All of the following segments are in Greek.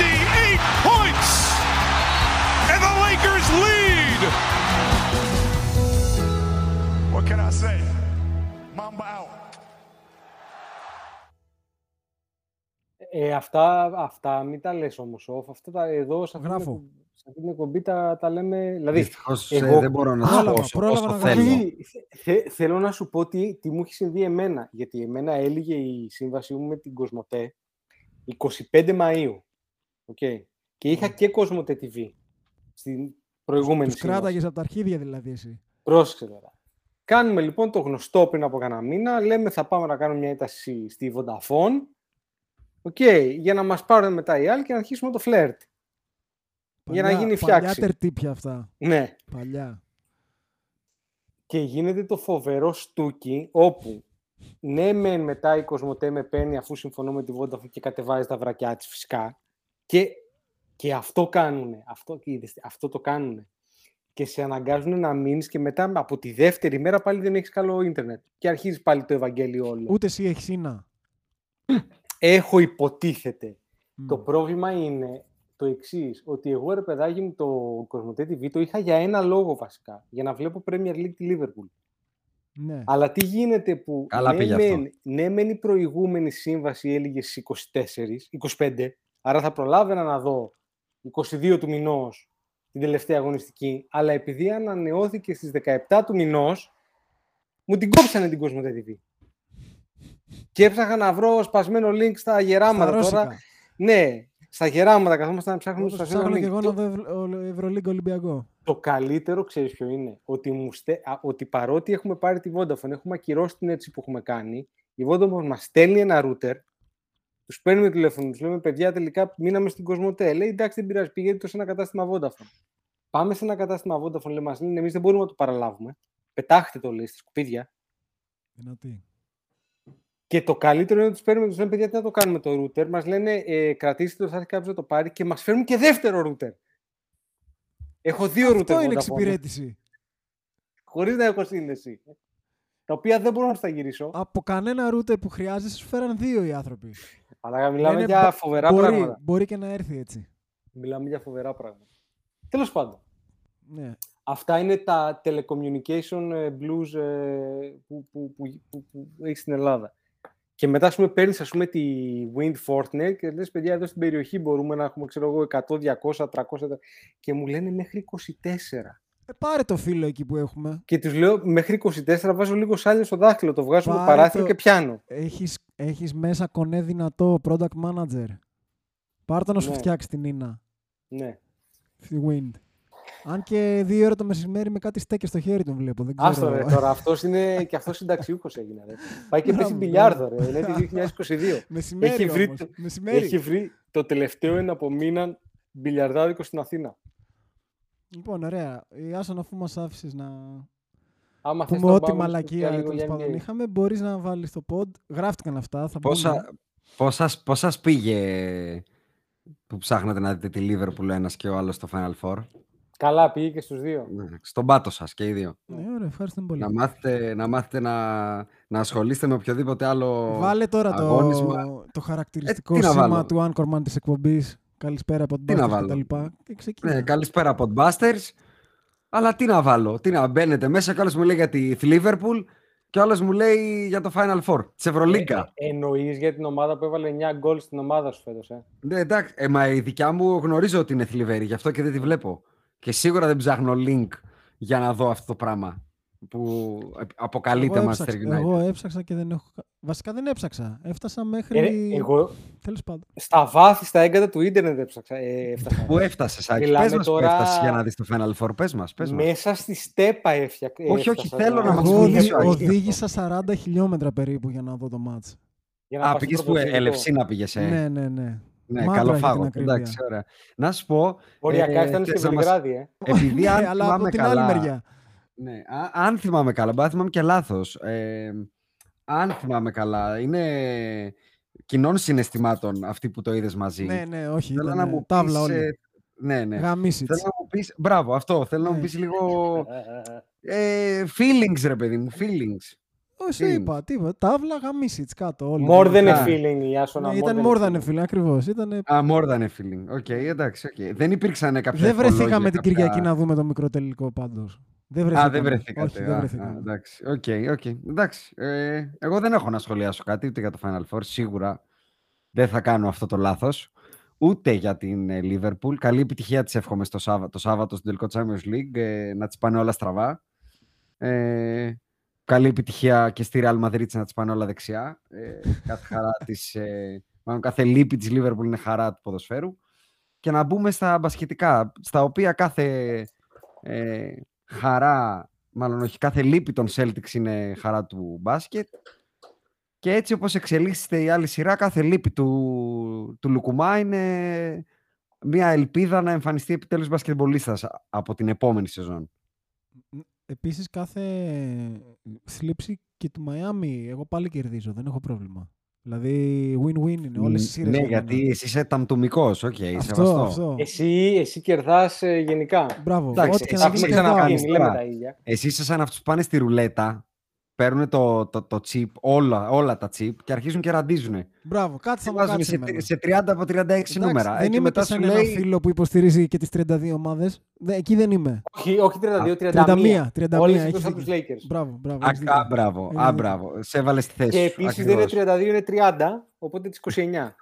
58 points! And the Lakers lead! What can I say? Mamba out. Ε, αυτά, αυτά μην τα λες όμως off. Αυτά τα εδώ σε αυτή, την, Γράφω. εκπομπή- σε αυτή την εκπομπή τα, τα λέμε. Δηλαδή, Δυστυχώς, ε, εγώ- δεν μπορώ να σου Πρόλαβα, πω όσο, πρόλαβα όσο να θέλω. γράψω. Τι- θε- θέλω να σου πω τι, τι μου έχει συμβεί εμένα. Γιατί εμένα έληγε η σύμβασή μου με την Κοσμοτέ 25 Μαΐου. Okay. Και είχα και Κοσμοτέ TV στην προηγούμενη Τους σύμβαση. κράταγες από τα αρχίδια δηλαδή εσύ. Πρόσεξε τώρα. Κάνουμε λοιπόν το γνωστό πριν από κανένα μήνα. Λέμε θα πάμε να κάνουμε μια ένταξη στη Vodafone. Οκ, για να μας πάρουν μετά οι άλλοι και να αρχίσουμε το φλερτ. Για να Παλιά- γίνει Παλιά φτιάξει. τερτύπια αυτά. Ναι. Παλιά. Και γίνεται το φοβερό στούκι όπου ναι μεν μετά η Κοσμοτέ με παίρνει αφού συμφωνώ με τη Vodafone και κατεβάζει τα βρακιά της φυσικά και, και αυτό κάνουνε, αυτό, είδες, αυτό το κάνουνε και σε αναγκάζουν να μείνεις και μετά από τη δεύτερη μέρα πάλι δεν έχεις καλό ίντερνετ και αρχίζεις πάλι το Ευαγγέλιο όλο. Ούτε εσύ έχεις σύνα. Έχω υποτίθεται. Μμ. Το πρόβλημα είναι το εξής, ότι εγώ ρε παιδάκι μου το Κοσμοτέ TV το είχα για ένα λόγο βασικά, για να βλέπω Premier League τη Liverpool. Ναι. Αλλά τι γίνεται που Καλά ναι, πήγε αυτό. μεν, ναι μεν η προηγούμενη σύμβαση έλεγε στις 24, 25, άρα θα προλάβαινα να δω 22 του μηνός την τελευταία αγωνιστική, αλλά επειδή ανανεώθηκε στις 17 του μηνός, μου την κόψανε την Κοσμοτέ TV. Και έψαχα να βρω σπασμένο link στα γεράματα Στα τώρα. ρώσικα. Ναι, στα γεράματα καθόμαστε να ψάχνουμε Όπως σπασμένο ψάχνω link. και εγώ Το- να δω Ευ- ο- Ευρωλίγκα Ολυμπιακό. το καλύτερο, ξέρεις ποιο είναι, ότι, μου στε... α, ότι παρότι έχουμε πάρει τη Vodafone, έχουμε ακυρώσει την έτσι που έχουμε κάνει, η Vodafone μας στέλνει ένα router, τους παίρνουμε τηλέφωνο, τους λέμε παιδιά τελικά μείναμε στην Κοσμοτέ. Λέει εντάξει δεν πειράζει, πηγαίνετε το σε ένα κατάστημα Vodafone. Πάμε σε ένα κατάστημα Vodafone, λέει, μας λένε εμείς δεν μπορούμε να το παραλάβουμε. Πετάχτε το λέει στα σκουπίδια. Δυνατή. Και το καλύτερο είναι ότι τους παίρνουμε, τους λέμε παιδιά τι να το κάνουμε το router. Μας λένε ε, κρατήστε το, θα έρθει κάποιος να το πάρει και μας φέρνουν και δεύτερο router. Έχω δύο router. Αυτό είναι Vodafone. εξυπηρέτηση. Χωρίς να έχω σύνδεση. Τα οποία δεν μπορώ να στα γυρίσω. Από κανένα router που χρειάζεσαι σου φέραν δύο οι άνθρωποι. Αλλά μιλάμε Λένε, για «Μπο- φοβερά μπορεί, πράγματα. Μπορεί και να έρθει έτσι. Μιλάμε για φοβερά πράγματα. Τέλος πάντων. Ναι. Αυτά είναι τα telecommunication ε, blues ε, που, που, που, που, που έχει στην Ελλάδα. Και μετά, ας πούμε, παίρνεις, ας πούμε, τη Wind Fortnite και λες, παιδιά, εδώ στην περιοχή μπορούμε να έχουμε, ξέρω εγώ, 100, 200, 300 και μου λένε μέχρι 24. Ε, πάρε το φίλο εκεί που έχουμε. Και τους λέω, μέχρι 24 βάζω λίγο σάλιο στο δάχτυλο, το βγάζω από το Πάρε παράθυρο το- και πιάνω. Έχεις, έχεις μέσα κονέ δυνατό product manager. Πάρ' το να σου Ναι. φτιάξει την Ίνα. Ναι. Στη Wind. Αν και δύο ώρα το μεσημέρι με κάτι στέκει στο χέρι τον βλέπω. Δεν ξέρω. Άστο ρε, τώρα αυτός είναι και αυτός συνταξιούχος έγινε. Ρε. Πάει και παίζει Μπράβο, μπιλιάρδο, μπράβο. ρε. Είναι το 2022. Μεσημέρι έχει, βρει, όμως, το- μεσημέρι. έχει βρει το τελευταίο ένα από μήνα μπιλιαρδάδικο στην Αθήνα. Λοιπόν, ωραία. Η Άσον, αφού μας άφησες να Άμα θες πούμε να ό,τι πάμε μαλακία για λίγο τέλος για πάντων NBA. είχαμε, μπορείς να βάλεις το pod. Γράφτηκαν αυτά. Θα Πόσα, μπούμε. Πώς σας, πώς σας πήγε που ψάχνατε να δείτε τη Liverpool ο ένας και ο άλλος στο Final Four; Καλά, πήγε και στους δύο. Ναι, Στον πάτο σας και οι δύο. Ναι, ωραία, ευχαριστούμε πολύ. Να μάθετε, να, μάθετε να, να ασχολείστε με οποιοδήποτε άλλο Βάλε τώρα το, αγώνισμα. το χαρακτηριστικό Ε, τι να σήμα βάλω; του Anchorman της εκπομπής. Καλησπέρα από τον Τι να Μπάσκετ και τα βάλω; λοιπά. Και ξεκίνα. Ναι, καλησπέρα από Busters. Αλλά τι να βάλω, τι να μπαίνετε μέσα και άλλος μου λέει για τη Liverpool και άλλος μου λέει για το Final Four, της Ευρωλίγκα. Ε, Εννοείς για την ομάδα που έβαλε 9 γκολ στην ομάδα σου φέτος. Ε; Ναι, εντάξει, ε, μα η δικιά μου γνωρίζω ότι είναι θλιβερή, γι' αυτό και δεν τη βλέπω. Και σίγουρα δεν ψάχνω link για να δω αυτό το πράγμα που αποκαλείται εγώ, Manchester έψαξα, United. εγώ έψαξα και δεν έχω. Κα- Βασικά δεν έψαξα. Έφτασα μέχρι. Ε, εγώ Τέλος πάντων. στα βάθη, στα έγκατα του ίντερνετ έψαξα. Ε, έφτασα. Πού έφτασες, Άκη, Μιλάμε πες μας τώρα- που έφτασες για να δεις το Final Four, πες μας, πες μας. Μέσα στη στέπα έφτιαξα. Όχι, όχι, θέλω να μας Εγώ μιλήσεις οδη- ο Άκης. οδήγησα 40 χιλιόμετρα περίπου για να δω το μάτς. Για να Α, πας πήγες στο που πρωτοδοτικό. Ελευσίνα πήγες, ε. Ναι, ναι, ναι. Ναι, Μάντρα καλό για την φάγο. ακρίβεια. Εντάξει, ωραία. Να σου πω. Οριακά ε, ήταν θες στο να μας- Βελιγράδι, ε. Επειδή αν Ναι, αλλά από θυμάμαι την καλά, άλλη μεριά. Ναι, α- αν θυμάμαι καλά, μπορεί να θυμάμαι και λάθος. Ε, αν θυμάμαι καλά, είναι κοινών συναισθημάτων αυτοί που το είδες μαζί. Ναι, ναι, όχι. Θέλω Ήταν να μου τάβλα πεις, όλοι. ε, ναι, ναι. Γαμίσιτς. Θέλω να μου πεις, μπράβο, αυτό. Θέλω να μου Ναι. πεις λίγο ε, feelings, ρε παιδί μου, feelings. Όχι, σου feelings. είπα. Τι είπα. Τάβλα γαμίσιτς κάτω. Όλοι. More than a Α. feeling, η Άσονα. Ναι, ήταν more than a feeling, ακριβώς. Ήταν... Α, more than a feeling. Οκ, εντάξει, οκ. Δεν υπήρξαν κάποια Δεν βρεθήκαμε ευχολόγια, την κάποια- Κυριακή να δούμε το μικρό τελικό πάντως. Δεν Α, βρεθήκαμε. δεν βρεθήκατε. Όχι, δεν Α, βρεθήκαμε. α, εντάξει, οκ, οκ. Εντάξει, ε, εγώ δεν έχω να σχολιάσω κάτι ούτε για το Final Four. Σίγουρα δεν θα κάνω αυτό το λάθος. Ούτε για την ε, Liverpool. Καλή επιτυχία της εύχομαι στο Σάββατο, το Σάββατο στο τελικό Champions League. ε, να τις πάνε όλα στραβά. Ε, καλή επιτυχία και στη Real Madrid να τις πάνε όλα δεξιά. Ε, κάθε χαρά της, ε, μάλλον κάθε λύπη της Liverpool είναι χαρά του ποδοσφαίρου. Και να μπούμε στα μπασκετικά, στα οποία κάθε ε, χαρά, μάλλον όχι, κάθε λύπη των Celtics είναι χαρά του μπάσκετ. Και έτσι όπως εξελίσσεται η άλλη σειρά, κάθε λύπη του, του Λουκουμά είναι μια ελπίδα να εμφανιστεί επιτέλους μπασκετμπολίστας από την επόμενη σεζόν. Επίσης κάθε θλίψη και του Μαϊάμι, εγώ πάλι κερδίζω, δεν έχω πρόβλημα. Δηλαδή win-win είναι όλες οι σειρές. ναι, για μένα. γιατί εσύ είσαι ταμτουμικός, οκ, αυτό, σεβαστό. αυτό. Εσύ, εσύ κερδάς ε, γενικά. Μπράβο, Εντάξει, ό,τι και εσύ να Τα δεις έχουμε ξέρεις να κερδάω. ξαναπεί, κάνεις μην λέμε τώρα. τα ίδια. Εσύ είσαι σαν αυτούς που πάνε στη ρουλέτα, παίρνουν το, το, το chip, όλα, όλα τα chip και αρχίζουν και ραντίζουν. Μπράβο, κάτι θα μου Βάζουν κάτσει σε, εμένα. σε 30 από 36 Εντάξει, νούμερα. Δεν Εκεί είμαι μετά και σου σαν ένα λέει φίλο που υποστηρίζει και τις 32 ομάδες. Δε- Εκεί δεν είμαι. Όχι, όχι 32, 31. 31, 31, Όλες έχεις εκτός από τους δίκιο. Lakers. Μπράβο, μπράβο. Α, έχεις α, δίκιο. μπράβο, Έχεις α, δίκιο. μπράβο. Σε έβαλες στη θέση Και σου. επίσης δεν είναι ακριβώς. 32, είναι 30, οπότε τις 29.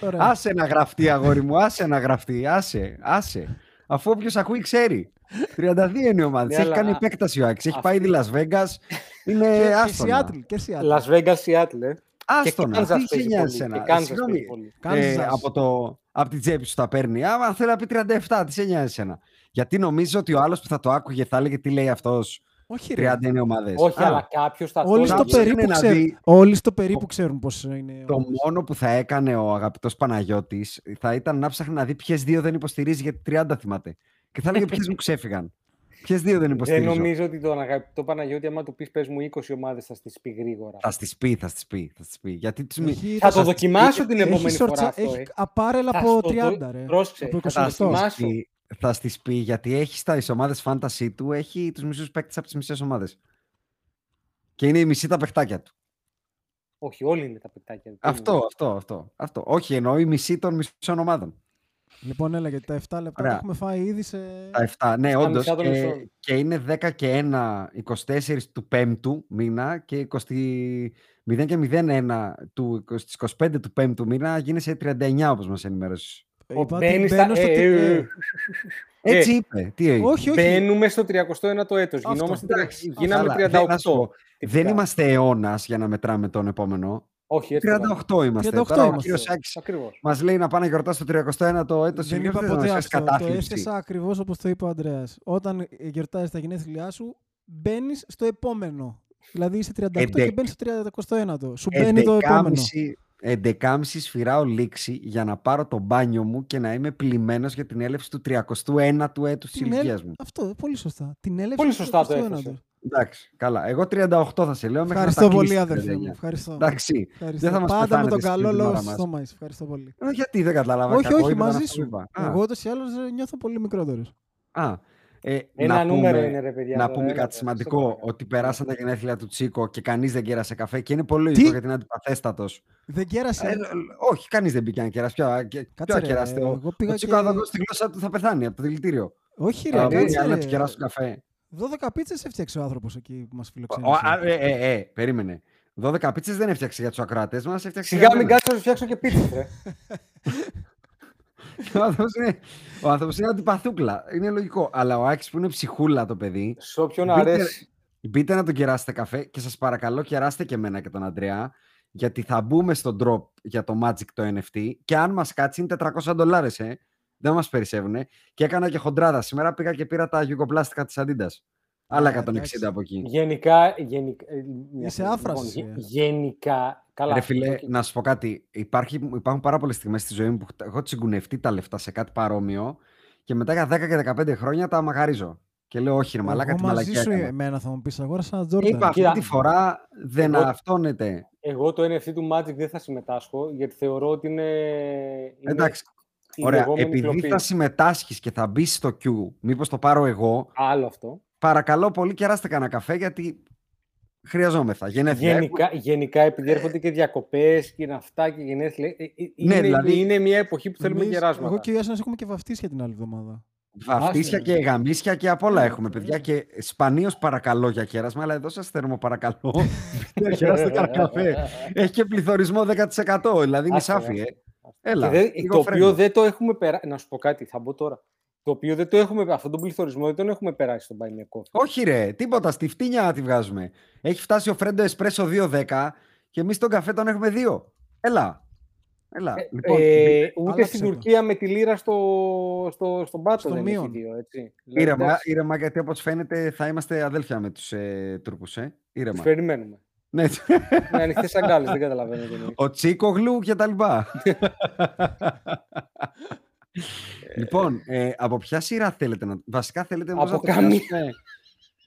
Ωραία. Άσε να γραφτεί, αγόρι μου, άσε να γραφτεί. Άσε, άσε. Αφού όποιος ακούει, ξέρει. 32 είναι η ομάδα. Ναι, Έχει αλλά κάνει α- επέκταση ο Άκης. Έχει αυτή- πάει τη Las Vegas. Είναι Και- Και άστονα. Seattle, και Seattle. Las Vegas, Seattle, ε. Και Άστονα. Kansas Τι σε παίζει νοιάζει πολύ. εσένα. Και Kansas Συγγνώμη, παίζει πολύ. ε, Kansas. από, το, από την τσέπη σου τα παίρνει. Άμα θέλει να πει 37, τι σε νοιάζει εσένα. Γιατί νομίζω ότι ο άλλος που θα το άκουγε θα έλεγε τι λέει αυτός. Όχι, ρε. 30 είναι ομάδες. Όχι, αλλά κάποιος θα Όλοι το στο, Κάποιος έλεγε. περίπου είναι να ξέρουν, δει- όλοι στο περίπου ξέρουν πώς είναι. Το μόνο που θα έκανε ο αγαπητός Παναγιώτης θα ήταν να ψάχνει να δει ποιες δύο δεν υποστηρίζει γιατί 30 θυμάται. Και θα έλεγε ποιες μου ξέφυγαν; Ποιες δύο δεν Δεν υποστηρίζω. νομίζω ότι τον αγαπητό Παναγιώτη, άμα του πεις πες μου 20 ομάδες, θα στις πει γρήγορα. Θα στι πει, θα στι πει. Θα στις πει. Γιατί τους μη... Έχει- Θα το σας- δοκιμάσω την έχει επόμενη σορτσα- φορά αυτό, Έχει ε. απάρελα Θα από στο δω- 30, ρε. Πρόσεξε, Από θα 20 τα λεπτό. δοκιμάσω. πει, θα στις πει γιατί έχει στα ομάδες fantasy του έχει τους μισούς παίκτες από τις μισές ομάδες. Και είναι η μισή τα παιχτάκια του. Όχι, όλοι είναι τα παικτάκια. του. Αυτό, αυτό, αυτό, αυτό. Όχι, εννοώ η μισή των μισών ομάδων. Λοιπόν, έλα, γιατί τα 7 λεπτά Ωραία. τα έχουμε φάει ήδη σε... Τα 7, ναι, Στα όντως. μισά των Και, μισών. και είναι 10 και 1, 24 του 5ου μήνα και 20, 0 και 01 του, στις 25 του 5ου μήνα γίνεσαι 39 όπως μας ενημέρωσες. Ο Είπα ότι μπαίνεις μπαίνω στα- στο... ε, τι- ε, ε, ε. Έτσι είπε. Τι έγινε. Όχι, όχι. Μπαίνουμε στο 31ο έτος. Αυτό. Γινόμαστε, τριάντα- Εντάξει, γίναμε καλά, δεν- να σου 38. πω, τυπικά. Δεν είμαστε αιώνας για να μετράμε τον επόμενο. Όχι, έτσι. 38 είμαστε. 38 Τώρα ο είμαστε. κύριος Άκης Ακριβώς. μας λέει να πάνε να γιορτάσει το 31ο έτος Δεν ηλιός, είπα δεν θα ποτέ μας αυτό. φέρεις Το κατάθλιψη. έθεσα ακριβώς όπως το είπε ο Αντρέα. Όταν γιορτάζεις τα γενέθλιά σου, μπαίνεις στο επόμενο. Δηλαδή είσαι 38 Εντε- και μπαίνεις στο 31ο. Σου μπαίνει το επόμενο. 11.30 σφυράω λήξη για να πάρω το μπάνιο μου και να είμαι πλημμένος για την έλευση του 31ου έτους της Την έλ- ηλικίας μου. Αυτό, πολύ σωστά. Την έλευση Πολύ του σωστά το 31ου. Έθεσε. Εντάξει, καλά. Εγώ 38 θα σε λέω. μέχρι να Ευχαριστώ τα πολύ, κλείσει αδερφέ 39. μου. Ευχαριστώ. Εντάξει. Ευχαριστώ. Δεν θα μας Πάντα με πεθάνετε τον στην καλό την λόγο ώρα στο μας. στόμα σας. Ευχαριστώ πολύ. Ε, γιατί δεν κατάλαβα. όχι, κακό όχι, είπε, μαζί αυτό σου. είπα. Α, Εγώ ούτως ή άλλως ε, νιώθω πολύ μικρότερος. Α, ε, Ένα να νούμερο πούμε, είναι, ρε παιδιά. να τώρα, πούμε έλα κάτι τώρα, σημαντικό, σε παρακαλώ. ότι περάσαν τα γενέθλια του Τσίκο και κανείς δεν κέρασε καφέ και είναι πολύ λογικό γιατί είναι αντιπαθέστατος. Δεν κέρασε; Ε, ε, όχι, κανείς δεν μπήκε να κεράσει. Ποιο, α, και- Κάτσε ποιο ρε, κεράσετε. Ο, εγώ πήγα ο Τσίκο και- αν δώσει τη γλώσσα του θα πεθάνει από το δηλητήριο. Όχι ρε, Θα μπουν οι κάτσε άλλοι να ρε. τους κεράσουν καφέ. 12 πίτσες έφτιαξε ο άνθρωπος εκεί που μας Ο- φιλοξένησε. α, ε, ε, ε, περίμενε. 12 πίτσες δεν έφτιαξε για τους ακροατές μας, έφτιαξε Σιγά για μην μένα. κάτσω να σου φτιάξω και πίτσα, ρε. Ο άνθρωπος είναι, ο άνθρωπος είναι αντιπαθούκλα. Είναι λογικό. Αλλά ο Άκης που είναι ψυχούλα το παιδί, Σε όποιον Μπείτε- αρέσει. Μπείτε να τον κεράσετε καφέ και σας παρακαλώ κεράστε και εμένα και τον Αντρέα γιατί θα μπούμε στο drop για το Magic το NFT και αν μας κάτσει είναι 400 δολάρες, ε. Δεν μας περισσεύουν. Και έκανα και χοντράδα. Σήμερα πήγα και πήρα τα γιουγκοπλάστικα της Adidas. Άλλα Α, 160 εντάξει. από εκεί. Γενικά, γενικά, ε, μια Είσαι στιγμή, άφρασης, λοιπόν, ε. γε- γενικά, καλά. Ρε αυτό φίλε, και- να σου πω κάτι. Υπάρχει, υπάρχουν πάρα πολλές στιγμές στη ζωή μου που έχω τσιγκουνευτεί τα λεφτά σε κάτι παρόμοιο και μετά για 10 και 15 χρόνια τα μαγαρίζω. Και λέω όχι ρε μαλάκα, Εγώ τη μαζί μαλακία σου έκανα. εμένα θα μου πεις αγόρασα ένα Jordan. Είπα αυτή Κοίτα, τη φορά δεν εγώ- αυτόνεται. Εγώ το NFT του Magic δεν θα συμμετάσχω γιατί θεωρώ ότι είναι. είναι Εντάξει, η Ωραία, λεγόμενη επειδή κλοπή. θα συμμετάσχεις και θα μπεις στο queue, μήπως το πάρω εγώ, Άλλο αυτό. παρακαλώ πολύ κεράστε κανένα καφέ γιατί χρειαζόμεθα. Γενέθλια έχουμε. Γενικά, γενικά, επειδή έρχονται και διακοπές και είναι αυτά και γενέθλια. ε, ε, Ναι, είναι, δηλαδή- είναι μια εποχή που θέλουμε Εμείς- γεράσματα. Εγώ και ο Γιάννης έχουμε και βαφτίσια την άλλη εβδομάδα. Βαφτίσια Άσε, και γαμίσια και απ' όλα Ναι, έχουμε, ναι. παιδιά. Και σπανίως παρακαλώ για κέρασμα, αλλά εδώ σας θέρμο παρακαλώ. να κεράσετε κανένα καφέ. Έχει και πληθωρισμό 10%. Δηλαδή είναι Άσε, σάφι, ε. άσε. Έλα. Και δεν- λίγο το φρένο. οποίο δεν το έχουμε περάσει. Να σου πω κάτι, θα μπω τώρα. Το οποίο δεν το έχουμε, αυτόν τον πληθωρισμό δεν τον έχουμε περάσει στον Buy Me a Coffee. Όχι, ρε, τίποτα. Στη φτύνια τη βγάζουμε. Έχει φτάσει ο Φρέντο Εσπρέσο 2,10 και εμείς τον καφέ τον έχουμε 2. Έλα. Έλα. λοιπόν, Ε, ούτε άλλαξε στην το. Τουρκία με τη λίρα στο, στο, στον πάτο Στο δεν μείον. έχει δύο, έτσι. Δηλαδή, Ήρεμα, εντάξει, ήρεμα, γιατί όπως φαίνεται θα είμαστε αδέλφια με τους ε, Τούρκους, ε. τους Ήρεμα. περιμένουμε. Ναι. με ανοιχτές αγκάλες, δεν καταλαβαίνω τι εννοείς. Ο Τσίκογλου και τα λοιπά. λοιπόν, ε, από ποια σειρά θέλετε να... Βασικά θέλετε να Από το καμία. πιάσουμε...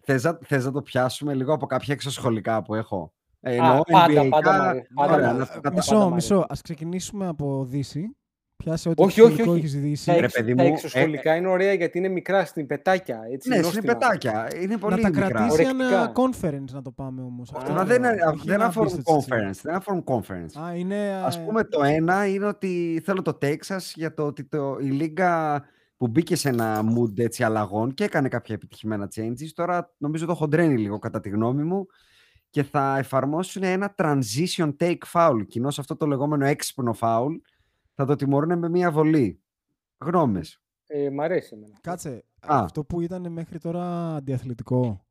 Θες, να- θες να το πιάσουμε λίγο από κάποια εξωσχολικά που έχω; Ε, Α, εννοώ πάντα, NBA-κα. πάντα μ' αρέσει, πάντα Ωραία, μ' να αρέσει. το κατα- Μισό, πάντα μ' μισό. αρέσει. Ας ξεκινήσουμε από Δύση. Πιάσε ό,τι Όχι, όχι, εξωτερικό όχι. έχεις Τα, Δύση. Ρε, εξ, παιδί τα μου, ε, εξωσχολικά είναι ωραία γιατί είναι μικρά στην πετάκια. Έτσι, Ναι, είναι νόστιμα. πετάκια. Είναι πολύ Να τα μικρά. κρατήσει Ορεκτικά. ένα conference να το πάμε όμως. Αυτό Μα Α, δεν, λέω. είναι- Όχι δεν ένα αφορούν business έτσι. conference. Δεν αφορούν conference. Α, είναι... Ας ε, πούμε το ένα είναι ότι θέλω το Texas για το ότι το, η Λίγκα που μπήκε σε ένα mood έτσι αλλαγών και έκανε κάποια επιτυχημένα changes, τώρα νομίζω το χοντρένει λίγο κατά τη γνώμη μου και θα εφαρμόσουν ένα transition take foul, κοινώς αυτό το λεγόμενο έξυπνο foul, θα το τιμωρούν με μία βολή. Γνώμες. Ε, μ' αρέσει εμένα. Κάτσε, Α. αυτό που ήταν μέχρι τώρα αντιαθλητικό.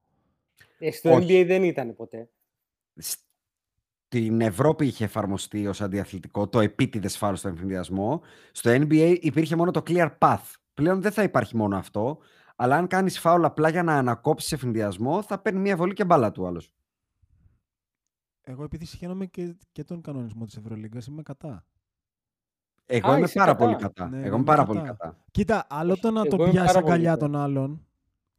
Ε, στο Όχι. NBA δεν ήταν ποτέ. Στην Ευρώπη είχε εφαρμοστεί ως αντιαθλητικό το επίτηδες φάουλ στον εμφυνδιασμό. Στο NBA υπήρχε μόνο το clear path. Πλέον δεν θα υπάρχει μόνο αυτό, αλλά αν κάνεις φάουλ απλά για να ανακόψεις εφυνδιασμό, θα παίρνει μια βολή και μπάλα του άλλος. Εγώ επειδή συγχαίρομαι και, και τον κανονισμό της Ευρωλίγκας είμαι κατά. Εγώ Α, είμαι είσαι πάρα κατά. πολύ κατά. Ναι, Εγώ είμαι είμαι πάρα κατά. πολύ κατά. Κοίτα, άλλο Όχι, το να το εγώ είμαι πιάσεις πάρα πολύ αγκαλιά υπέρ. των άλλων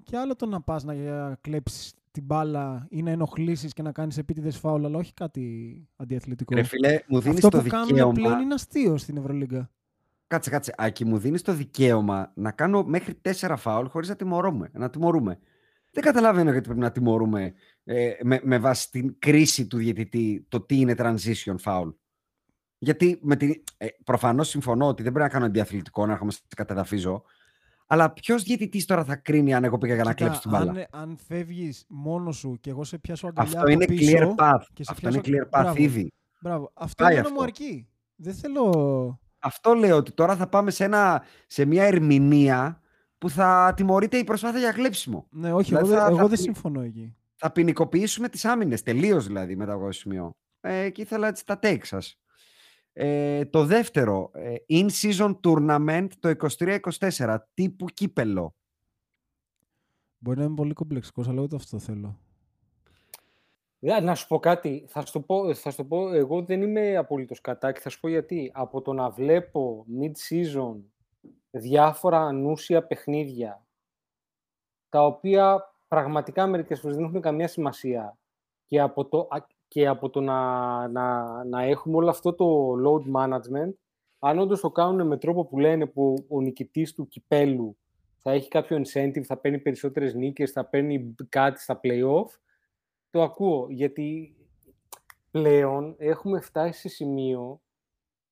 και άλλο το να πας να ε, κλέψεις την μπάλα ή να ενοχλήσεις και να κάνεις επίτηδες φάουλ, αλλά όχι κάτι αντιαθλητικό. Ρε φίλε, μου δίνεις Αυτό το που κάνουν δικαίωμα... πλέον είναι αστείο στην Ευρωλίγκα. Κάτσε, κάτσε. Άκη, μου δίνεις το δικαίωμα να κάνω μέχρι τέσσερα φάουλ χωρίς να τιμωρούμε. Να τιμωρούμε. Δεν καταλαβαίνω γιατί πρέπει να τιμωρούμε ε, με, με βάση την κρίση του διαιτητή το τι είναι transition foul. Γιατί με την, ε, προφανώς συμφωνώ ότι δεν πρέπει να κάνω αντιαθλητικό, να έρχομαι σε κατεδαφίζω. Αλλά ποιος διαιτητής τώρα θα κρίνει αν εγώ πήγα για να Κοίτα, κλέψω την μπάλα; αν, αν φεύγεις μόνος σου και εγώ σε πιάσω αγκαλιά Αυτό από είναι πίσω, clear path. και σε Αυτό είναι πιάσω- clear path Μπράβο. ήδη. Μπράβο. Αυτό Πάει είναι μου αυτό. αρκεί. Δεν θέλω... Αυτό λέω ότι τώρα θα πάμε σε, ένα, σε μια ερμηνεία που θα τιμωρείται η προσπάθεια για κλέψιμο. Ναι, όχι, Δηλαδή εγώ, δεν- θα- εγώ θα δεν πει- συμφωνώ εκεί. Θα ποινικοποιήσουμε τις άμυνες, τελείως δηλαδή μετά από αυτό το σημείο. Ε, και ήθελα έτσι τα take σας. Ε, το δεύτερο, ε, in-season tournament το 23-24, τύπου κύπελο. Μπορεί να είμαι πολύ κομπλεξικός, αλλά ούτε αυτό θέλω. Ε, Να σου πω κάτι. Θα σου το πω, θα σου το πω εγώ δεν είμαι απολύτως κατά και θα σου πω γιατί. Από το να βλέπω mid-season διάφορα ανούσια παιχνίδια τα οποία πραγματικά μερικές φορές δεν έχουν καμία σημασία και από το, α- και από το να, να, να έχουμε όλο αυτό το load management, αν όντως το κάνουν με τρόπο που λένε που ο νικητής του κυπέλου θα έχει κάποιο incentive, θα παίρνει περισσότερες νίκες, θα παίρνει κάτι στα play-off, το ακούω. Γιατί πλέον έχουμε φτάσει σε σημείο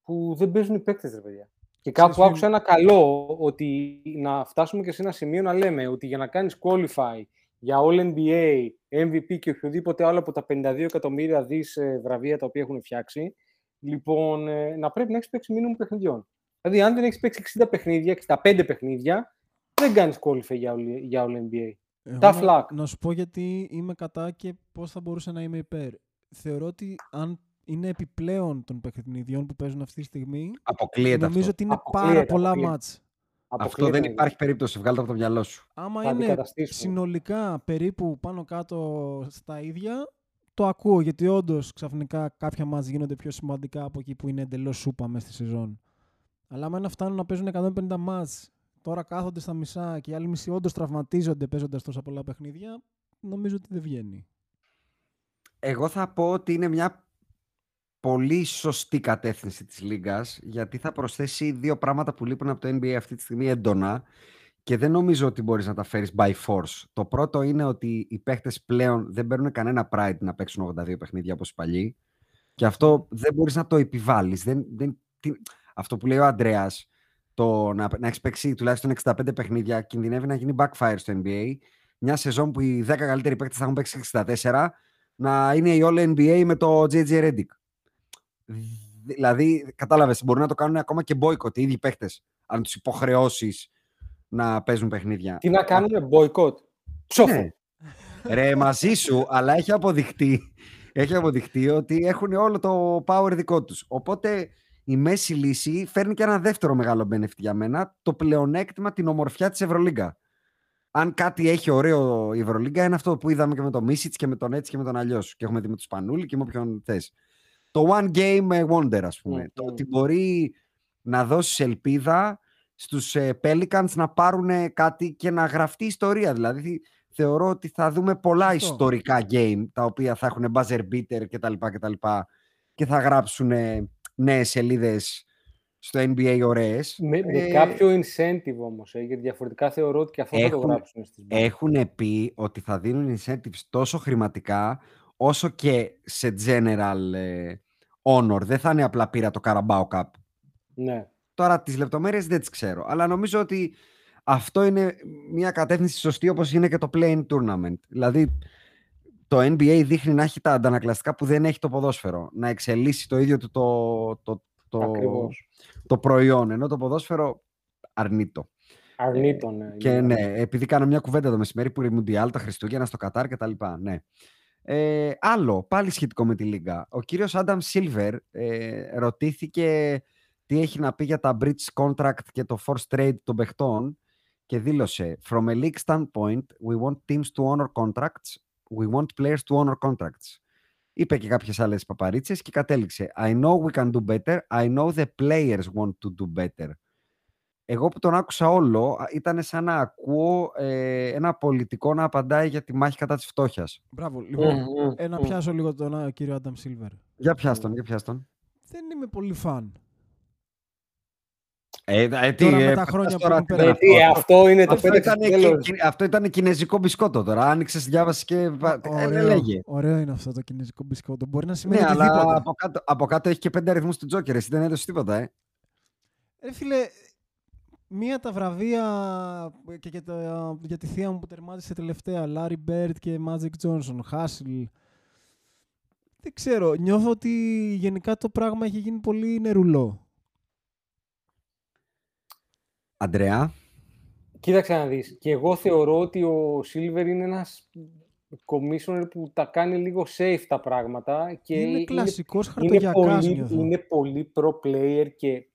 που δεν παίζουν οι παίκτες, ρε παιδιά. Και κάπου Ξέρεις, άκουσα ένα καλό ότι να φτάσουμε και σε ένα σημείο να λέμε ότι για να κάνεις qualify για All NBA, MVP και οποιοδήποτε άλλο από τα 52 εκατομμύρια δις ε, βραβεία τα οποία έχουν φτιάξει, λοιπόν, ε, να πρέπει να έχεις παίξει μήνυμο παιχνιδιών. Δηλαδή, αν δεν έχεις παίξει 60 παιχνίδια, 65 παιχνίδια, δεν κάνεις qualify για All, για all NBA. Εγώ Tough να, luck. να σου πω γιατί είμαι κατά και πώς θα μπορούσα να είμαι υπέρ. Θεωρώ ότι αν είναι επιπλέον των παιχνιδιών που παίζουν αυτή τη στιγμή, Αποκλείεται νομίζω αυτό. ότι είναι πάρα Αποκλείεται, πολλά αποκλείεται. μάτς. Αυτό Αποκλείεται, δεν υπάρχει περίπτωση. Βγάλτε από το μυαλό σου. Άμα Θα είναι αντικαταστήσουμε. συνολικά περίπου πάνω κάτω στα ίδια, το ακούω γιατί όντως ξαφνικά κάποια μάτς γίνονται πιο σημαντικά από εκεί που είναι εντελώς σούπα μέσα στη σεζόν. Αλλά άμα να φτάνουν να παίζουν 150 μάτς, τώρα κάθονται στα μισά και οι άλλοι μισοί όντως τραυματίζονται παίζοντας τόσα πολλά παιχνίδια, νομίζω ότι δεν βγαίνει. Εγώ θα πω ότι είναι μια πολύ σωστή κατεύθυνση της Λίγκας γιατί θα προσθέσει δύο πράγματα που λείπουν από το NBA αυτή τη στιγμή έντονα και δεν νομίζω ότι μπορείς να τα φέρεις by force. Το πρώτο είναι ότι οι παίχτες πλέον δεν παίρνουν κανένα pride να παίξουν 82 παιχνίδια όπως οι παλιοί και αυτό δεν μπορείς να το επιβάλλεις. Δεν, δεν, τι- αυτό που λέει ο Αντρέας, το να, να έχεις παίξει τουλάχιστον 65 παιχνίδια κινδυνεύει να γίνει backfire στο NBA. Μια σεζόν που οι 10 καλύτεροι παίκτες θα έχουν παίξει 64 να είναι η All NBA με το JJ Redick. Δηλαδή, κατάλαβες, μπορεί να το κάνουν ακόμα και boycott οι ίδιοι παίχτε, αν τους υποχρεώσεις να παίζουν παιχνίδια. Τι να κάνουμε, boycott; Ψόφο. Ναι. Ρε, μαζί σου, αλλά έχει αποδειχτεί, έχει αποδειχτεί ότι έχουν όλο το power δικό τους. Οπότε η μέση λύση φέρνει και ένα δεύτερο μεγάλο benefit για μένα, το πλεονέκτημα, την ομορφιά της Ευρωλίγκα. Αν κάτι έχει ωραίο η Ευρωλίγκα είναι αυτό που είδαμε και με τον Μίσιτς και με τον έτσι και με τον αλλιώς. Και έχουμε δει με τους Σπανούλη και με όποιον θες. Το one game wonder, ας πούμε. Μμμ. Το ότι μπορεί να δώσεις ελπίδα στους ε, Pelicans να πάρουν κάτι και να γραφτεί ιστορία. Δηλαδή θεωρώ ότι θα δούμε πολλά Αυτό. ιστορικά game τα οποία θα έχουν buzzer beater κτλ. κτλ και θα γράψουν ε, νέες σελίδες στο NBA ωραίες. Με, με Ε, κάποιο incentive όμως, ε, γιατί διαφορετικά θεωρώ ότι και αυτό θα το Έχουν- γράψουν στις μπάνες. Έχουν πει ότι θα δίνουν incentives τόσο χρηματικά όσο και σε general ε, honor. Δεν θα είναι απλά πήρα το Carabao Cup. Ναι. Τώρα τις λεπτομέρειες δεν τις ξέρω. Αλλά νομίζω ότι αυτό είναι μια κατεύθυνση σωστή όπως είναι και το Playing Tournament. Δηλαδή το NBA δείχνει να έχει τα αντανακλαστικά που δεν έχει το ποδόσφαιρο. Να εξελίσσει το ίδιο του το, το, το, Ακριβώς. το προϊόν. Ενώ το ποδόσφαιρο αρνείτο. Αρνείτο, ναι. Και είναι ναι, αρνείτο. επειδή κάνω μια κουβέντα το μεσημέρι που είναι Μουντιάλ, τα Χριστούγεννα στο Κατάρ κτλ. Ναι. Ε, άλλο, πάλι σχετικό με τη Λίγκα. Ο κύριος Άνταμ Σίλβερ ε, ρωτήθηκε τι έχει να πει για τα bridge contract και το forced trade των παιχτών και δήλωσε From a league standpoint, we want teams to honor contracts, we want players to honor contracts. Είπε και κάποιες άλλες παπαρίτσες και κατέληξε I know we can do better, I know the players want to do better. Εγώ που τον άκουσα όλο, α, ήταν σαν να ακούω ε, ένα πολιτικό να απαντάει για τη μάχη κατά της φτώχειας. Μπράβο. Λοιπόν, Μμμ, μμμ, ε, να μμμ. πιάσω λίγο τον α, κύριο Άνταμ Σίλβερ. Για πιάστον, για πιάστον. Δεν είμαι πολύ φαν. Ε, ε, Τώρα με τα χρόνια που έχουν τι περάσει. ήταν Γιατί αυτό. αυτό είναι το Αυτό πέταξε ήταν, στο τέλος. κι- κι- αυτό ήταν κινέζικο μπισκότο τώρα. Άνοιξες, διάβασες και. πα- ε, Ωραίο, λέγε. ωραίο είναι αυτό το κινέζικο μπισκότο. Μπορεί να σημαίνει Ναι, αλλά οτιδήποτε. από κάτω, από κάτω έχει και πέντε αριθμούς του Τζόκερ. Εσύ δεν έδωσες τίποτα, ε. Ρε φίλε, μία τα βραβεία και για, τα- για τη θεία μου που τερμάτισε τελευταία, Larry Bird και Magic Johnson, Hassel. Δεν ξέρω, νιώθω ότι γενικά το πράγμα έχει γίνει πολύ νερουλό. Αντρέα. Κοίταξε να δεις. Και εγώ θεωρώ ότι ο Σίλβερ είναι ένας commissioner που τα κάνει λίγο safe τα πράγματα. Και είναι κλασικός είναι χαρτογιακάς πολύ, νιώθω. είναι πολύ pro player και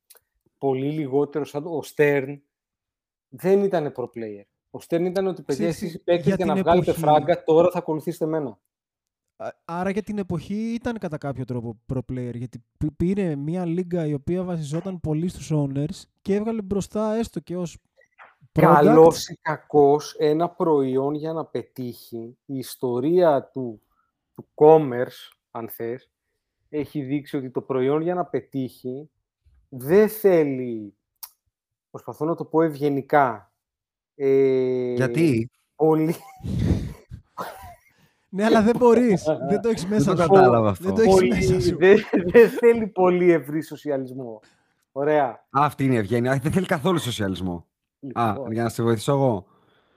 πολύ λιγότερο σαν ο Stern. Δεν ήταν pro player. Ο Stern ήταν ότι παιδιά Ξέρεις τι, εσείς οι παίκτες για για να την βγάλετε εποχή- φράγκα τώρα θα ακολουθήσετε εμένα. Α- Άρα για την εποχή ήταν κατά κάποιο τρόπο pro player, γιατί π- πήρε μια λίγα η οποία βασιζόταν πολύ στους owners και έβγαλε μπροστά έστω και ως καλός ή κακός ένα προϊόν για να πετύχει η ιστορία του, του commerce, αν θες, έχει δείξει ότι το προϊόν για να πετύχει δεν θέλει, προσπαθώ να το πω ευγενικά, ε, Γιατί; πολύ, Ναι, αλλά δεν μπορείς. δεν το έχεις μέσα Δεν το σου. κατάλαβα αυτό. Δεν το έχεις πολύ μέσα σου. δεν, δεν θέλει πολύ ευρύ σοσιαλισμό. Ωραία. Α, αυτή είναι η ευγένεια. Δεν θέλει καθόλου σοσιαλισμό. Α, Λοιπόν, για να σε βοηθήσω εγώ.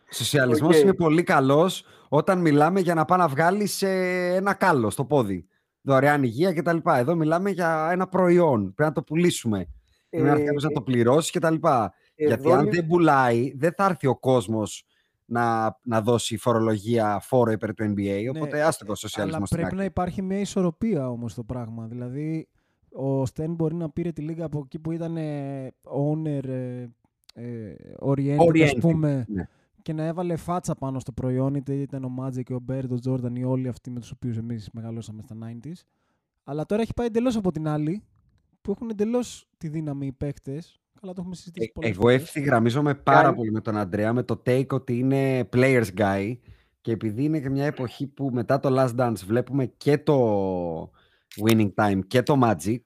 Σοσιαλισμός Οκ. είναι πολύ καλός όταν μιλάμε για να πάει να βγάλεις ένα κάλο στο πόδι. Δωρεάν υγεία κτλ. Εδώ μιλάμε για ένα προϊόν. Πρέπει να το πουλήσουμε. Πρέπει να έρθει κάποιος να το πληρώσει κτλ. Γιατί εδώ αν λι- δεν πουλάει, δεν θα έρθει ο κόσμος να, να δώσει φορολογία φόρο υπέρ του NBA. Οπότε Ναι, άστο το Αλλά σοσιαλισμός στην πρέπει να άκρη. υπάρχει μια ισορροπία όμως το πράγμα. Δηλαδή, ο Στερν μπορεί να πήρε τη λίγκα από εκεί που ήταν ε, owner ε, ε, oriented, ας Oriented, πούμε, ναι. Και να έβαλε φάτσα πάνω στο προϊόν, είτε ήταν ο Magic και ο Bird, ο Jordan ή όλοι αυτοί με τους οποίους εμείς μεγαλώσαμε στα 90s. Αλλά τώρα έχει πάει εντελώς από την άλλη, που έχουν εντελώς τη δύναμη οι παίκτες. Καλά, το έχουμε συζητήσει Ε, πολλές εγώ φορές. ευθυγραμμίζομαι πάρα Κάνει- πολύ με τον Αντρέα με το take ότι είναι players guy και επειδή είναι και μια εποχή που μετά το Last Dance βλέπουμε και το Winning Time και το Magic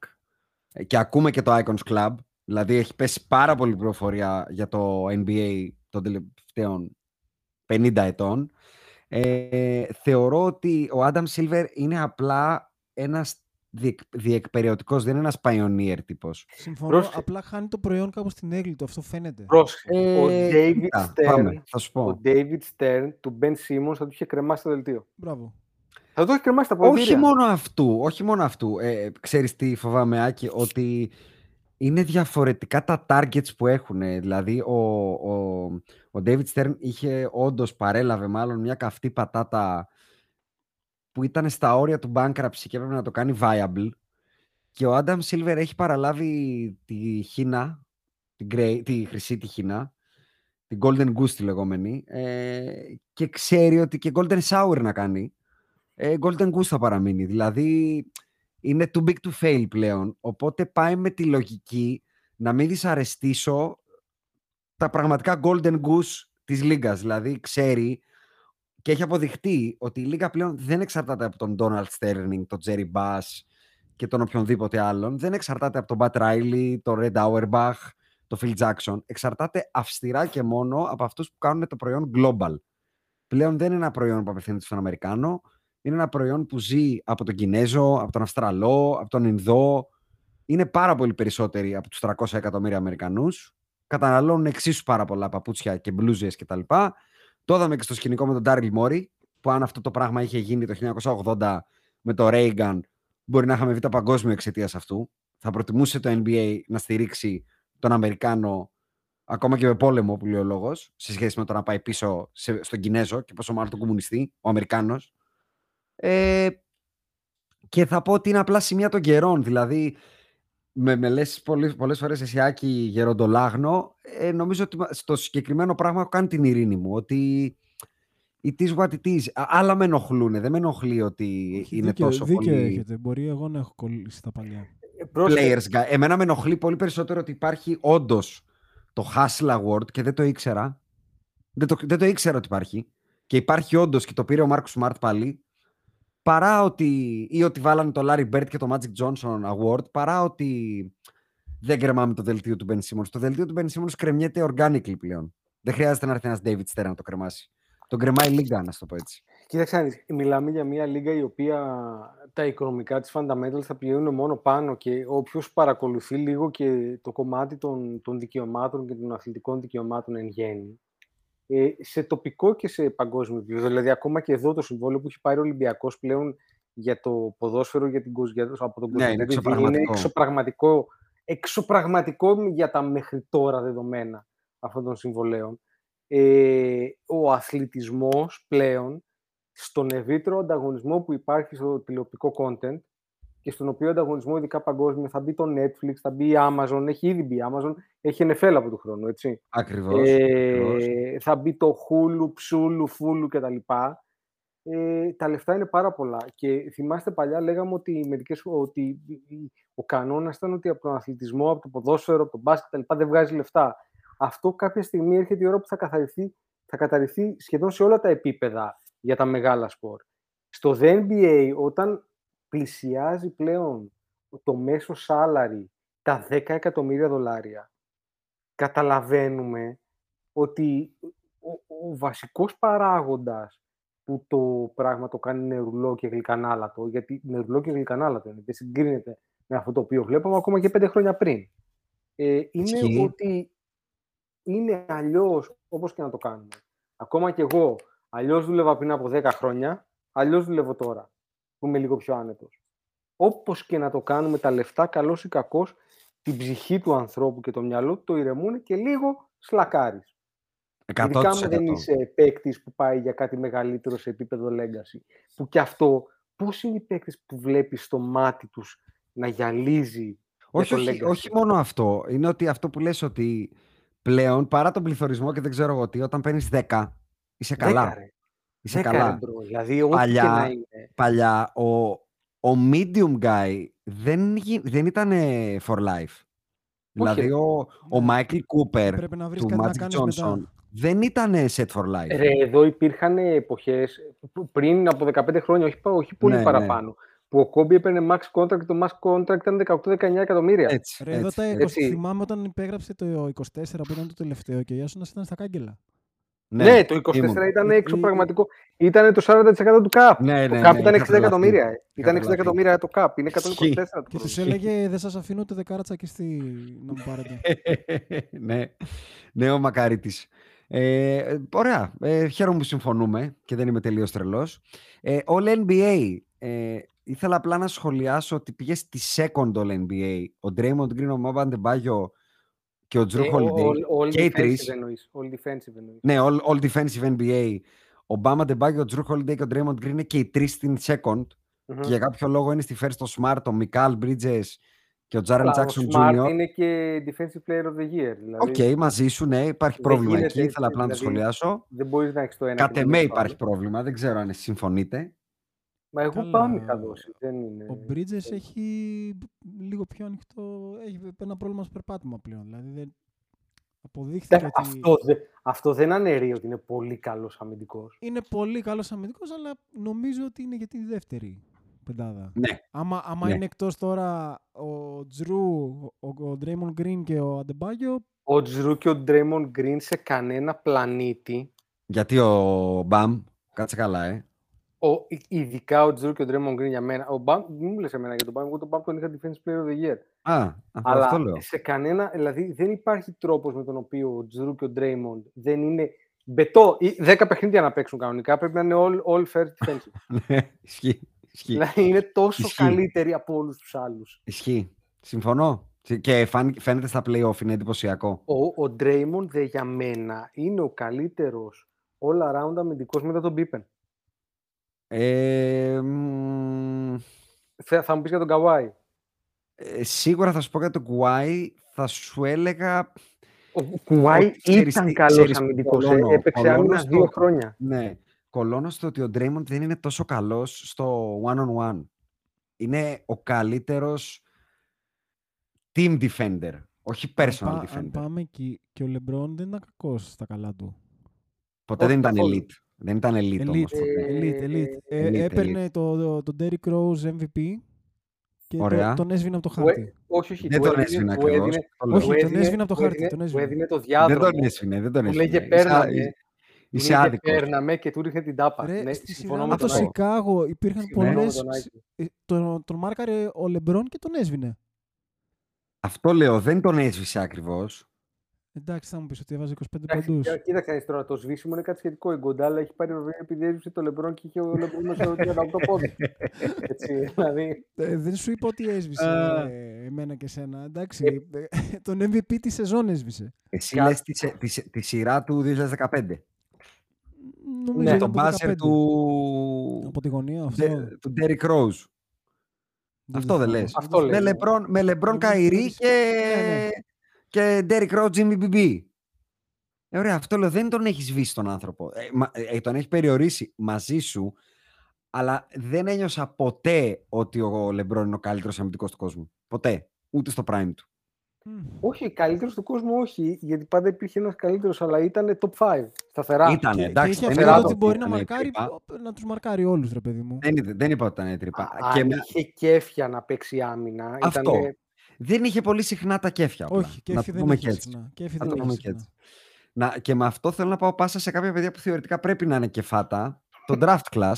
ε, και ακούμε και το Icons Club δηλαδή έχει πέσει πάρα πολύ πληροφορία για το NBA των τελευταίων 50 ετών ε, θεωρώ ότι ο Adam Silver είναι απλά ένας διεκ, διεκπαιρεωτικός, δεν είναι ένας pioneer τύπος. Συμφωνώ, Πρόσεχε. απλά χάνει το προϊόν κάπου στην έγκλη του, αυτό φαίνεται. Πρόσεχε. ο Ε, David κοίτα, Stern, πάμε, θα σου πω. ο David Stern του Ben Simmons θα του είχε κρεμάσει το δελτίο. Μπράβο. Θα το έχει κρεμάσει τα Όχι ποδητήρια. μόνο αυτού, όχι μόνο αυτού. Ε, ξέρεις τι φοβάμαι, Άκη, ότι είναι διαφορετικά τα targets που έχουν. Δηλαδή, ο, ο, ο David Stern είχε όντως παρέλαβε μάλλον μια καυτή πατάτα που ήταν στα όρια του bankruptcy και έπρεπε να το κάνει viable. Και ο Adam Silver έχει παραλάβει τη Χίνα, την grey, τη χρυσή τη Χίνα, την Golden Goose τη λεγόμενη, ε, και ξέρει ότι και Golden Shower να κάνει, ε, Golden Goose θα παραμείνει. Δηλαδή, είναι too big to fail πλέον. Οπότε πάει με τη λογική να μην δυσαρεστήσω τα πραγματικά Golden Goose της Λίγκας. Δηλαδή, ξέρει και έχει αποδειχτεί ότι η Λίγκα πλέον δεν εξαρτάται από τον Donald Sterling, τον Jerry Bass και τον οποιονδήποτε άλλον. Δεν εξαρτάται από τον Bat Riley, τον Red Auerbach, τον Phil Jackson. Εξαρτάται αυστηρά και μόνο από αυτούς που κάνουν το προϊόν global. Πλέον δεν είναι ένα προϊόν που απευθύνεται στον Αμερικάνο. Είναι ένα προϊόν που ζει από τον Κινέζο, από τον Αυστραλό, από τον Ινδό. Είναι πάρα πολύ περισσότεροι από τους 300 εκατομμύρια Αμερικανούς. Καταναλώνουν εξίσου πάρα πολλά παπούτσια και μπλούζες κτλ. Το είδαμε και στο σκηνικό με τον Ντάριλ Μόρι, που αν αυτό το πράγμα είχε γίνει το 1980 με το Reagan, μπορεί να είχαμε βγει το παγκόσμιο εξαιτίας αυτού. Θα προτιμούσε το NBA να στηρίξει τον Αμερικάνο ακόμα και με πόλεμο, που λέει ο λόγος, σε σχέση με το να πάει πίσω σε, στον Κινέζο και πόσο μάλλον τον κομμουνιστή, ο Αμερικάνος. Ε, και θα πω ότι είναι απλά σημεία των καιρών. Δηλαδή, με, με λες πολλές, πολλές φορές εσύ Άκη γεροντολάγνο, ε, νομίζω ότι μα- στο συγκεκριμένο πράγμα έχω κάνει την ειρήνη μου. Ότι it is what it is. Α- Άλλα με ενοχλούν. Δεν με ενοχλεί ότι Όχι, είναι δίκιο, τόσο δίκιο πολύ έχετε. Μπορεί εγώ να έχω κολλήσει τα παλιά. Ε, πρόσεχε. players guy. Εμένα με ενοχλεί πολύ περισσότερο ότι υπάρχει όντως το Hustle Award και δεν το ήξερα. Δεν το, δεν το ήξερα ότι υπάρχει. Και υπάρχει όντως και το πήρε ο Μάρκο Σμαρτ πάλι. Παρά ότι. ή ότι βάλανε το Larry Bird και το Magic Johnson Award. Παρά ότι δεν κρεμάμε το δελτίο του Ben Simmons. Το δελτίο του Ben Simmons κρεμιέται organically πλέον. Δεν χρειάζεται να έρθει ένας David Stern να το κρεμάσει. Τον κρεμάει η λίγα, να σου το πω έτσι. Κοίταξε, να δεις, μιλάμε για μια λίγα η οποία τα οικονομικά της fundamentals θα πηγαίνουν μόνο πάνω και όποιος παρακολουθεί λίγο και το κομμάτι των, των δικαιωμάτων και των αθλητικών δικαιωμάτων εν γέννη, ε, σε τοπικό και σε παγκόσμιο επίπεδο, δηλαδή ακόμα και εδώ το συμβόλαιο που έχει πάρει ο Ολυμπιακός πλέον για το ποδόσφαιρο για την, Κος- για, από τον Ναι, είναι Κωνσταντίνο, είναι εξωπραγματικό. εξωπραγματικό, εξωπραγματικό για τα μέχρι τώρα δεδομένα αυτών των συμβολέων. Ε, ο αθλητισμός πλέον στον ευρύτερο ανταγωνισμό που υπάρχει στο τηλεοπτικό content και στον οποίο ανταγωνισμό, ειδικά παγκόσμιο, θα μπει το Netflix, θα μπει η Amazon, έχει ήδη μπει η Amazon, έχει NFL από του χρόνου, έτσι. Ακριβώς. Ε, θα μπει το Hulu, Ψούλου, Φούλου κτλ. Ε, τα λεφτά είναι πάρα πολλά. Και θυμάστε παλιά λέγαμε ότι, μερικές, ότι ο κανόνας ήταν ότι από τον αθλητισμό, από το ποδόσφαιρο, από το μπάσκετ κτλ. δεν βγάζει λεφτά. αυτό κάποια στιγμή έρχεται η ώρα που θα, καθαριθεί, θα καταρριφθεί σχεδόν σε όλα τα επίπεδα για τα μεγάλα σπορ. Στο NBA, όταν πλησιάζει πλέον το μέσο salary τα 10 εκατομμύρια δολάρια, καταλαβαίνουμε ότι ο, ο βασικός παράγοντας που το πράγμα το κάνει νερουλό και γλυκανάλατο, γιατί νερουλό και γλυκανάλατο είναι, δεν συγκρίνεται με αυτό το οποίο βλέπαμε ακόμα και πέντε χρόνια πριν. Ε, είναι ότι είναι αλλιώς όπως και να το κάνουμε. Ακόμα και εγώ αλλιώς δούλευα πριν από 10 χρόνια, αλλιώς δουλεύω τώρα, που είμαι λίγο πιο άνετος. Όπως και να το κάνουμε, τα λεφτά, καλός ή κακός, την ψυχή του ανθρώπου και το μυαλό του το ηρεμούν και λίγο σλακάρεις. Ειδικά αν δεν είσαι παίκτης που πάει για κάτι μεγαλύτερο σε επίπεδο legacy. Που και αυτό, πώς είναι οι παίκτες που βλέπεις στο μάτι τους να γυαλίζει. Όχι, όχι, όχι μόνο αυτό. Είναι ότι αυτό που λες ότι πλέον παρά τον πληθωρισμό και δεν ξέρω εγώ τι, όταν παίρνεις 10, είσαι καλά. 10, είσαι 10, καλά. Μπρο, δηλαδή, παλιά, και να είναι. παλιά ο, ο medium guy δεν, δεν ήταν for life. Δηλαδή ο, ο Michael Cooper του Magic Johnson δεν ήταν set for life. Ρε, εδώ υπήρχαν εποχές πριν από 15 χρόνια, όχι, όχι πολύ ναι, ναι. παραπάνω, ναι. που ο Κόμπι έπαιρνε max contract, το max contract ήταν 18-19 εκατομμύρια. Έτσι, Ρε, εδώ τα 20, θυμάμαι όταν υπέγραψε το 24 που ήταν το τελευταίο και ο Ιάσονας ήταν στα κάγκελα. Ναι, ναι, το 24 ήμουν. ήταν έξω Ή... πραγματικό. Ήταν το 40% του CAP. Ναι, ναι, το CAP ναι, ήταν 60 εκατομμύρια. Ήταν 60 εκατομμύρια το CAP. Είναι 124. Και του έλεγε δεν σας αφήνω ούτε δεκάρα τσακιστή να μου πάρετε. ναι, ναι, ο Μακαρίτης. Ε, ωραία. Ε, χαίρομαι που συμφωνούμε και δεν είμαι τελείως τρελός. Ε, All NBA. Ε, ήθελα απλά να σχολιάσω ότι πήγες στη second All NBA. Ο Draymond Green, ο Μόμπα Αντεμπάγιο και ο Drew ε, Holiday. All, all και οι All defensive εννοείς. Ναι, all, all defensive NBA. Ο Μπάμα Ντεμπάγιο, ο Drew Holiday και ο Draymond Green είναι και οι τρεις στην second. Mm-hmm. Και για κάποιο λόγο είναι στη first ο Smart, ο Μικάλ Bridges και ο Τζάρεν Τζάκσον Jr. είναι και Defensive Player of the Year. Δηλαδή... OK, okay, μαζί σου, ναι, υπάρχει πρόβλημα εκεί. Ήθελα απλά να το δηλαδή, σχολιάσω. Δεν μπορείς να έχεις το ένα. Κατ' εμέ υπάρχει πρόβλημα. Δεν ξέρω αν συμφωνείτε. Μα εγώ Καλά. πάμε είχα δώσει. Δεν είναι... Ο Bridges έχει λίγο πιο ανοιχτό. Έχει ένα πρόβλημα στο περπάτημα πλέον. Δηλαδή δεν... Αποδείχθηκε ότι... αυτό, δε, αυτό δεν αναιρεί ότι είναι πολύ καλός αμυντικός. Είναι πολύ καλός αμυντικός, αλλά νομίζω ότι είναι για τη δεύτερη πεντάδα. Ναι. Άμα, άμα ναι. είναι εκτός τώρα ο Τζρου, ο, ο Draymond Green και ο Αντεμπάγιο. Ο Τζρου και ο Ντρέιμον Γκριν σε κανένα πλανήτη. Γιατί ο Μπαμ, κάτσε καλά, ε. Ο, ειδικά ο Τζρου και ο Ντρέιμον Γκριν για μένα. Ο Μπαμ, μην μου λες εμένα για τον Μπαμ, εγώ τον Μπαμ τον είχα defense player of the year. Α, Αλλά αυτό λέω. σε κανένα, δηλαδή δεν υπάρχει τρόπος με τον οποίο ο Τζρου και ο Ντρέιμον δεν είναι μπετό ή 10 παιχνίδια να παίξουν κανονικά. Πρέπει να είναι all, all first defensive. Ναι, ισχύει. Δηλαδή είναι τόσο Ισχύει. καλύτεροι από όλους τους άλλους. Ισχύει. Συμφωνώ. Και φαίνεται στα playoff, είναι εντυπωσιακό. Ο, ο Draymond για μένα είναι ο καλύτερος all around αμυντικός μετά τον Pippen. Ε, θα, θα μου πεις για τον Καουάι. Ε, σίγουρα θα σου πω για τον Κουάι. Θα σου έλεγα. Ο Κουάι ήταν καλός αμυντικός. Ε, έπαιξε άμυνα δύο χρόνια. Ναι κολώνω στο ότι ο Draymond δεν είναι τόσο καλός στο one-on-one. Είναι ο καλύτερος team defender, όχι personal αν defender. Αν πάμε και, και ο LeBron δεν ήταν κακός στα καλά του. Ποτέ δεν ήταν elite. Δεν ήταν elite, elite όμως. Elite, elite. Ε, elite έπαιρνε elite. το, το Derrick Rose MVP και Ωραία. τον έσβηνε από το χάρτη. Όχι, όχι. Δεν τον έσβηνε ακριβώς. Όχι, τον έσβηνε από το χάρτη. Τον έσβηνε το διάδρομο. Δεν τον έσβηνε. Δεν τον έσβηνε. Λέγε πέρναγε. Είσαι άδικος. Παίρναμε και του ρίχνε την τάπα. Ρε, ναι, συμφωνώ με το Σικάγο υπήρχαν πολλέ. Ε, τον, τον μάρκαρε ο Λεμπρόν και τον έσβηνε. Αυτό λέω, δεν τον έσβησε ακριβώς. Εντάξει, θα μου πεις ότι έβαζε 25 ποντού. Κοίταξε τώρα, το σβήσιμο είναι κάτι σχετικό. Η Γκοντάλα έχει πάρει βραβείο επειδή έσβησε το Λεμπρόν και είχε ο Λεμπρόν μέσα στο 38 πόντου. Έτσι, δηλαδή. Ε, δεν σου είπα ότι έσβησε ε, εμένα και σένα. Εντάξει, τον MVP τη σεζόν έσβησε. Εσύ λες τη σειρά του 2015. Νομίζω ναι, τον buzzer του... Από τη γωνία αυτό. Του Derrick Rose. αυτό δεν λες. Αυτό με Λεμπρόν, με Λεμπρόν Καϊρή και, ναι, ναι. Και Derrick Rose, Jimmy BB. Ε, ωραία, αυτό λέω, δεν τον έχεις σβήσει τον άνθρωπο. Ε, μα, ε, τον έχει περιορίσει μαζί σου, αλλά δεν ένιωσα ποτέ ότι ο Λεμπρόν είναι ο καλύτερος αμυντικός του κόσμου. Ποτέ. Ούτε στο prime του. Όχι, καλύτερος του κόσμου όχι, γιατί πάντα υπήρχε ένας καλύτερος, αλλά ήταν top 5. Σταθερά. Ήταν, Και, εντάξει, και δεν είχε είπα αυτό ότι ότι μπορεί να, ήταν μαρκάρει, τρύπα. να τους μαρκάρει όλους, ρε παιδί μου. Δεν, είδε- δεν είπα ότι ήταν τρύπα. Αν Και με- είχε κέφια να παίξει άμυνα. Αυτό. Ήτανε... δεν είχε πολύ συχνά τα κέφια. απλά. Όχι, να κέφι το δεν πούμε έχει και έτσι. συχνά. Κέφι Να δεν το έχει πούμε και συχνά. έτσι. Να, και με αυτό θέλω να πάω πάσα σε κάποια παιδιά που θεωρητικά πρέπει να είναι κεφάτα. Το draft class.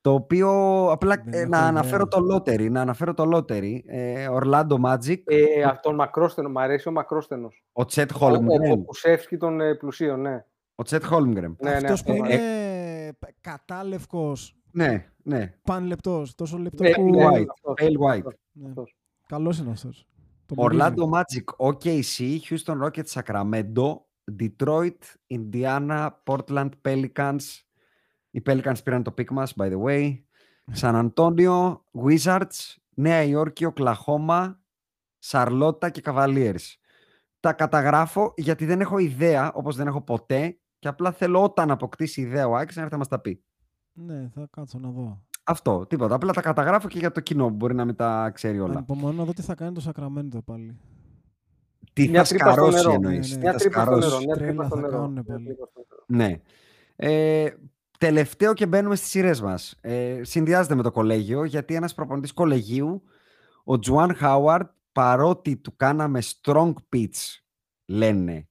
Το οποίο απλά Δεν ε, έχω να ιδέα. αναφέρω το lottery. Να αναφέρω το lottery. Ε, Orlando Magic. Ε, αυτόν μακρόστενο, μ' αρέσει ο μακρόστενος. Ο Τσέτ Ο, ο, Holmgren. ο Κουσεύσκι των ε, πλουσίων, ναι. Ο Τσέτ Holmgren. Ναι, ναι, Αυτός αυτό, που ναι. είναι κατάλευκος, Ναι, ναι. πανλεπτός, τόσο λεπτό Ναι, που... ναι, White. αυτός, Pale white. αυτός, Ναι. αυτός. Καλός είναι αυτός. Το μυρίζει. Orlando Magic, OKC, Houston Rockets, Sacramento, Detroit, Indiana, Portland Pelicans. Οι Pelicans πήραν το pick μας, by the way. San Antonio, Wizards, Νέα Υόρκη, Oklahoma, Σαρλότα και Cavaliers. Τα καταγράφω γιατί δεν έχω ιδέα, όπως δεν έχω ποτέ, και απλά θέλω όταν αποκτήσει ιδέα ο Άκης να έρθει να μας τα πει. Ναι, θα κάτσω να δω. Αυτό, τίποτα. Απλά τα καταγράφω και για το κοινό που μπορεί να μην τα ξέρει όλα. Ανυπομονώ να δω τι θα κάνει το Σακραμέντο πάλι. Τι Μια θα τρύπα στο σκαρώσει νερό. εννοείς. Ναι, ναι. τι Μια θα τρύπα στο σκαρώσει. νερό. Μια Τρέλα τρύπα στο θα νερό. κάνουνε μια πάλι. τρύπα στο νερό. Ναι. Ε, τελευταίο και μπαίνουμε στις σειρές μας. Ε, συνδυάζεται με το κολέγιο, γιατί ένας προπονητής κολεγίου, ο Τζουάν Χάουαρντ, παρότι του κάναμε strong pitch, λένε,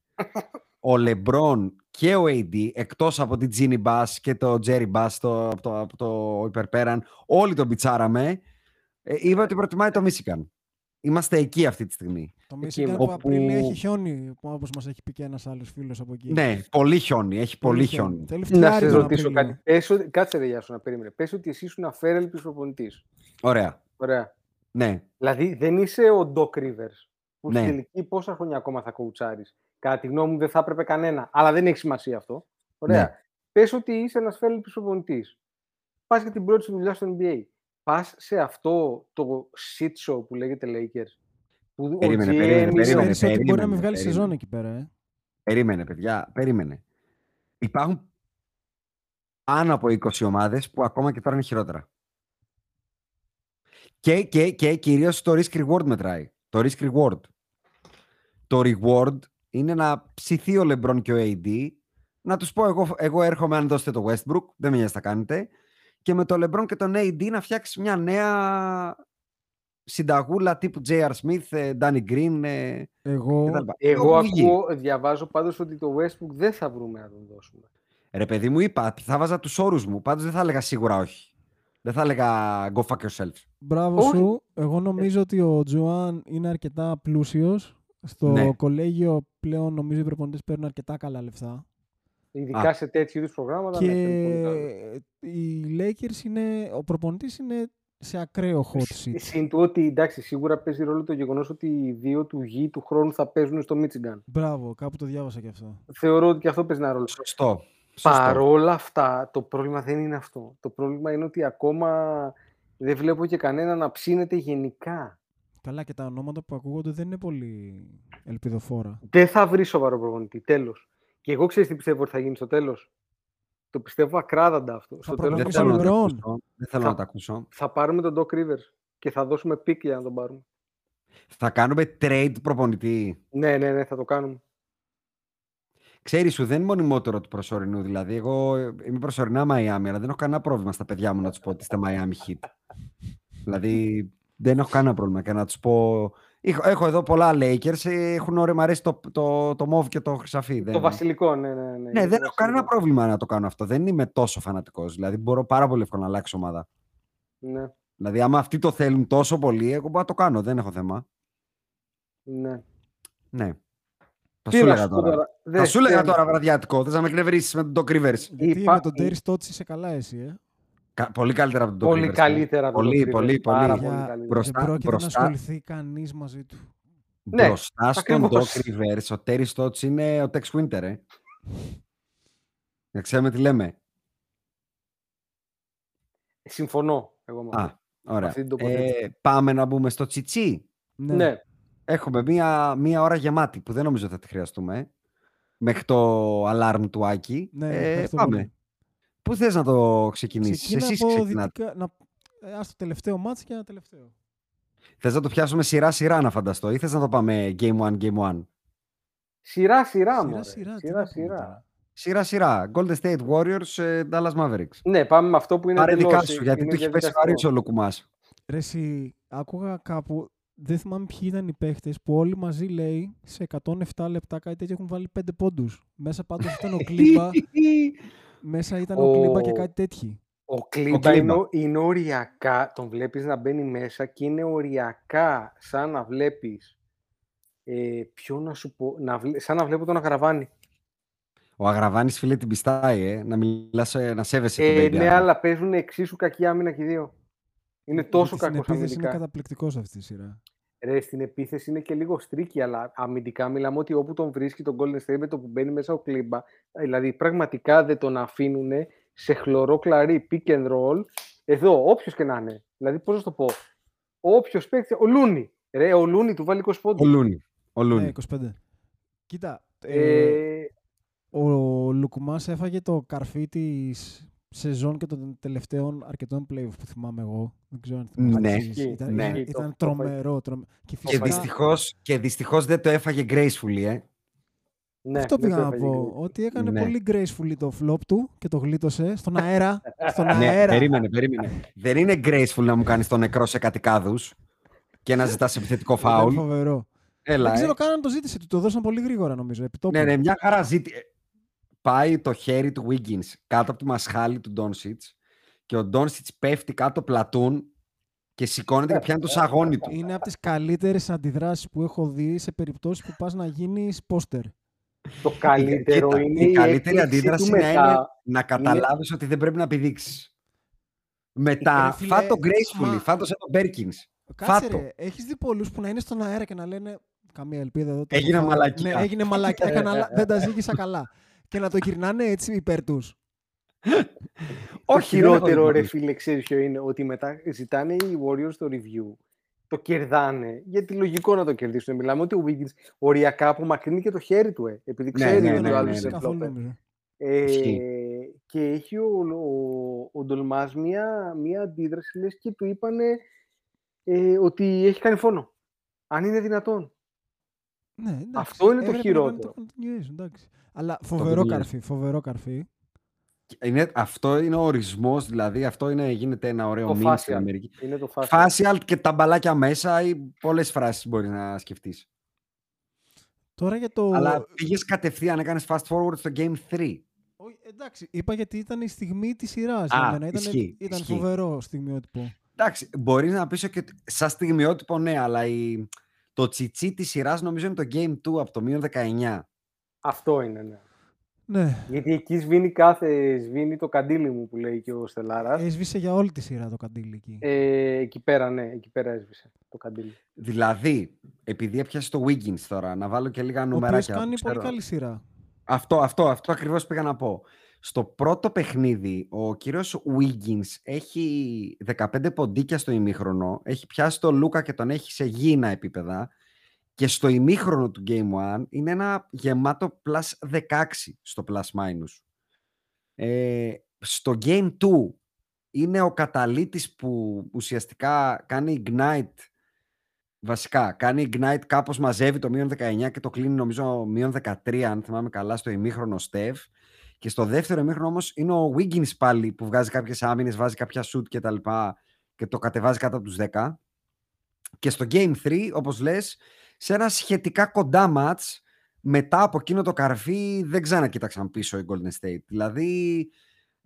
ο Λεμπρόν και ο AD, εκτός από την Τζίνι Μπάς και το Τζέρι Μπάς το, από το, από το υπερπέραν, όλοι τον πιτσάραμε, ε, είπε ότι προτιμάει το Μίσικαν. Είμαστε εκεί αυτή τη στιγμή. Το Εκεί Michigan είμαι. που Όπου- Απρίλιο έχει χιόνι, όπως μας έχει πει και ένας άλλος φίλος από εκεί. Ναι, πολύ χιόνι, έχει πολύ χιόνι. Θέλει Να φτιάρι σε τον ρωτήσω Απρίλιο. κάτι. Πες ότι... Κάτσε ρε γεια σου να περίμενε. Πες ότι εσύ ήσουν αφαίρελπης προπονητής. Ωραία. Ωραία. Ναι. Δηλαδή δεν είσαι ο Doc Rivers. Που Ναι. στην τελική πόσα χρόνια ακόμα θα κοουτσάρεις. Κατά τη γνώμη μου δεν θα έπρεπε κανένα. Αλλά δεν έχει σημασία αυτό. Ωραία. Ναι. Πες ότι είσαι ένας αφαίρελπης προπονητής. Πας για την πρώτη σου δουλειά στο NBA. Πας σε αυτό το shit show που λέγεται Lakers. Που Περίμενε, ο GM περίμενε, είναι- περίμενε. Ξέρεις ότι μπορεί να μην βγάλει περίμενε. σεζόν εκεί πέρα, ε. Περίμενε, παιδιά. Περίμενε. Υπάρχουν πάνω από 20 ομάδες που ακόμα και τώρα είναι χειρότερα. Και, και, και κυρίως το risk reward μετράει. Το risk reward. Το reward είναι να ψηθεί ο LeBron και ο AD, να τους πω εγώ, εγώ έρχομαι αν δώσετε το Westbrook, δεν με νοιάζει τι θα κάνετε, και με το LeBron και τον AD να φτιάξει μια νέα συνταγούλα τύπου J.R. Smith, ε, Danny Green ε, Εγώ, κτλ. Εγώ Όπου βγει. ακούω, διαβάζω πάντως ότι το Westbrook δεν θα βρούμε να τον δώσουμε. Ρε παιδί μου, είπα, θα βάζα τους όρους μου. Πάντως δεν θα έλεγα σίγουρα όχι. Δεν θα έλεγα go fuck yourself. μπράβο Όχι. σου. Εγώ νομίζω ότι ο Τζουάν είναι αρκετά πλούσιος. Στο Ναι. κολέγιο πλέον νομίζω οι προπονητές παίρνουν αρκετά καλά λεφτά. Ειδικά Α. σε τέτοιου είδους προγράμματα. Και ναι, παίρνει πολύ καλά. οι Lakers είναι, ο προπονητής είναι σε ακραίο hot seat. Συν του ότι εντάξει, σίγουρα παίζει ρόλο το γεγονός ότι οι δύο του γη του χρόνου θα παίζουν στο Μίτσιγκαν. Μπράβο, κάπου το διάβασα και αυτό. Θεωρώ ότι και αυτό παίζει ένα ρόλο. Σωστό. Σωστό. Παρόλα αυτά, το πρόβλημα δεν είναι αυτό. Το πρόβλημα είναι ότι ακόμα δεν βλέπω και κανένα να ψήνεται γενικά. Καλά και τα ονόματα που ακούγονται δεν είναι πολύ ελπιδοφόρα. Δεν θα βρεις σοβαρό προπονητή. Τέλος. Και εγώ ξέρω τι πιστεύω ότι θα γίνει στο τέλος. Το πιστεύω ακράδαντα αυτό. Στο τέλος Δεν προπονητής θα, θέλω, να πάρουμε, ο το LeBron. ακούσω. Δεν θέλω Θα- να το ακούσω. θα πάρουμε τον Doc Rivers και θα δώσουμε pick για να τον πάρουμε. Θα κάνουμε trade προπονητή. Ναι, ναι, ναι, θα το κάνουμε. Ξέρεις σου, δεν είναι μονιμότερο του προσωρινού. Δηλαδή, εγώ είμαι προσωρινά Miami, αλλά δεν έχω κανένα πρόβλημα στα παιδιά μου να τους πω ότι είστε Miami Heat. δηλαδή, δεν έχω κανένα πρόβλημα και να τους πω. Έχω, έχω εδώ πολλά Lakers, ε, έχουν ωραία, μ' αρέσει το, το, το, μοβ και το χρυσαφί. Το δεν- βασιλικό, ναι, ναι. Ναι, Ναι, για το δεν έχω κανένα βασιλικό. πρόβλημα να το κάνω αυτό. Δεν είμαι τόσο φανατικός. Δηλαδή, μπορώ πάρα πολύ εύκολα να αλλάξω ομάδα. Ναι, Δηλαδή, άμα αυτοί το θέλουν τόσο πολύ, εγώ μπορώ να το κάνω. Δεν έχω θέμα. ναι. Ναι. Θα Τι σου να έλεγα σου πω τώρα. τώρα. Θα Δεν σου έλεγα θέλω. τώρα βραδιάτικο. Θες να με εκνευρίσει με τον Doc Rivers. Γιατί Είπα- με τον Terry Stotts είσαι καλά εσύ, ε. Κα- Πολύ καλύτερα από τον Doc Πολύ Rivers, καλύτερα από τον Πολύ, Doc Rivers, πολύ, πάρα πολύ. πολύ Για- καλύτερα. Μπροστά- δεν πρόκειται μπροστά. να ασχοληθεί κανείς μαζί του. Ναι, Μπροστά στον Doc ακριβώς. Rivers, ο Terry Stotts είναι ο Tex Winter, ε. Να ξέρουμε τι λέμε. Συμφωνώ. Εγώ με Α, αυτό. ωραία. αυτή την τοποθέτηση. Ε, πάμε να μπούμε στο τσιτσί. Ναι. Ναι. Έχουμε μία, μία ώρα γεμάτη που δεν νομίζω θα τη χρειαστούμε. ε, Μέχρι το alarm του Άκη. Ναι, Ε, ευχαριστώ πάμε. Πολύ. Πού θες να το ξεκινήσεις; Ξεκίνα Εσείς από ξεκινάτε. δυτικά, να... ε, ας το τελευταίο μάτς και ένα τελευταίο. Θες να το πιάσουμε σειρά-σειρά να φανταστώ ή θες να το πάμε game one, game one; Σειρά, σειρά, μωρέ. Σειρά-σειρά. τι Σειρά, να πούμε σειρά. τώρα. Σειρά-σειρά. Golden State Warriors, ε, Dallas Mavericks. Ναι, πάμε με αυτό που είναι Πάρε εντελώς, δικά σου, γιατί είναι το έχει πέσει διαδικαστικό. βαρύς ο Λουκουμάς. Ρε εσύ, άκουγα κάπου, δεν θυμάμαι ποιοι ήταν οι παίχτες που όλοι μαζί λέει σε 107 λεπτά κάτι τέτοιο έχουν βάλει 5 πόντους. Μέσα πάντως ήταν ο Κλίμπα, μέσα ήταν ο, Ο- Κλίμπα και κάτι τέτοιοι. Ο Κλίμπα Κλίμπα. είναι, ο- είναι οριακά, τον βλέπεις να μπαίνει μέσα και είναι οριακά σαν να βλέπεις, ε, ποιο να σου πω, να βλέ- σαν να βλέπω τον Αγραβάνη. Ο Αγραβάνης φίλε την πιστάει, ε, να μιλάς, ε, να σέβεσαι τον Ε, baby. ναι, Άγρα. αλλά παίζουν εξίσου κακή άμυνα και οι δύο. Είναι τόσο Γιατί στην κακός επίθεση είναι αμυντικά. καταπληκτικός αυτή η σειρά. Ρε, στην επίθεση είναι και λίγο streaky, αλλά αμυντικά μιλάμε ότι όπου τον βρίσκει τον Golden State με το που μπαίνει μέσα ο Κλίμπα, δηλαδή πραγματικά δεν τον αφήνουν σε χλωρό κλαρί pick and roll. Εδώ, όποιος και να είναι. Δηλαδή, πώς να σου το πω. Όποιος παίκτη. Ο Λούνι. Ρε, ο Λούνι του βάλει 20 Ο πόντου. Λούνι. Ο Λούνι. Ναι, 25. Κοίτα, ε, Ε, ο Λούκα μας έφαγε το καρφί της σεζόν και των τελευταίων αρκετών playoff που θυμάμαι εγώ. Δεν ξέρω αν θυμάσαι Ναι, εσείς. ισχύει, Ήταν, ναι. ήταν, Ισχύει, το- ήταν το έφαγε. τρομερό. τρομε- Και Και φυσικά, δυστυχώς, και δυστυχώς δεν το έφαγε gracefully, ε. ναι, αυτό δεν πήγα το να έφαγε πω. γκρι. Ότι έκανε Ναι. πολύ gracefully το flop του και το γλίτωσε στον αέρα. στον Ναι, αέρα. περίμενε, περίμενε. δεν είναι graceful να μου κάνεις το νεκρό σε κατοικάδους και να ζητάς επιθετικό Ήταν φάουλ. φοβερό. Έλα, Δεν ε. ξέρω καν αν το ζήτησε. Του το δώσαν πολύ γρήγορα νομίζω. επιτόπου. Ναι, ναι, μια χαρά ζήτη. Ε, Πάει το χέρι του Wiggins κάτω από τη μασχάλη του Ντόνσιτς και ο Ντόνσιτς πέφτει κάτω πλατούν και σηκώνεται και πιάνει το σαγόνι του. Είναι από τις καλύτερες αντιδράσεις που έχω δει σε περιπτώσεις που πας να γίνεις πόστερ. Το καλύτερο Κοίτα, είναι η καλύτερη έκπληξή του αντίδραση να μετά. είναι να καταλάβεις ότι δεν πρέπει να πηδήξεις. Μετά, Ρε φίλε, φάτο gracefully, μα- φάτο σαν τον Μπέρκινς. Κάτσε Φάτο. ρε, έχεις δει πολλούς που να είναι στον αέρα και να λένε καμία ελπίδα εδώ. το Έγινε έχω φάει». μαλακία. Ναι, έγινε μαλακία. Έκανα, λα- δεν τα ζήγησα καλά. Και να το γυρνάνε έτσι υπέρ τους. Το Όχι, δεν έχω χειρότερο, δει ρε φίλε, ξέρεις ποιο είναι; Ότι μετά ζητάνε οι Warriors το review. Το κερδάνε. Γιατί λογικό να το κερδίσουν. Μιλάμε ότι ο Wiggins οριακά απομακρύνει και το χέρι του, ε, επειδή Ναι, ξέρει ναι, ότι ναι, ο ναι, άλλος ναι. είναι Καθόλου flopper. νομίζω. Ε, Ισχύει. και έχει ο, ο, ο Ντολμάς μία, μία αντίδραση, λες και του είπανε ε, ότι έχει κάνει φόνο. Αν είναι δυνατόν. Ναι, εντάξει, Αυτό είναι το έπρεπε να κάνει χειρότερο. το continuation, εντάξει. Αλλά φοβερό δουλεύει. καρφί, φοβερό καρφί. Είναι, αυτό είναι ο ορισμός, δηλαδή αυτό είναι, γίνεται ένα ωραίο Το meme στην facial. Αμερική. Είναι το φάσμα. Facial και τα μπαλάκια μέσα ή πολλές φράσεις μπορείς να σκεφτείς. Τώρα για το... Αλλά πήγες κατευθείαν, έκανες fast forward στο Game 3. Όχι, εντάξει, είπα γιατί ήταν η στιγμή της σειράς. Α, για μένα. Ήταν, ισχύει, ήταν ισχύει. φοβερό στιγμιότυπο. Εντάξει, μπορείς να πεις και ότι- σαν στιγμιότυπο ναι, αλλά η, το τσιτσί της σειράς νομίζω είναι το Game 2 από το μείον 19. Αυτό είναι, ναι. Ναι, Γιατί εκεί σβήνει κάθε, σβήνει το καντήλι μου που λέει και ο Στελάρας. έσβησε για όλη τη σειρά το καντήλι εκεί. Ε, εκεί πέρα, ναι, εκεί πέρα έσβησε το καντήλι. Δηλαδή, επειδή έπιασε το Wiggins τώρα, να βάλω και λίγα ο οποίος νουμεράκια. που κάνει ξέρω. πολύ καλή σειρά. Αυτό, αυτό, αυτό ακριβώς πήγα να πω. Στο πρώτο παιχνίδι, ο κύριος Wiggins έχει 15 ποντίκια στο ημίχρονο, έχει πιάσει τον Λούκα και τον έχει σε γήινα επίπεδα και στο ημίχρονο του Game 1 είναι ένα γεμάτο plus 16 στο plus minus. Ε, στο Game 2 είναι ο καταλήτης που ουσιαστικά κάνει ignite Βασικά, κάνει ignite κάπως μαζεύει το μείον 19 και το κλείνει νομίζω μείον 13 αν θυμάμαι καλά στο ημίχρονο Στεβ και στο δεύτερο ημίχρονο όμως είναι ο Wiggins πάλι που βγάζει κάποιες άμυνες, βάζει κάποια shoot και τα λοιπά και το κατεβάζει κάτω από τους 10 και στο Game 3 όπως λες σε ένα σχετικά κοντά match μετά από εκείνο το καρφί δεν ξανακοίταξαν πίσω οι Golden State δηλαδή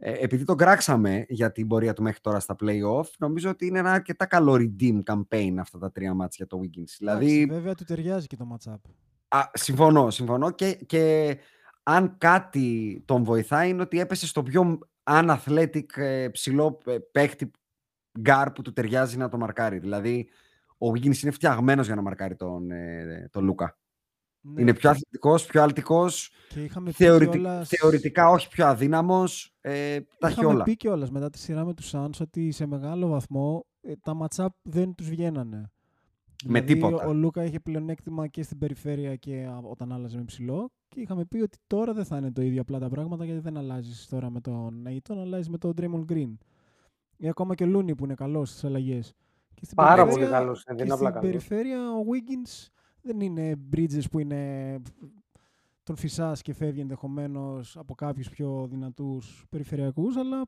ε, επειδή τον κράξαμε για την πορεία του μέχρι τώρα στα play-off, νομίζω ότι είναι ένα αρκετά καλό redeem campaign αυτά τα τρία μάτς για το Wiggins. Εντάξει, Δηλαδή, βέβαια του ταιριάζει και το matchup. α, συμφωνώ, συμφωνώ και, και αν κάτι τον βοηθάει είναι ότι έπεσε στο πιο unathletic ε, ψηλό ε, παίχτη γκάρ που του ταιριάζει να το μαρκάρει. Δηλαδή, ο Wiggins είναι φτιαγμένος για να μαρκάρει τον, ε, τον Λούκα. Ναι, Είναι πιο αθλητικός, πιο αλτικός, και είχαμε πει θεωρητι- κιόλας- θεωρητικά όχι πιο αδύναμος, ε, τα έχει Είχαμε όλα. πει κιόλας μετά τη σειρά με τους Suns ότι σε μεγάλο βαθμό ε, τα matchup δεν τους βγαίνανε. Με δηλαδή, τίποτα. Ο Λούκα είχε πλεονέκτημα και στην περιφέρεια και α, όταν άλλαζε με ψηλό. Και είχαμε πει ότι τώρα δεν θα είναι το ίδιο απλά τα πράγματα γιατί δεν αλλάζεις τώρα με τον Aiton, αλλάζεις με τον Draymond Green. Ή ακόμα και ο Looney που είναι καλός στις αλλαγές. Και στην Πάρα περιφέρεια- πολύ καλός είναι, δεν και είναι απλά στην καλός. περιφέρεια ο Wiggins δεν είναι Bridges που είναι τον φυσάς και φεύγει ενδεχομένως από κάποιους πιο δυνατούς περιφερειακούς, αλλά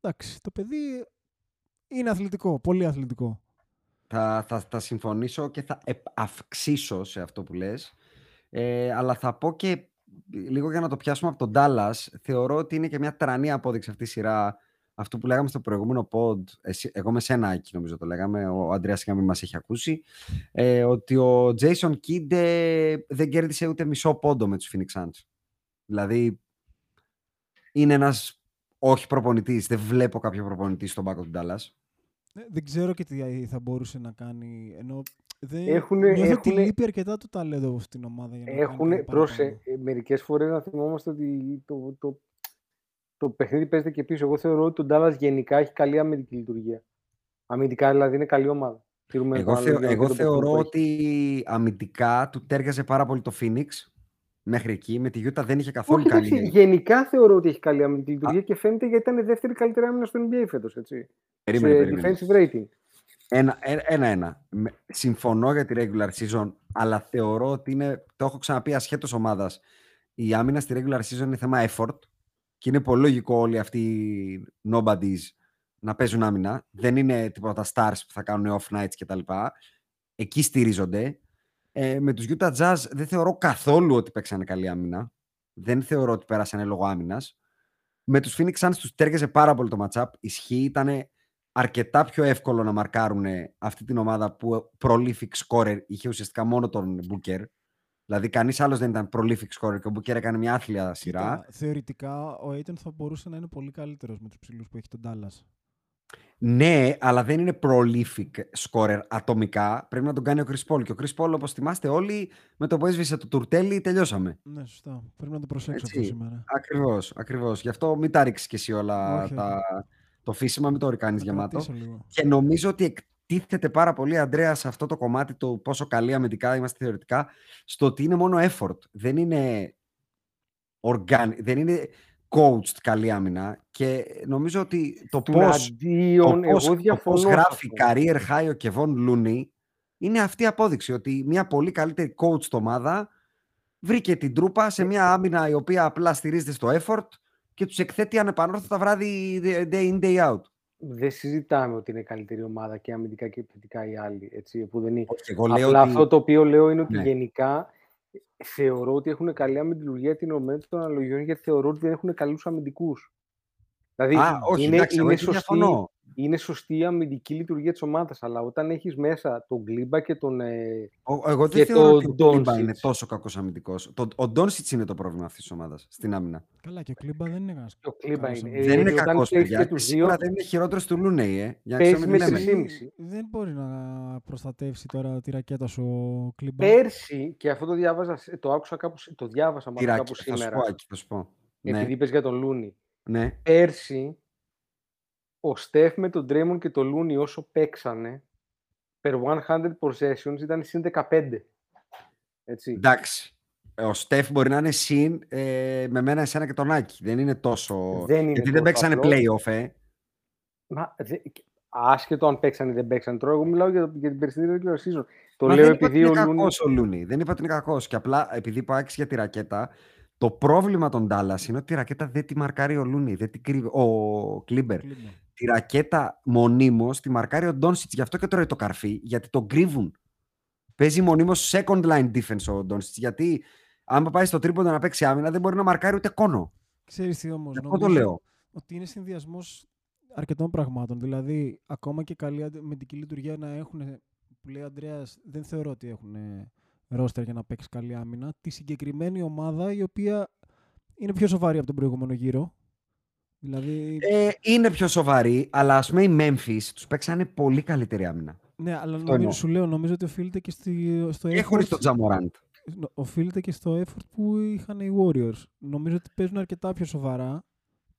εντάξει, το παιδί είναι αθλητικό, πολύ αθλητικό. Θα, θα, θα συμφωνήσω και θα επ- αυξήσω σε αυτό που λες. Ε, αλλά θα πω και λίγο για να το πιάσουμε από τον Dallas. Θεωρώ ότι είναι και μια τρανή απόδειξη αυτή η σειρά. Αυτό που λέγαμε στο προηγούμενο pod, εσύ, εγώ με σένα εκεί νομίζω το λέγαμε, ο Αντρέας για να μην μας έχει ακούσει, ε, ότι ο Jason Kidd ε, δεν κέρδισε ούτε μισό πόντο με τους Phoenix Suns. Δηλαδή, είναι ένας όχι προπονητής, δεν βλέπω κάποιο προπονητή στον πάκο του Dallas. Ε, Δεν ξέρω και τι θα μπορούσε να κάνει. Ενώ δεν Έχουνε- νιώθω ότι έχουνε- λείπει αρκετά το ταλέντο από αυτήν την ομάδα. Για να κάνει Έχουν, κάτι πρόσε, παραπάνω. μερικές φορές να θυμόμαστε ότι το, το, το παιχνίδι παίζεται και πίσω. Εγώ θεωρώ ότι ο Ντάλλας γενικά έχει καλή αμυντική λειτουργία. Αμυντικά δηλαδή είναι καλή ομάδα. Τηρούμε Εγώ, το θεω- άλλο για εγώ το θεωρώ παιχνίδι που ότι αμυντικά του τέργαζε πάρα πολύ το Phoenix μέχρι εκεί. Με τη Utah δεν είχε έχει. καθόλου Όχι, εντάξει, καλή. γενικά θεωρώ ότι έχει καλή αμυντική λειτουργία και φαίνεται γιατί ήταν η δεύτερη καλύτερη άμυνα στο NBA φέτος, έτσι. Περίμενε, σε περίμενε. defensive rating. Ένα, ε- ένα-ένα. Με- Συμφωνώ για τη regular season, αλλά θεωρώ ότι είναι, το έχω ξαναπεί ασχέτως ομάδας, η άμυνα στη regular season είναι θέμα effort και είναι πολύ λογικό όλοι αυτοί οι nobodies να παίζουν άμυνα. Δεν είναι τίποτα stars που θα κάνουν off nights κτλ. Εκεί στηρίζονται. Ε, με τους Utah Jazz δεν θεωρώ καθόλου ότι παίξανε καλή άμυνα. Δεν θεωρώ ότι πέρασανε λόγω άμυνας. Με τους Phoenix Suns τους τέργαζε πάρα πολύ το matchup. Ισχύει, ήταν αρκετά πιο εύκολο να μαρκάρουν αυτή την ομάδα που prolific scorer είχε ουσιαστικά μόνο τον Booker. Δηλαδή κανείς άλλος δεν ήταν prolific scorer και ο Booker έκανε μια άθλια σειρά. Κοίτα, θεωρητικά ο Aiton θα μπορούσε να είναι πολύ καλύτερος με τους ψηλούς που έχει τον Dallas. Ναι, αλλά δεν είναι prolific scorer ατομικά. Πρέπει να τον κάνει ο Chris Paul. Και ο Chris Paul, όπως θυμάστε όλοι, με το που έσβησε το τουρτέλι, τελειώσαμε. Ναι, σωστά. Πρέπει να το προσέξω αυτό Έτσι. σήμερα. Ακριβώς, ακριβώς. Γι' αυτό μην τα ρίξεις και εσύ όλα Όχι, τα... το φύσιμα, μην το ρικάνεις Να γεμάτο. κρατήσω λίγο. Και νομίζω ότι εκτίθεται πάρα πολύ, Αντρέα, σε αυτό το κομμάτι το πόσο καλή αμυντικά είμαστε θεωρητικά, στο ότι είναι μόνο effort. Δεν είναι organic, δεν είναι coached καλή άμυνα και νομίζω ότι το πώς, το Τουλαντίον, πώς, εγώ το διαφωνώ. πώς σε γράφει αυτό. career high ο Kevon Looney είναι αυτή η απόδειξη ότι μια πολύ καλύτερη coached ομάδα βρήκε την τρούπα σε μια άμυνα η οποία απλά στηρίζεται στο effort και τους εκθέτει ανεπανόρθωτα βράδυ day in day out. Δεν συζητάμε ότι είναι καλύτερη ομάδα και αμυντικά και επιθετικά οι άλλοι. Έτσι, που δεν είναι. Όχι, εγώ λέω Απλά ότι... αυτό το οποίο λέω είναι ότι Ναι. γενικά θεωρώ ότι έχουν καλή αμυντική λειτουργία τηρουμένων των αναλογιών γιατί θεωρώ ότι δεν έχουν καλούς αμυντικούς. Δηλαδή Α, όχι, είναι, εντάξει, εγώ είναι, εκεί σωστή, διαφωνώ. Είναι σωστή η αμυντική λειτουργία της ομάδας, αλλά όταν έχεις μέσα τον Κλίμπα και τον... Ε, Ο- Εγώ δεν και θεωρώ το ότι ο Κλίμπα Doncic. είναι τόσο κακός αμυντικός. Το, ο Ντόνσιτς είναι το πρόβλημα αυτής της ομάδας στην άμυνα. Καλά, και ο Κλίμπα δεν είναι κανένας το Κλίμπα καλός είναι. αμυντικός. δεν είναι όταν κακός, παίζει παιδιά. και Και τους σίγουρα δύο, δεν είναι χειρότερος του Λούνεϊ, ε. Για να Παίζει ξέρουμε τι με λέμε. τρεις- μισή. Δεν μπορεί να προστατεύσει τώρα τη ρακέτα σου ο Κλίμπα. πέρσι, και αυτό το διάβαζα, το άκουσα κάπου, το διάβασα μάλλον Τυράκι, κάπου θα σου σήμερα, πω, Άκη, θα σου πω. επειδή Ναι, είπες για τον Λούνι. ναι. Πέρσι, ο Στεφ με τον Ντρέμον και τον Λούνι όσο παίξανε, per 100 possessions ήταν συν 15. Έτσι. Εντάξει. Ο Στεφ μπορεί να είναι συν ε, με μένα, εσένα και τον Άκη. Δεν είναι τόσο... Δεν είναι Γιατί δεν τόσο παίξανε απλός. playoff, ε. Μα, δε, άσχετο αν παίξανε ή δεν παίξανε. Τώρα εγώ μιλάω για, το- για την περσινή regular season. Το Μα λέω δεν είπα επειδή ότι ο είναι Λούνι... κακός ο Λούνι. Δεν είπα ότι είναι κακός. Και απλά επειδή είπα άξι για τη ρακέτα, το πρόβλημα των Dallas είναι ότι η ρακέτα δεν τη μαρκάρει ο Λούνι, δεν τη κρύβει. Ο Κλίμπερ. Κλίμπα. Τη ρακέτα μονίμως τη μαρκάρει ο Ντόνσιτς. Γι' αυτό και τρώει το καρφί, γιατί τον κρύβουν. Παίζει μονίμως second line defense ο Ντόνσιτς. Γιατί άμα πάει στο τρίποντο να παίξει άμυνα, δεν μπορεί να μαρκάρει ούτε κώνο. Ξέρεις τι όμως, Αυτό το λέω. ότι είναι συνδυασμός αρκετών πραγμάτων. Δηλαδή, ακόμα και καλή αμυντική λειτουργία να έχουν, που λέει ο Ανδρέας, δεν θεωρώ ότι έχουν ρόστερ για να παίξει καλή άμυνα. Τη συγκεκριμένη ομάδα η οποία είναι πιο σοβαρή από τον προηγούμενο γύρο. Δηλαδή, Ε, είναι πιο σοβαρή, αλλά ας πούμε οι Memphis τους παίξανε πολύ καλύτερη άμυνα. ναι, αλλά αυτό νομίζω, εννοώ. σου λέω, νομίζω ότι οφείλεται και στη, στο Και χωρίς effort- τον Τζαμοράντ. νο- οφείλεται και στο effort που είχαν οι Warriors. Νομίζω ότι παίζουν αρκετά πιο σοβαρά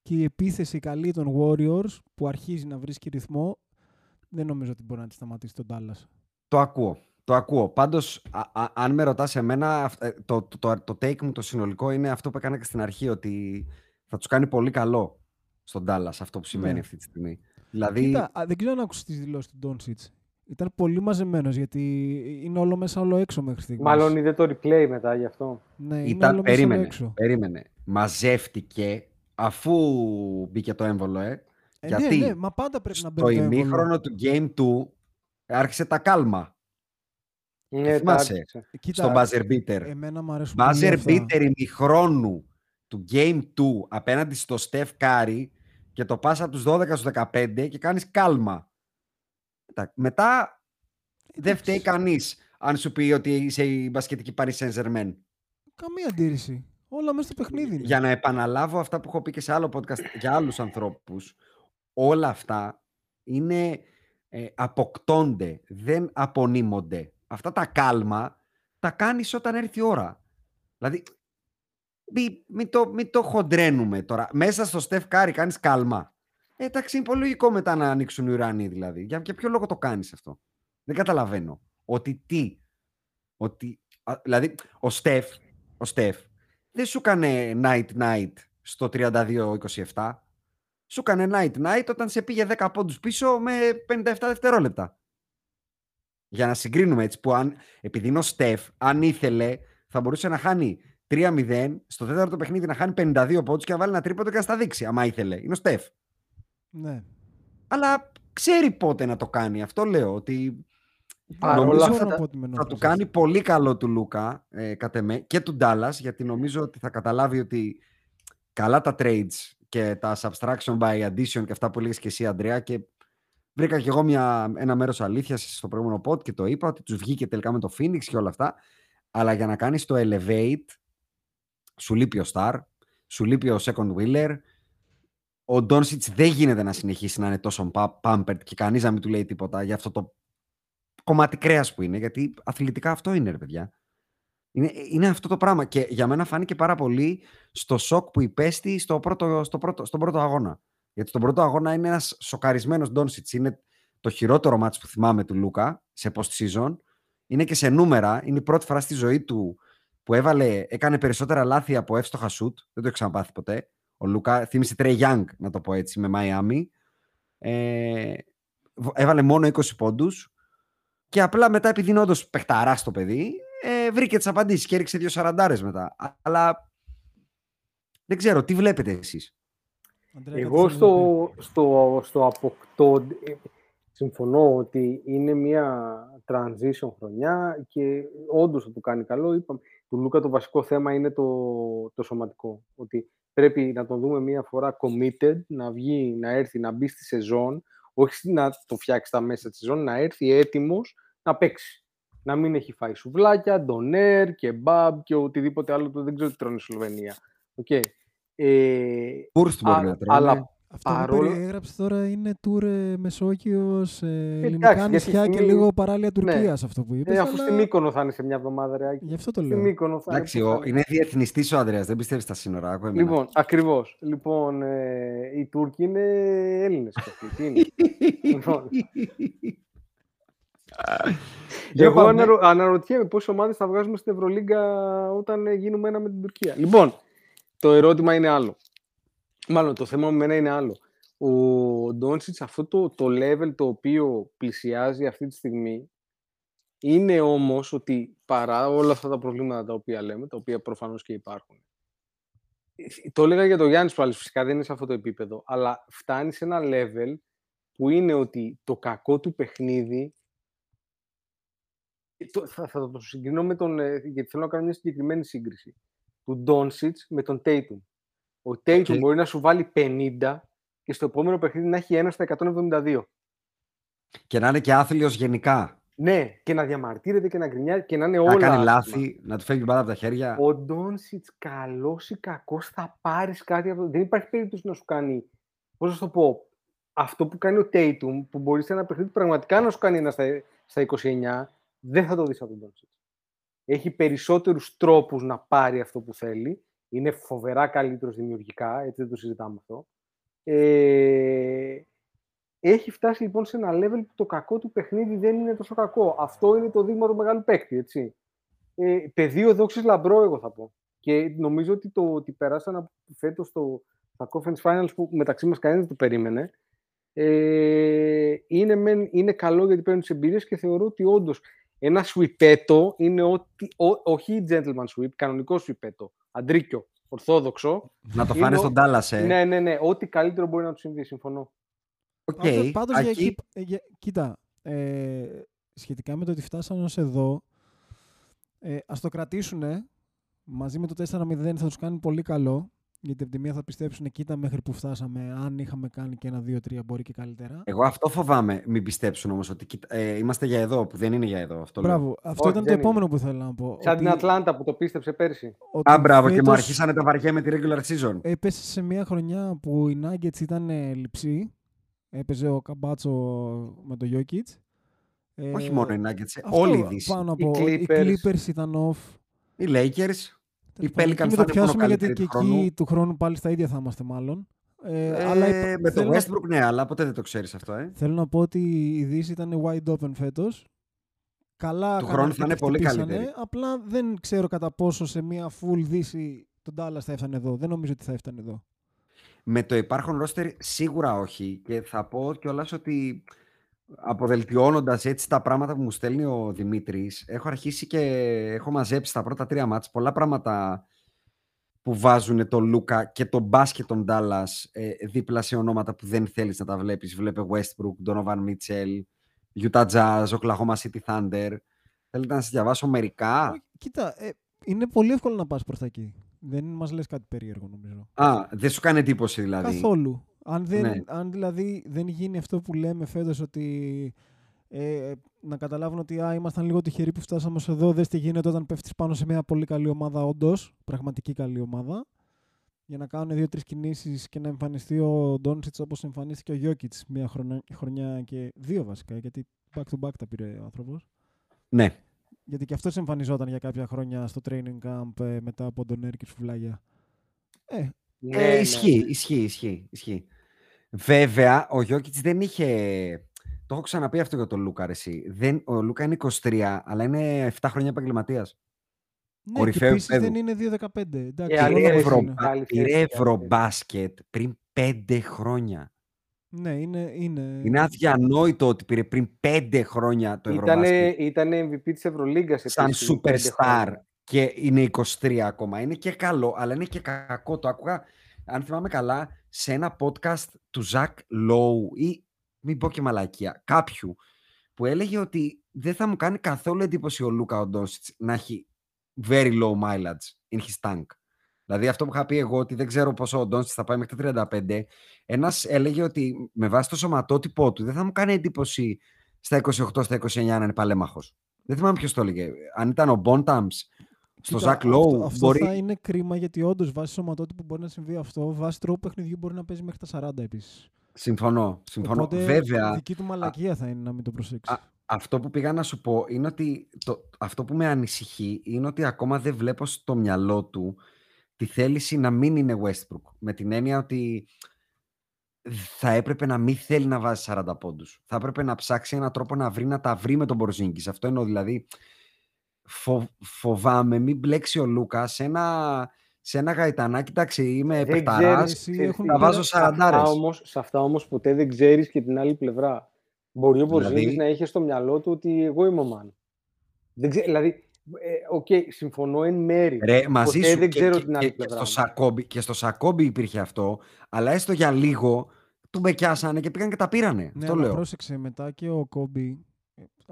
και η επίθεση καλή των Warriors που αρχίζει να βρίσκει ρυθμό δεν νομίζω ότι μπορεί να τη σταματήσει τον Dallas. Το ακούω. Το ακούω. Πάντως, αν με ρωτάς εμένα, αυ- ε, το, το, το, το take μου το συνολικό είναι αυτό που έκανα και στην αρχή, ότι θα τους κάνει πολύ καλό στον Dallas αυτό που σημαίνει Ναι. αυτή τη στιγμή. Δηλαδή, Κοίτα, α, δεν ξέρω αν άκουσες τις δηλώσεις του Doncic. Ήταν πολύ μαζεμένος γιατί είναι όλο μέσα όλο έξω μέχρι στιγμής. Μάλλον είδε το replay μετά γι' αυτό. Ναι, είναι Ήταν, όλο μέσα όλο περίμενε, έξω. περίμενε. Μαζεύτηκε αφού μπήκε το έμβολο, ε. Ε, γιατί ναι, ναι, μα πάντα πρέπει να στο μπαίνει το έμβολο. ημίχρονο του Game 2 άρχισε τα κάλμα. Ναι, θυμάσαι. τα άρχισε. Κοίτα, στον buzzer beater. Εμένα μου αρέσουν πολύ Buzzer αυτά. beater ημιχρόνου του Game 2 απέναντι στο Steph Curry και το πας από τους 12 στους 15 και κάνεις κάλμα. Μετά- Μετά δεν Εντάξει. φταίει κανείς αν σου πει ότι είσαι η μπασκετική Paris Saint-Germain. Καμία αντίρρηση. Όλα μέσα στο παιχνίδι είναι. Για να επαναλάβω αυτά που έχω πει και σε άλλο podcast για άλλους ανθρώπους, όλα αυτά είναι, ε, αποκτώνται, δεν απονείμονται. Αυτά τα κάλμα τα κάνεις όταν έρθει η ώρα. Δηλαδή, μην, μην το, μην το χοντραίνουμε τώρα. Μέσα στο Στεφ Κάρι κάνεις κάλμα. Ε, εντάξει, είναι πολύ λογικό μετά να ανοίξουν οι ουρανοί δηλαδή. Για, για ποιο λόγο το κάνεις αυτό; Δεν καταλαβαίνω. Ότι τι; Ότι, α, δηλαδή, ο Στεφ, ο Στεφ δεν σου έκανε night night στο 32-27. Σου έκανε night night όταν σε πήγε 10 πόντους πίσω με 57 δευτερόλεπτα. Για να συγκρίνουμε έτσι που αν, επειδή είναι ο Στεφ, αν ήθελε θα μπορούσε να χάνει 3-0 στο τέταρτο παιχνίδι να χάνει 52 πόντους και να βάλει ένα τρίποντο και να στα δείξει, άμα ήθελε. Είναι ο Στεφ. Ναι. Αλλά ξέρει πότε να το κάνει. Αυτό λέω ότι Παρ' Νομίζω όλα Δεν αυτά, μπορώ να πω ότι με θα του ενόχλησε. κάνει πολύ καλό του Λούκα ε, κατ' εμέ, και του Ντάλλας, γιατί νομίζω ότι θα καταλάβει ότι καλά τα trades και τα subtraction by addition και αυτά που έλεγες και εσύ Αντρέα και βρήκα και εγώ μια, ένα μέρος αλήθειας στο προηγούμενο pod και το είπα ότι τους βγήκε τελικά με το Phoenix και όλα αυτά αλλά για να κάνεις το elevate σου λείπει ο Star, σου λείπει ο second wheeler ο Ντόνσιτς δεν γίνεται να συνεχίσει να είναι τόσο πα- pampered και κανείς να μην του λέει τίποτα για αυτό το κομμάτι κρέας που είναι, γιατί αθλητικά αυτό είναι, ρε παιδιά. Είναι, είναι αυτό το πράγμα. Και για μένα φάνηκε πάρα πολύ στο σοκ που υπέστη στο πρώτο, στο πρώτο, στον πρώτο αγώνα. Γιατί στον πρώτο αγώνα είναι ένας σοκαρισμένος Ντόνσιτς. Είναι το χειρότερο μάτς που θυμάμαι του Λούκα σε post-season. Είναι και σε νούμερα. Είναι η πρώτη φορά στη ζωή του που έβαλε, έκανε περισσότερα λάθη από εύστοχα σουτ. Δεν το έχει ξαναπάθει ποτέ. Ο Λούκα θύμισε Τρέι Young, να το πω έτσι, με Μαϊάμι. Ε, β- έβαλε μόνο 20 πόντους και απλά μετά, επειδή είναι όντως παιχταράς το παιδί, ε, βρήκε τις απαντήσεις και έριξε δύο σαραντάρες μετά. Α- Αλλά δεν ξέρω, τι βλέπετε εσείς; Αντρέα, κάτι Εγώ θέλεις να στο, στο, στο αποκτώ ε, συμφωνώ ότι είναι μια transition χρονιά και όντως θα του κάνει καλό. Είπαμε, του Λούκα το βασικό θέμα είναι το, το σωματικό. Ότι πρέπει να τον δούμε μια φορά committed, να βγει, να έρθει, να μπει στη σεζόν, όχι να το φτιάξει στα μέσα της σεζόν, να έρθει έτοιμος να παίξει. Να μην έχει φάει σουβλάκια, ντονέρ και μπαμπ και οτιδήποτε άλλο που δεν ξέρω τι τρώνε στη Σλοβενία. Okay. Ε, Πούρστ μπορεί α- να τρώνε. αλλά Αυτό που παρόλο- περιέγραψες τώρα είναι tour ε, Μεσόγειος, ε, Εντάξει, ελληνικά για τη νησιά και στιγμή- λίγο παράλια Ναι. Τουρκίας αυτό που είπες. ε, αφού αλλά στη Μύκονο θα είναι σε μια εβδομάδα, ρε Άκη. Γι' αυτό το Στη λέω. Μύκονο θα Εντάξει, είναι. ο, που θα είναι. είναι διεθνιστής ο Ανδρέας, δεν πιστεύεις στα σύνορα. Άκου εμένα. Λοιπόν, ακριβώς. Λοιπόν, ε, οι Τούρκοι είναι Έλληνες και αυτοί. Τι είναι; λοιπόν, Για εγώ πάμε. αναρω... αναρωτιέμαι πόσες ομάδες θα βγάζουμε στην Ευρωλίγκα όταν ε, γίνουμε ένα με την Τουρκία. Λοιπόν, το ερώτημα είναι άλλο. Μάλλον το θέμα με μένα είναι άλλο. Ο Ντόνσιτ, αυτό το, το level το οποίο πλησιάζει αυτή τη στιγμή, είναι όμως ότι παρά όλα αυτά τα προβλήματα τα οποία λέμε, τα οποία προφανώς και υπάρχουν, ε, το έλεγα για τον Γιάννης πάλι, φυσικά δεν είναι σε αυτό το επίπεδο, αλλά φτάνει σε ένα level που είναι ότι το κακό του παιχνίδι ε, το- θα, θα το συγκρινώ με τον, ε, γιατί θέλω να κάνω μια συγκεκριμένη σύγκριση, του Ντόνσιτς με τον Tatum. Ο Tatum Οκ. μπορεί να σου βάλει 50 και στο επόμενο παιχνίδι να έχει ένα στα 172. Και να είναι και άθλιος γενικά. Ναι, και να διαμαρτύρεται και να γκρινιάζει και να είναι Να όλα. κάνει άσχημα. λάθη, να του φεύγει μπάλα από τα χέρια. Ο Ντόνσιτς, καλός ή κακός, θα πάρεις κάτι από το. Δεν υπάρχει περίπτωση να σου κάνει. Πώς να σου το πω; Αυτό που κάνει ο Tatum, που μπορεί σε ένα παιχνίδι πραγματικά να σου κάνει ένα στα, στα 29, δεν θα το δεις από τον Ντόνσιτς. Έχει περισσότερους τρόπους να πάρει αυτό που θέλει. Είναι φοβερά καλύτερος δημιουργικά, έτσι δεν το συζητάμε αυτό. Ε, έχει φτάσει λοιπόν σε ένα level που το κακό του παιχνίδι δεν είναι τόσο κακό. Αυτό είναι το δείγμα του μεγάλου παίκτη, έτσι ε, πεδίο δόξης λαμπρό, εγώ θα πω. Και νομίζω ότι το ότι περάσαν από φέτος στο, στα Conference Finals που μεταξύ μας κανένας δεν το περίμενε, Ε, είναι, μεν, είναι καλό γιατί παίρνουν τις εμπειρίες και θεωρώ ότι όντως ένα sweep-άτο είναι ότι, ό, όχι gentleman sweep, κανονικό sweep-άτο. Αντρίκιο, ορθόδοξο. Να το Είναι φάνε ο- στο Ντάλλας, ε. Ναι, ναι, ναι. Ό,τι καλύτερο μπορεί να του συμβεί, συμφωνώ. Οκ, Πάντως, πάντως για Ακή- εκεί, ε, για- κοίτα, ε, σχετικά με το ότι φτάσαν ως εδώ, ε, ας το κρατήσουν μαζί με το 4-0 θα τους κάνει πολύ καλό, γιατί από τη μία θα πιστέψουν κοίτα μέχρι που φτάσαμε, αν είχαμε κάνει και ένα 2-3 μπορεί και καλύτερα. Εγώ αυτό φοβάμαι, μην πιστέψουν όμως ότι κοίτα- ε, είμαστε για εδώ, που δεν είναι για εδώ. Αυτό λέω. Μπράβο, αυτό Όχι, ήταν το δεν επόμενο που θέλω να πω. Σαν ότι- την Ατλάντα που το πίστεψε πέρσι. ότι Α, μπράβο, και μου φέτος αρχίσανε τα βαριά με τη regular season. Έπεσε σε μια χρονιά που οι Nuggets ήταν ε, λειψοί. Έπαιζε ο Καμπάτσο με το Jokic. Ε, Όχι μόνο οι Nuggets, ε, αυτό όλη η Δύση. Πάνω Οι από, οι Clippers. Clippers ήταν off. Οι Lakers, Τέλος Οι πάντων, Pelicans εκεί θα μην το είναι μόνο πιάσουμε γιατί καλύτεροι και του εκεί χρόνου. του χρόνου πάλι στα ίδια θα είμαστε μάλλον. Ε, ε, αλλά υπ- με το θέλω, να, Westbrook, ναι, αλλά ποτέ δεν το ξέρεις αυτό, ε. θέλω να πω ότι η Δύση ήταν wide open φέτος. Καλά Του κάνανε χρόνου και θα είναι το πολύ χτυπήσανε, καλύτερη. Απλά δεν ξέρω κατά πόσο σε μια full Δύση τον Dallas θα έφτανε εδώ. Δεν νομίζω ότι θα έφτανε εδώ. Με το υπάρχον roster σίγουρα όχι. Και θα πω κιόλας ότι αποδελτιώνοντας έτσι τα πράγματα που μου στέλνει ο Δημήτρης, έχω αρχίσει και έχω μαζέψει τα πρώτα τρία μάτς πολλά πράγματα που βάζουν τον Λούκα και τον μπάσκετ των Dallas ε, δίπλα σε ονόματα που δεν θέλεις να τα βλέπεις. Βλέπε Westbrook, Donovan Mitchell, Utah Jazz, Oklahoma City Thunder. Θέλετε να σας διαβάσω μερικά; Όχι, Κοίτα, ε, είναι πολύ εύκολο να πας προς τα εκεί. Δεν μας λες κάτι περίεργο νομίζω. Α, δεν σου κάνει εντύπωση δηλαδή. Καθόλου. Αν, δεν, Ναι. αν δηλαδή δεν γίνει αυτό που λέμε φέτος ότι ε, να καταλάβουν ότι α, ήμασταν λίγο τυχεροί που φτάσαμε ως εδώ, δες τι γίνεται όταν πέφτεις πάνω σε μια πολύ καλή ομάδα όντως, πραγματική καλή ομάδα, για να κάνουν δύο-τρεις κινήσεις και να εμφανιστεί ο Ντόνσιτς όπως εμφανίστηκε ο Γιώκητς μια χρονιά, χρονιά και δύο βασικά, γιατί back to back τα πήρε ο άνθρωπος. Ναι. Γιατί και αυτός εμφανιζόταν για κάποια χρόνια στο training camp ε, μετά από τον Έρκης Φουλάγια. Ε, Ναι, Ε, ναι. ισχύει, ισχύει, ισχύει, ισχύει. Βέβαια, ο Γιώκητς δεν είχε... Το έχω ξαναπεί αυτό για τον Λούκα, ρε, εσύ. Δεν, ο Λούκα είναι 23, αλλά είναι 7 χρόνια επαγγελματίας. ναι, και Κορυφαίου επίσης δεν επίπεδου. είναι 2-15. Εντάξει, Ε, όλο αλήθεια, μας Ευρω- είναι. Καλή θέση, Πήρε καλή ευρωμπάσκετ πριν 5 χρόνια. Ναι, είναι. είναι... Είναι αδιανόητο ότι πήρε πριν 5 χρόνια το Ήτανε, ευρωμπάσκετ. ήτανε MVP της Ευρωλίγκας. Σαν επίσης, πέντε superstar χρόνια. Και είναι 23 ακόμα. Είναι και καλό, αλλά είναι και κακό. Το άκουγα, αν θυμάμαι καλά, σε ένα podcast του Ζακ Λόου ή μην πω και μαλακία, κάποιου που έλεγε ότι δεν θα μου κάνει καθόλου εντύπωση ο Λούκα Οντόσιτς να έχει very low mileage in his tank. Δηλαδή αυτό που είχα πει εγώ ότι δεν ξέρω πόσο ο Ντόνσιτς θα πάει μέχρι τα 35, ένας έλεγε ότι με βάση το σωματότυπό του δεν θα μου κάνει εντύπωση στα 28, στα 29 να είναι παλέμαχος. Δεν θυμάμαι ποιος το έλεγε. Αν ήταν ο Μπόνταμς στο Κοίτα, Ζακ Λόου, Αυτό, αυτό μπορεί... θα είναι κρίμα γιατί όντως βάσει σωματότυπου μπορεί να συμβεί αυτό. Βάσει τρόπου παιχνιδιού μπορεί να παίζει μέχρι τα 40 επίσης. Συμφωνώ, συμφωνώ. Οπότε Βέβαια, δική του μαλακία θα είναι να μην το προσέξει. Α, αυτό που πήγα να σου πω είναι ότι το, αυτό που με ανησυχεί είναι ότι ακόμα δεν βλέπω στο μυαλό του τη θέληση να μην είναι Westbrook. Με την έννοια ότι θα έπρεπε να μην θέλει να βάζει 40 πόντους. Θα έπρεπε να ψάξει έναν τρόπο να βρει να τα βρει με τον Μπορζίνκης. Αυτό εννοώ δηλαδή φο, φοβάμαι μην μπλέξει ο Λούκας σε ένα, σε ένα γαϊτανάκι. Εντάξει, είμαι Δεν παιχταράς, ξέρεις, Εσύ ξέρεις έχουν τι, θα βάζω σε αυτά σαραντάρες. όμως- Σε αυτά όμως ποτέ δεν ξέρεις και την άλλη πλευρά. Μπορεί ο Μπορζίνγκης Δηλαδή- να είχε στο μυαλό του ότι εγώ είμαι ο Μαν. Δεν ξέ, δηλαδή, ε, οκ, συμφωνώ εν μέρη. Ρε, μαζί Ποτέ σου δεν και, ξέρω και- την άλλη και- και πλευρά. στο μου. Σακόμπι, και στο Σακόμπι υπήρχε αυτό, αλλά έστω για λίγο του μπεκιάσανε και πήγαν και τα πήρανε. ναι, αυτό αλλά λέω. πρόσεξε μετά και ο Κόμπι.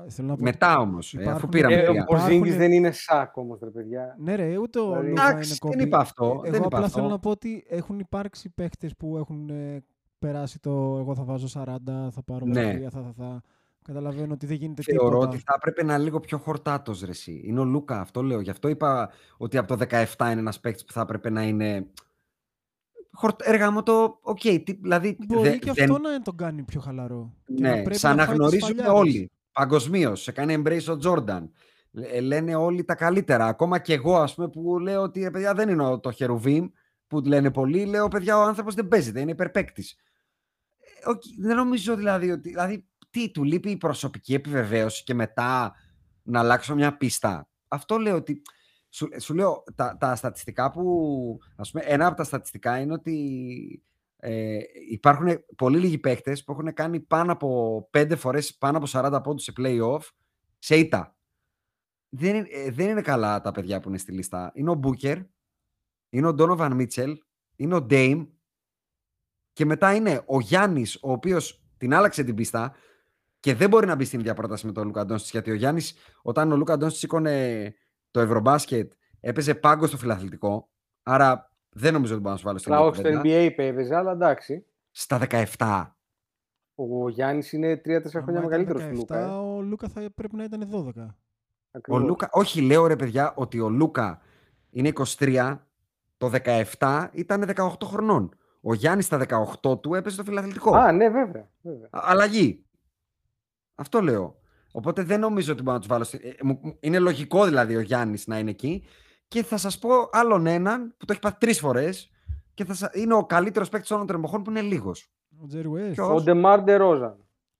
Ε, Θέλω να πω Μετά όμως, αφού υπάρχουν- πήραμε Ε, ο τρία. Μπορζίνγκης Υπάρχουν- δεν είναι Shaq όμως, ρε παιδιά. Ναι, ρε, ούτε ο Δηλαδή- Λούκα είναι Εντάξει, Kobe. δεν είπα αυτό, Ε, δεν Εγώ είπα απλά αυτό. θέλω να πω ότι έχουν υπάρξει παίχτες που έχουν ε, περάσει το εγώ θα βάζω 40, θα πάρω Ναι. βραβεία, θα, θα, θα. Καταλαβαίνω ότι δεν γίνεται Θεωρώ τίποτα. ότι θα έπρεπε να είναι λίγο πιο χορτάτος ρε εσύ. Είναι ο Λούκα, αυτό λέω. Γι' αυτό είπα ότι από το 17 είναι ένας παίκτης που θα έπρεπε να είναι. Χορτ... Έργα μου το. Οκ, τι- δηλαδή. Μπορεί δε- και δεν- αυτό να τον κάνει πιο χαλαρό. Και να Ναι, πρέπει σαν να να φάει τους γνωρίζουμε φαλιάρες. όλοι. Παγκοσμίως. Σε κάνει embrace ο Τζόρνταν. Ε, Λένε όλοι τα καλύτερα. Ακόμα και εγώ, ας πούμε, που λέω ότι ρε παιδιά δεν είναι ο- το Χερουβίμ που λένε πολλοί. Λέω παιδιά, ο άνθρωπος δεν παίζεται, είναι υπερπαίκτη. δεν νομίζω δηλαδή ότι. Δηλαδή, τι, του λείπει η προσωπική επιβεβαίωση και μετά να αλλάξω μια πίστα. Αυτό λέω ότι. Σου, σου λέω τα, τα στατιστικά που. Ας πούμε, ένα από τα στατιστικά είναι ότι Ε, υπάρχουν πολύ λίγοι παίχτε που έχουν κάνει πάνω από πέντε φορές πάνω από 40 πόντους σε playoff σε ήττα. Δεν, είναι- ε, δεν είναι καλά τα παιδιά που είναι στη λίστα. Είναι ο Μπούκερ, είναι ο Ντόνοβαν Μίτσελ, είναι ο Ντέιμ και μετά είναι ο Γιάννης, ο οποίος την άλλαξε την πίστα και δεν μπορεί να μπει στην ίδια πρόταση με τον Λούκα Ντόνσιτς. Γιατί ο Γιάννης, όταν ο Λούκα Ντόνσιτς σήκωνε το Ευρωμπάσκετ, έπαιζε πάγκο στο φιλαθλητικό. Άρα δεν νομίζω ότι μπορώ να σου βάλω στην Αλλά ίδια όχι στο κουβέντα. NBA έπαιζε, αλλά εντάξει. Στα 17. Ο Γιάννης είναι 3-4 χρόνια Άμα ήταν μεγαλύτερος του Λούκα. 17, ε. Ο Λούκα θα πρέπει να ήταν 12. Ο Ακριβώς. Λούκα, όχι, λέω ρε παιδιά ότι ο Λούκα είναι 23, το 17 ήταν 18 χρονών. Ο Γιάννης στα 18 του έπαιζε στο φιλαθλητικό. Α, ναι, βέβαια. βέβαια. Α- Αλλαγή. Αυτό λέω. Οπότε δεν νομίζω ότι μπορώ να τους βάλω. στη- ε, μου- μου- Είναι λογικό δηλαδή ο Γιάννης να είναι εκεί. Και θα σας πω άλλον έναν που το έχει πάθει τρεις φορές και θα σα... είναι ο καλύτερος παίκτης όλων των εποχών που είναι λίγος. Ο Jerry West. Ποιος; Ο Ντεμάρ Ντερόζαν.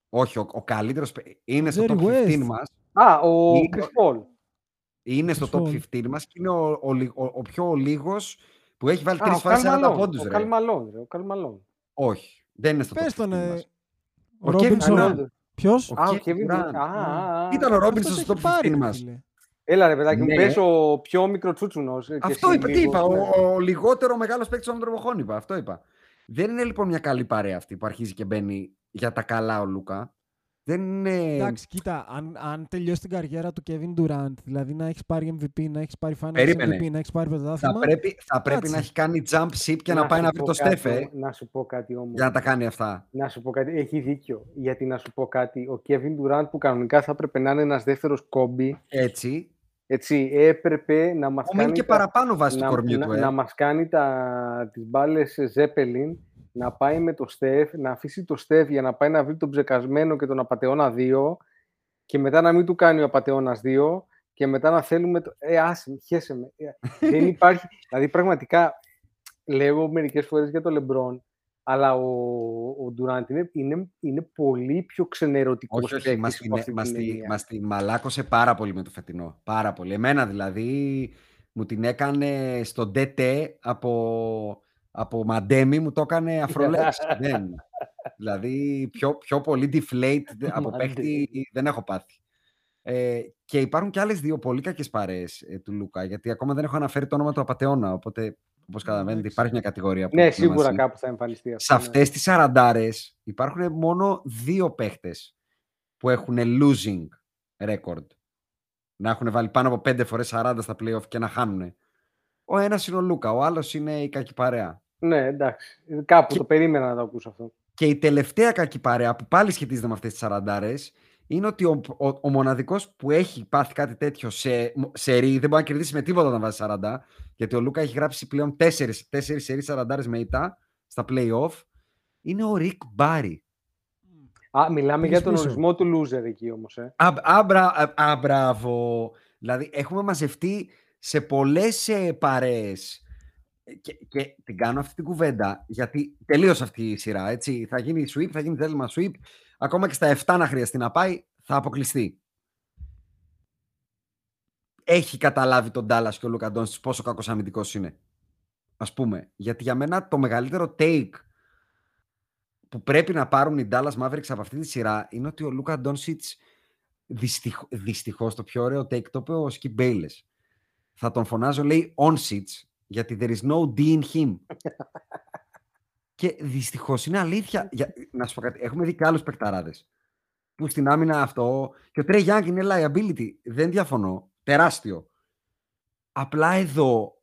Όχι, ο, ο καλύτερος. Είναι στο Jerry top 15 West. μας. Α, ο Είναι- Chris Paul. Είναι στο Chris top Paul. 15 μας και είναι ο, ο, λι- ο, ο πιο λίγος που έχει βάλει Α, τρεις ο φορές Καλ 40 Μαλόν. πόντους. Ο Καλ Μαλόν, ρε, ο Καρλ Μαλόουν. Όχι, δεν είναι στο Πες top 15 τον, ε, μας. Ο Ο Kevin Ρόμπινσον. Durant. Ποιος; Ο Α, ο Kevin Kevin Durant. Durant. Α, α, α. Ήταν ο Ρόμπινσον Αυτός στο έχει top 15 πάρει, ρε μα. Φίλε. Έλα ρε παιδάκι μου, Ναι. πες ο πιο μικρό τσούτσουνος. ε, και Αυτό εσύ είπα, τι λίγο, είπα. ναι. Ο, ο λιγότερο μεγάλος παίκτης όλων των εποχών είπα. Αυτό είπα. Δεν είναι λοιπόν μια καλή παρέα αυτή που αρχίζει και μπαίνει για τα καλά ο Λούκα. Δεν είναι. Εντάξει, κοίτα, αν, αν τελειώσει την καριέρα του Kevin Durant, δηλαδή να έχεις πάρει MVP, να έχεις πάρει Finals Περίμενε. MVP, να έχεις πάρει Θα πρωτάθλημα. πρέπει, θα πρέπει κάτσε. να έχει κάνει jump ship και να, πάει σου να βρει πω το κάτι Στέφε όμως, Να σου πω κάτι όμως. για να τα κάνει αυτά. Να σου πω κάτι, έχει δίκιο. Γιατί να σου πω κάτι, ο Kevin Durant που κανονικά θα έπρεπε να είναι ένας δεύτερος κόμπι, Έτσι. Έτσι, έπρεπε να μας Που μείνει κάνει, και τα, παραπάνω βάσει του να, κορμιού να, του. Ε. να μας κάνει τα, τις μπάλες Zeppelin, να πάει με το Στεφ, να αφήσει το Στεφ για να πάει να βρει τον ψεκασμένο και τον Απατεώνα 2 και μετά να μην του κάνει ο Απατεώνας 2 και μετά να θέλουμε το... Ε, άσε με, χέσε με. Ε, Δεν υπάρχει... δηλαδή, πραγματικά, λέω μερικές φορές για το Λεμπρόν, αλλά ο, ο Ντουράντ είναι, είναι, είναι πολύ πιο ξενερωτικός Όχι, όχι, παίκτης μας υπό την, αυτή μας την την- έννοια. μας την μαλάκωσε πάρα πολύ με το φετινό. Πάρα πολύ. Εμένα δηλαδή μου την έκανε στο DT από, από Μαντέμι, μου το έκανε αφρολέξ. δεν. Δηλαδή πιο, πιο πολύ deflate από παίχτη δεν έχω πάθει. Ε, και υπάρχουν και άλλες δύο πολύ κακές παρέες ε, του Λούκα, γιατί ακόμα δεν έχω αναφέρει το όνομα του Απατεώνα, οπότε όπως καταλαβαίνετε εντάξει. υπάρχει μια κατηγορία που Ναι, είναι σίγουρα μαζί. κάπου θα εμφανιστεί Σε αυτό. ναι. αυτές τις σαραντάρες υπάρχουν μόνο δύο παίχτες που έχουν losing record. Να έχουν βάλει πάνω από πέντε φορές 40 στα playoff και να χάνουν. Ο ένας είναι ο Λούκα, ο άλλος είναι η κακή παρέα. Ναι, εντάξει. Κάπου Και- το περίμενα να το ακούσω αυτό. Και η τελευταία κακή παρέα που πάλι σχετίζεται με αυτές τις σαραντάρες είναι ότι ο, ο, ο μοναδικός που έχει πάθει κάτι τέτοιο σε, σε ρί, δεν μπορεί να κερδίσει με τίποτα όταν βάζει 40, γιατί ο Λούκα έχει γράψει πλέον τέσσερις, τέσσερις σερί σαραντάρες με ήττα στα playoff, είναι ο Ρικ Μπάρι. Α, μιλάμε Τρεις για τον πίσω. ορισμό του loser εκεί όμως, ε. Α, α, μπρα- α, α, μπράβο. Δηλαδή, έχουμε μαζευτεί σε πολλές ε, παρέες Ε, και, και την κάνω αυτή την κουβέντα γιατί τελείωσε αυτή η σειρά, έτσι. Θα γίνει sweep, θα γίνει τέλημα sweep. Ακόμα και στα 7 να χρειαστεί να πάει, θα αποκλειστεί. Έχει καταλάβει τον Dallas και ο Λούκα Ντόνσιτς πόσο κακός αμυντικός είναι. Ας πούμε. Γιατί για μένα το μεγαλύτερο take που πρέπει να πάρουν οι Dallas Mavericks από αυτή τη σειρά είναι ότι ο Λούκα Ντόνσιτς δυστυχ, δυστυχώς το πιο ωραίο take το είπε ο Skip Bayless. Θα τον φωνάζω λέει on sits γιατί there is no D in him. και δυστυχώς είναι αλήθεια. Για, να σου πω κάτι, έχουμε δει και άλλους παικταράδες που στην άμυνα αυτό και ο Trey Young είναι liability. Δεν διαφωνώ. Τεράστιο. Απλά εδώ,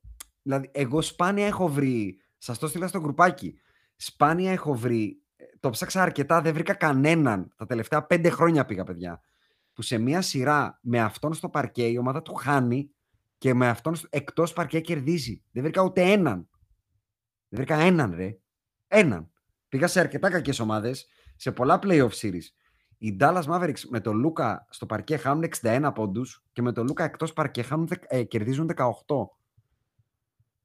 δηλαδή εγώ σπάνια έχω βρει, σας το στείλα στο γκρουπάκι, σπάνια έχω βρει, ε, το ψάξα αρκετά, δεν βρήκα κανέναν, τα τελευταία πέντε χρόνια πήγα παιδιά, που σε μία σειρά με αυτόν στο παρκέ η ομάδα του χάνει και με αυτόν στο- εκτός παρκέ κερδίζει. Δεν βρήκα ούτε έναν. Δεν βρήκα έναν ρε. Έναν. Πήγα σε αρκετά κακές ομάδες, σε πολλά playoff series. Οι Dallas Mavericks με τον Λούκα στο παρκέ χάνουν 61 πόντους και με τον Λούκα εκτός παρκέ χάνουν, δεκ- ε, κερδίζουν 18.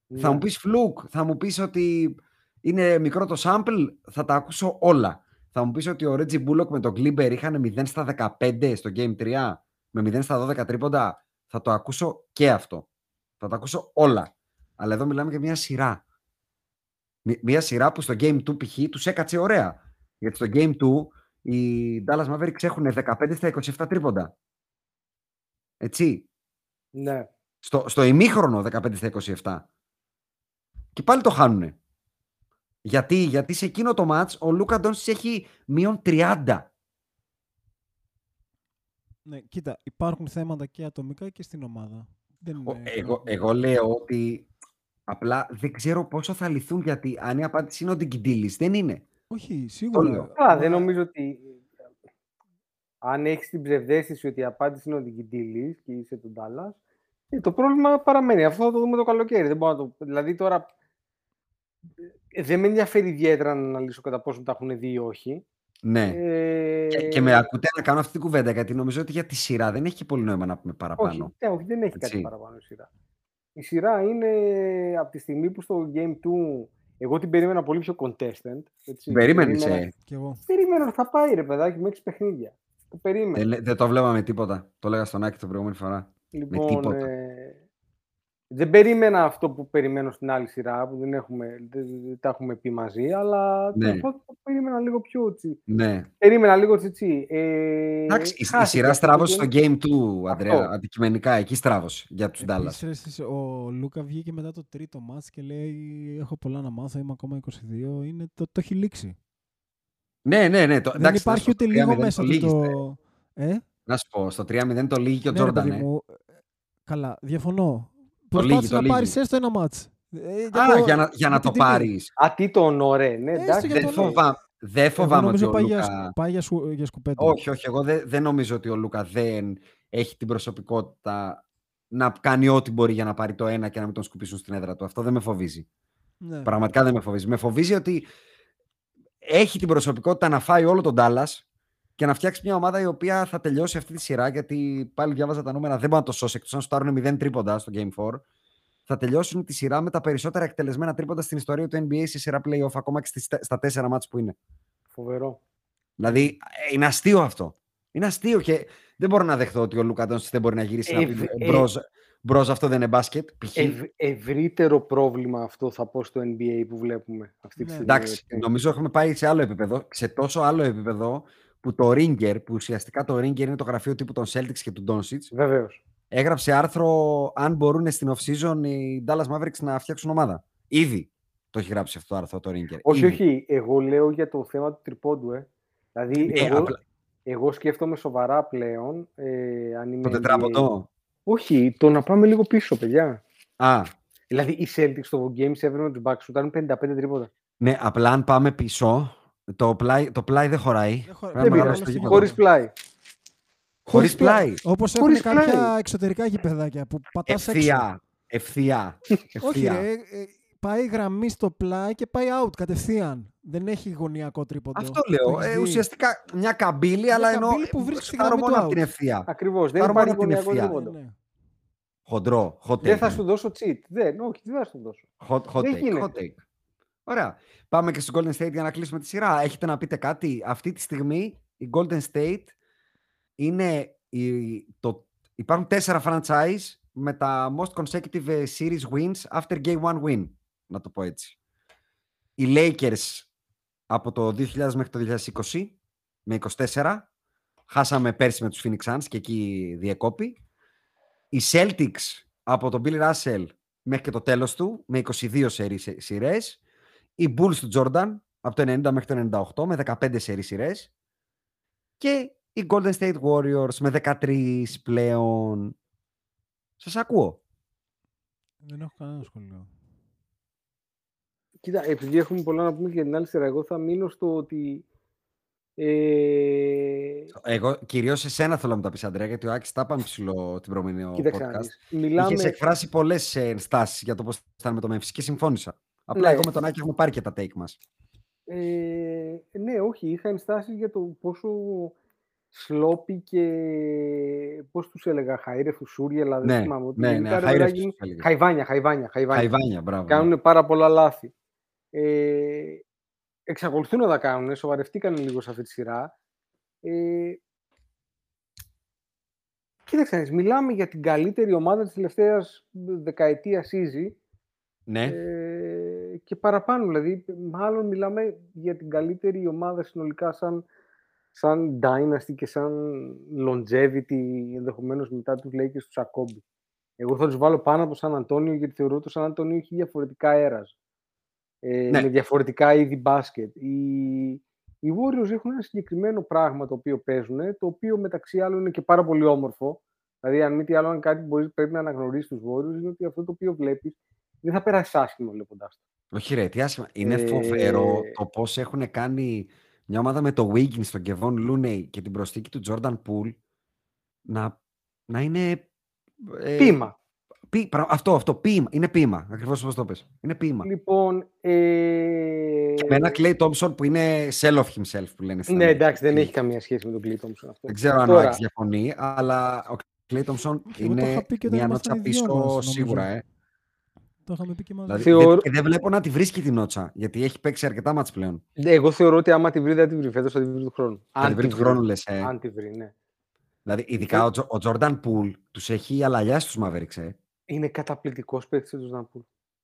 Θα Ναι. μου πεις φλουκ, θα μου πεις ότι είναι μικρό το sample, θα τα ακούσω όλα. Θα μου πεις ότι ο Reggie Bullock με τον Glimber είχαν 0 στα 15 στο Game 3 με 0 στα 12 τρίποντα. Θα το ακούσω και αυτό. Θα τα ακούσω όλα. Αλλά εδώ μιλάμε για μια σειρά. Μ- Μια σειρά που στο Game 2 π.χ. τους έκατσε ωραία. Γιατί στο Game 2 οι Dallas Mavericks έχουν 15 στα 27 τρίποντα. Έτσι. Ναι. Στο, στο ημίχρονο 15 στα 27. Και πάλι το χάνουνε. Γιατί, γιατί σε εκείνο το μάτς ο Λούκα Ντόνσιτς έχει μείον 30. Ναι, κοίτα, υπάρχουν θέματα και ατομικά και στην ομάδα. Δεν Ο- είναι Εγώ, εγώ λέω ότι απλά δεν ξέρω πόσο θα λυθούν γιατί αν η απάντηση είναι ο Ντιγκιντήλης, δεν είναι. Όχι, Το σίγουρα. λέω. Καλά, δεν Μα- νομίζω ότι αν έχεις την ψευδέστηση ότι η απάντηση είναι ο Διγκιντήλη και είσαι του Ντάλλα, το πρόβλημα παραμένει. Αυτό θα το δούμε το καλοκαίρι. Δεν μπορώ να το... Δηλαδή τώρα ε, δεν με ενδιαφέρει ιδιαίτερα να αναλύσω κατά πόσο τα έχουν δει ή όχι. Ναι. Ε, Και, και με ακούτε να κάνω αυτή την κουβέντα γιατί νομίζω ότι για τη σειρά δεν έχει και πολύ νόημα να πούμε παραπάνω. όχι, ναι, όχι, δεν έχει κάτι Έτσι. παραπάνω η σειρά. Η σειρά είναι από τη στιγμή που στο Game 2 εγώ την περίμενα πολύ πιο contestant. Έτσι. Περίμενες, Περίμενα- ε. Κι εγώ. Περίμενα ότι θα πάει ρε παιδάκι με έξι παιχνίδια. Το περίμενα. Δεν, δεν το βλέπαμε τίποτα. Το έλεγα στον Άκη την προηγούμενη φορά. Λοιπόν, τίποτα. ε, δεν περίμενα αυτό που περιμένω στην άλλη σειρά, που δεν, έχουμε, δεν, δεν τα έχουμε πει μαζί, αλλά Ναι. το, το περίμενα λίγο πιο τσι. Ναι. Περίμενα λίγο τσι. Ε, Εντάξει, η, η χάθηκε σειρά αυτό το στράβωσε στο game. game του, Αντρέα. Αυτό. Αντικειμενικά, εκεί στράβωσε για τους Dallas. Επίσης, ρε, εσείς, ο Λούκα βγήκε μετά το τρίτο μάτς και λέει έχω πολλά να μάθω, είμαι ακόμα 22. Είναι, το, το έχει λήξει. Ναι, ναι, ναι. Το, Δεν εντάξει, να υπάρχει σου πω, ούτε στο λίγο 3-0 μέσα το του λύγεις, το... ε; Ε; Να σου πω, στο 3-0 το λύγει και ο Ναι, ρε, Τζόρνταν. παιδί ε. μου. Καλά, διαφωνώ. Το λύγει, Προσπάθησε το να λύγει. πάρεις έστω ένα μάτς. Ε, Α, το- για να, για να την το τιμή. πάρεις. Α, τι τον ωραία, ναι, Έστω εντάξει. για Δεν, το φοβά, δεν Εγώ φοβάμαι ότι νομίζω ο πάει για, Λούκα... σκου- πάει για, σου- για σκουπέτο. Όχι, όχι. Εγώ δεν, δεν νομίζω ότι ο Λούκα δεν έχει την προσωπικότητα να κάνει ό,τι μπορεί για να πάρει το ένα και να μην τον σκουπίσουν στην έδρα του. Αυτό δεν με φοβίζει. Ναι. Πραγματικά δεν με φοβίζει. Με φοβίζει ότι έχει την προσωπικότητα να φάει όλο τον Dallas και να φτιάξεις μια ομάδα η οποία θα τελειώσει αυτή τη σειρά. Γιατί πάλι διάβαζα τα νούμερα, δεν μπορεί να το σώσει εκτός αν σου πάρουν 0 τρίποντα στο Game 4. Θα τελειώσουν τη σειρά με τα περισσότερα εκτελεσμένα τρίποντα στην ιστορία του NBA σε σειρά playoff, ακόμα και στις, στα τέσσερα μάτς που είναι. Φοβερό. Δηλαδή, ε, είναι αστείο αυτό. Είναι αστείο και δεν μπορώ να δεχθώ ότι ο Λούκα Ντόνσιτς δεν μπορεί να γυρίσει να πει Ευ- ε- μπρος, μπρος, αυτό δεν είναι μπάσκετ. π.χ. Ευ, ευρύτερο πρόβλημα αυτό θα πω στο NBA που βλέπουμε αυτή τη Ναι. στιγμή. Εντάξει, έτσι. νομίζω έχουμε πάει σε άλλο επίπεδο, σε τόσο άλλο επίπεδο που το Ringer, που ουσιαστικά το Ringer είναι το γραφείο τύπου των Celtics και του Doncic, Βεβαίως. έγραψε άρθρο αν μπορούν στην off-season οι Dallas Mavericks να φτιάξουν ομάδα. Ήδη το έχει γράψει αυτό το άρθρο το Ringer. Όχι, Ήδη. όχι. Εγώ λέω για το θέμα του τριπώντου, ε. Δηλαδή, Ναι, εγώ, απλά- εγώ σκέφτομαι σοβαρά πλέον. Ε, αν είμαι Το NBA. τετράποντο. Όχι, το να πάμε λίγο πίσω, παιδιά. Α, Δηλαδή, οι Celtics στο Game 7 με τους Bucks σου ήταν 55 τρίποτα. ναι, απλά αν πάμε πίσω, το πλάι, το πλάι δεν χωράει. Δεν χωράει. Πρέπει να Δεν μεγαλώσει πειράζει. το γήπεδο. Χωρίς πλάι. Χωρίς πλάι. Όπως έχουν Χωρίς κάποια πλάι. εξωτερικά γηπεδάκια που πατάς έξω. Ευθεία. Ευθεία. Όχι Ευθεία. ρε, ε, πάει γραμμή στο πλάι και πάει out κατευθείαν. Δεν έχει γωνιακό τρίποντο. Αυτό Το λέω. έχεις Ε, δει; ουσιαστικά μια καμπύλη, αλλά ενώ καμπύλη που βρίσκει στη στάρω γραμμή μόνο του από την out. ευθεία. Ακριβώς. Δεν Πάρω υπάρχει μόνο την γωνιακό ευθεία. τρίποντο. Ναι, ναι. Χοντρό. Hot Δεν take, θα ναι. σου δώσω cheat. Δεν, όχι, δεν θα σου δώσω. Hot, hot Δεν take, γίνεται. hot take. Ωραία. Πάμε και στο Golden State για να κλείσουμε τη σειρά. Έχετε να πείτε κάτι; Αυτή τη στιγμή η Golden State είναι η, το, υπάρχουν τέσσερα franchise με τα most consecutive ε, series wins after game one win. Να το πω έτσι. Οι Lakers από το 2000 μέχρι το 2020 με 24. Χάσαμε πέρσι με τους Phoenix Suns και εκεί διεκόπη. Οι Celtics από τον Bill Russell μέχρι και το τέλος του με 22 σερί- σειρές. Οι Bulls του Jordan από το 90 μέχρι το 98 με 15 σερί σειρές. Και οι Golden State Warriors με 13 πλέον. Σας ακούω. Δεν έχω κανένα σχολείο. Κοίτα, επειδή έχουμε πολλά να πούμε για την άλλη σειρά, εγώ θα μείνω στο ότι. Ε, Εγώ κυρίως σε σένα θέλω να μου τα πεις Αντρέα γιατί ο Άκης τα είπαμε ψηλό την προηγούμενη κοίταξε να podcast. δεις. Μιλάμε. Είχες εκφράσει πολλές ε, ενστάσεις για το πώς ήταν με το Memphis και συμφώνησα. Απλά Ναι. εγώ με τον Άκη έχουμε πάρει και τα take μας. Ε, ναι, όχι, είχα ενστάσεις για το πόσο σλόπι και πώς τους έλεγα, χαΐρε, φουσούριελα, δεν Ναι, θυμάμαι. ότι ναι, ναι, γενικά, ρε χαΐρε παιδάκι τους μου, έλεγες. Χαϊβάνια, χαϊβάνια, χαϊβάνια. Χαϊβάνια, μπράβο. ναι. Κάνουν πάρα πολλά λάθη. Ε, εξακολουθούν να τα κάνουν, σοβαρευτήκαν λίγο σε αυτή τη σειρά. Ε, κοίταξε, να δεις, μιλάμε για την καλύτερη ομάδα της τελευταίας δεκαετίας easy Ναι. ε, και παραπάνω. Δηλαδή, μάλλον μιλάμε για την καλύτερη ομάδα συνολικά σαν, σαν dynasty και σαν longevity ενδεχομένως μετά τους Lakers του Σακόμπι. Εγώ θα τους βάλω πάνω από Σαν Αντώνιο γιατί θεωρώ ότι το Σαν Αντώνιο έχει διαφορετικά αέρας. Ε, Ναι. Με διαφορετικά είδη μπάσκετ. Οι, οι Warriors έχουν ένα συγκεκριμένο πράγμα το οποίο παίζουν, το οποίο μεταξύ άλλων είναι και πάρα πολύ όμορφο. Δηλαδή, αν μη τι άλλο, αν κάτι μπορείς, πρέπει να αναγνωρίσεις τους Warriors, είναι ότι αυτό το οποίο βλέπεις δεν θα περάσεις άσχημα βλέποντάς το. Όχι ρε, τι άσχημα. Είναι Ε, φοβερό το πώς έχουν κάνει μια ομάδα με το Wiggins, τον Kevon Looney και την προσθήκη του Jordan Poole να, να είναι... ε, Ποίημα. ποι- πρα- αυτό, αυτό, ποίημα. Είναι ποίημα. Ακριβώς όπως το πες. Είναι ποίημα. Λοιπόν, ε... Και με ένα Clay Thompson που είναι sell of himself που λένε στην Ναι, Αμερική. εντάξει, δεν έχει καμία σχέση με τον Clay Thompson αυτό. Δεν ξέρω αν ο Τώρα, Άκης διαφωνεί, αλλά ο Clay Thompson Όχι, εγώ το είχα είναι πει και όταν μια ήμασταν νότσα οι δυο μας, πίσω νομίζω. σίγουρα. Ε. Το είχαμε πει και μαζί. Δηλαδή, Θεωρώ- δεν, και δεν βλέπω να τη βρίσκει την νότσα, γιατί έχει παίξει αρκετά μάτς πλέον. ναι, εγώ θεωρώ ότι άμα τη βρει, δεν τη βρει φέτος, θα τη βρει του χρόνου. Θα τη βρει του χρόνου, λες, ε. Αν τη βρει, ναι. Δηλαδή, ειδικά ο, Τζο- ο Jordan Poole τους έχει αλαλιάσει τους Mavericks, ε. Είναι καταπληκτικός παίκτης του Ζανπούλ.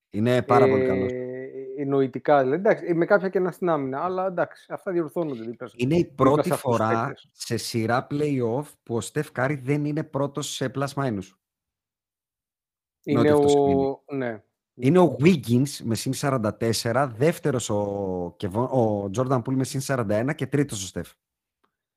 Είναι πάρα πολύ καλός. Ε, νοητικά, δηλαδή, εντάξει, με κάποια κενά στην άμυνα, αλλά εντάξει, αυτά διορθώνονται δίπλα σε- Είναι η δίπλα πρώτη σε αυτούς τους φορά παίκτες. σε σειρά play-off που ο Steph Curry δεν είναι πρώτος σε plus minus. Είναι ότι αυτό ο... σημαίνει. Ναι. Είναι ο Wiggins με συν 44, δεύτερος ο, Kevon- ο Jordan Poole με συν 41 και τρίτος ο Steph.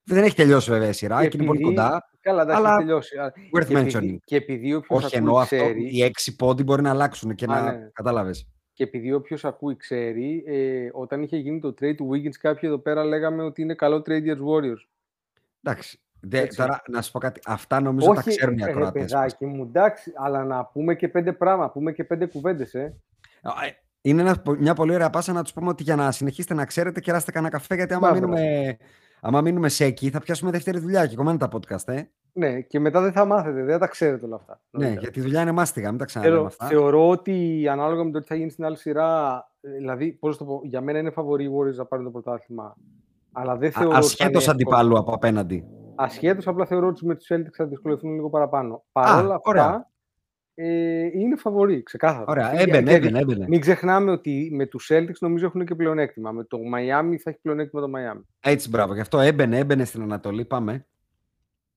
Δεν έχει τελειώσει βέβαια η σειρά, Και και είναι πολύ επειδή- κοντά. Καλά, εντάξει, αλλά έχει τελειώσει. Α, worth και επειδή- mentioning. Και επειδή όποιος Όχι, ακούει εννοώ αυτό, ξέρει, οι έξι πόντι μπορεί να αλλάξουν και Α, να ναι. κατάλαβες. και επειδή όποιος ακούει ξέρει, ε, όταν είχε γίνει το trade του Wiggins, κάποιοι εδώ πέρα λέγαμε ότι είναι καλό trade για τους Warriors. Εντάξει. Δε, Έτσι. τώρα να σου πω κάτι. Αυτά νομίζω τα ξέρουν οι ρε ακροατές μας. παιδάκι μου, εντάξει, αλλά να πούμε και πέντε πράγματα, πούμε και πέντε κουβέντες, ε. Α, ε, Είναι ένα, μια πολύ ωραία πάσα να τους πούμε ότι για να συνεχίσετε να ξέρετε, κεράστε κανένα καφέ. Γιατί άμα Μπράβο. μείνουμε, άμα μείνουμε σε εκεί, θα πιάσουμε δεύτερη δουλειά και κομμάτι τα podcast. Ε. Ναι, και μετά δεν θα μάθετε, δεν θα τα ξέρετε όλα αυτά. Ναι, νωρίτερα. γιατί η δουλειά είναι μάστιγα, μην τα ξαναλέμε Θέλω- αυτά. θεωρώ ότι ανάλογα με το τι θα γίνει στην άλλη σειρά, ε, δηλαδή, πώς το πω, για μένα είναι φαβορή οι Warriors να πάρουν το πρωτάθλημα. Αλλά δεν θεωρώ. ότι θα Ασχέτω είναι εύκολο. αντιπάλου από απέναντι. Ασχέτως, απλά θεωρώ ότι με τους Celtics θα δυσκολευτούν λίγο παραπάνω. Παρ' όλα ωραία. αυτά, ε, είναι φαβορή, ξεκάθαρα. Ωραία, Και- έμπαινε, και- έμπαινε, έμπαινε. Μην ξεχνάμε ότι με τους Celtics νομίζω έχουν και πλεονέκτημα. Με το Miami θα έχει πλεονέκτημα το Miami. Έτσι, μπράβο. Γι' αυτό έμπαινε, έμπαινε στην Ανατολή. Πάμε.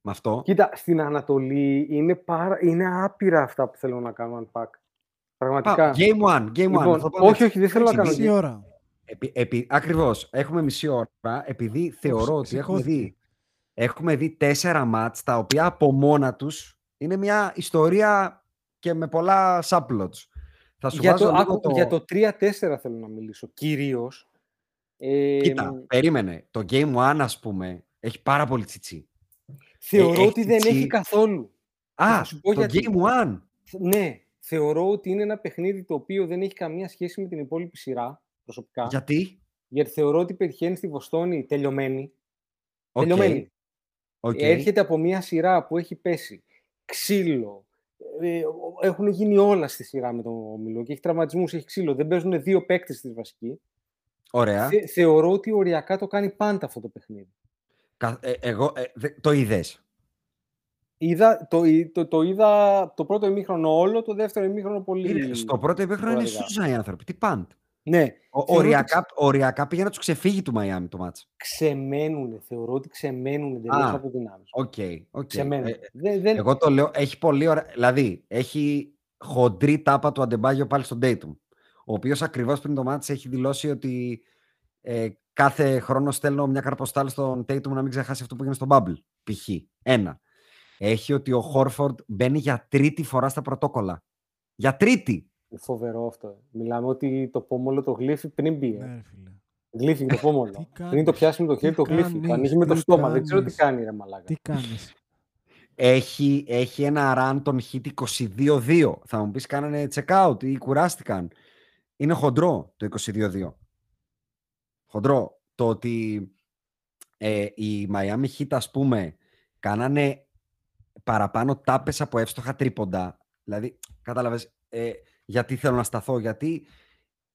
Με αυτό. Κοίτα, στην Ανατολή είναι, πάρα, είναι άπειρα αυτά που θέλω να κάνω unpack. Πραγματικά. Α, game one, game one. Λοιπόν, Θα το πάμε όχι, έτσι. όχι, δεν θέλω να κάνω Μισή ώρα. Επί, επί, ακριβώς. Έχουμε μισή ώρα, επειδή θεωρώ ότι έχουμε σηκώθηκε. δει, έχουμε δει τέσσερα μάτς, τα οποία από μόνα τους είναι μια ιστορία και με πολλά subplots. Θα σου Για βάζω το, λίγο άκου, το... για το 3-4 θέλω να μιλήσω. Κυρίως. Ε, Κοίτα, περίμενε. Το Game 1, ας πούμε, έχει πάρα πολύ τσιτσί. θεωρώ έχει ότι δεν τσιτσί. έχει καθόλου. Α, θα σου πω το γιατί. Game 1. Ναι, θεωρώ ότι είναι ένα παιχνίδι το οποίο δεν έχει καμία σχέση με την υπόλοιπη σειρά προσωπικά. Γιατί; Γιατί θεωρώ ότι πετυχαίνει στη Βοστόνη τελειωμένη. Οκ, Τελειωμένη. Οκ. Έρχεται από μια σειρά που έχει πέσει ξύλο. Ε, έχουν γίνει όλα στη σειρά με τον Ομιλό και έχει τραυματισμούς, έχει ξύλο. Δεν παίζουν δύο παίκτες στη βασική. Ωραία. Θε, θεωρώ ότι οριακά το κάνει πάντα αυτό το παιχνίδι. Κα- ε, εγώ, ε, δε- το είδες; Είδα, το, εί- το, το είδα το πρώτο ημίχρονο όλο, το δεύτερο ημίχρονο πολύ. Είδες, στο πρώτο επίχρονο είναι αργά. σούζα οι άνθρωποι. Τι πάντα. Ναι, Ο, Θεωρώ ότι οριακά, οριακά πήγε να τους ξεφύγει του Μαϊάμι το ματς. ξεμένουνε. Θεωρώ ότι ξεμένουν εντελώς Α, από δυνάμεις. Οκ, οκ. Ξεμένουν. Ε, δεν, δεν... Εγώ το λέω, έχει πολύ ωραία. Δηλαδή, έχει χοντρή τάπα του Αντεμπάγιο πάλι στον Dayton. Ο οποίος ακριβώς πριν το ματς έχει δηλώσει ότι ε, κάθε χρόνο στέλνω μια καρτ ποστάλ στον Dayton να μην ξεχάσει αυτό που έγινε στο Bubble. Π.χ. Ένα. Έχει ότι ο Χόρφορντ μπαίνει για τρίτη φορά στα πρωτόκολλα. Για τρίτη! Φοβερό αυτό. ε. Μιλάμε ότι το πόμολο το γλύφει πριν μπει. ε. Ναι, ρε φίλε. Γλύφει το πόμολο. Τι πριν κάνεις, το πιάσει με το τι χέρι, το γλύφει. Το κάνεις, ανοίγει με το τι στόμα. Δεν ξέρω τι κάνεις. κάνει, ρε Μαλάκα. Τι κάνεις; Έχει, έχει ένα run των hit 22-2. Θα μου πεις κάνανε check out ή κουράστηκαν. Είναι χοντρό το 22-2. Χοντρό. Το ότι ε, οι Miami Heat ας πούμε κάνανε παραπάνω τάπες από εύστοχα τρίποντα. Δηλαδή, κατάλαβες, ε, γιατί θέλω να σταθώ, γιατί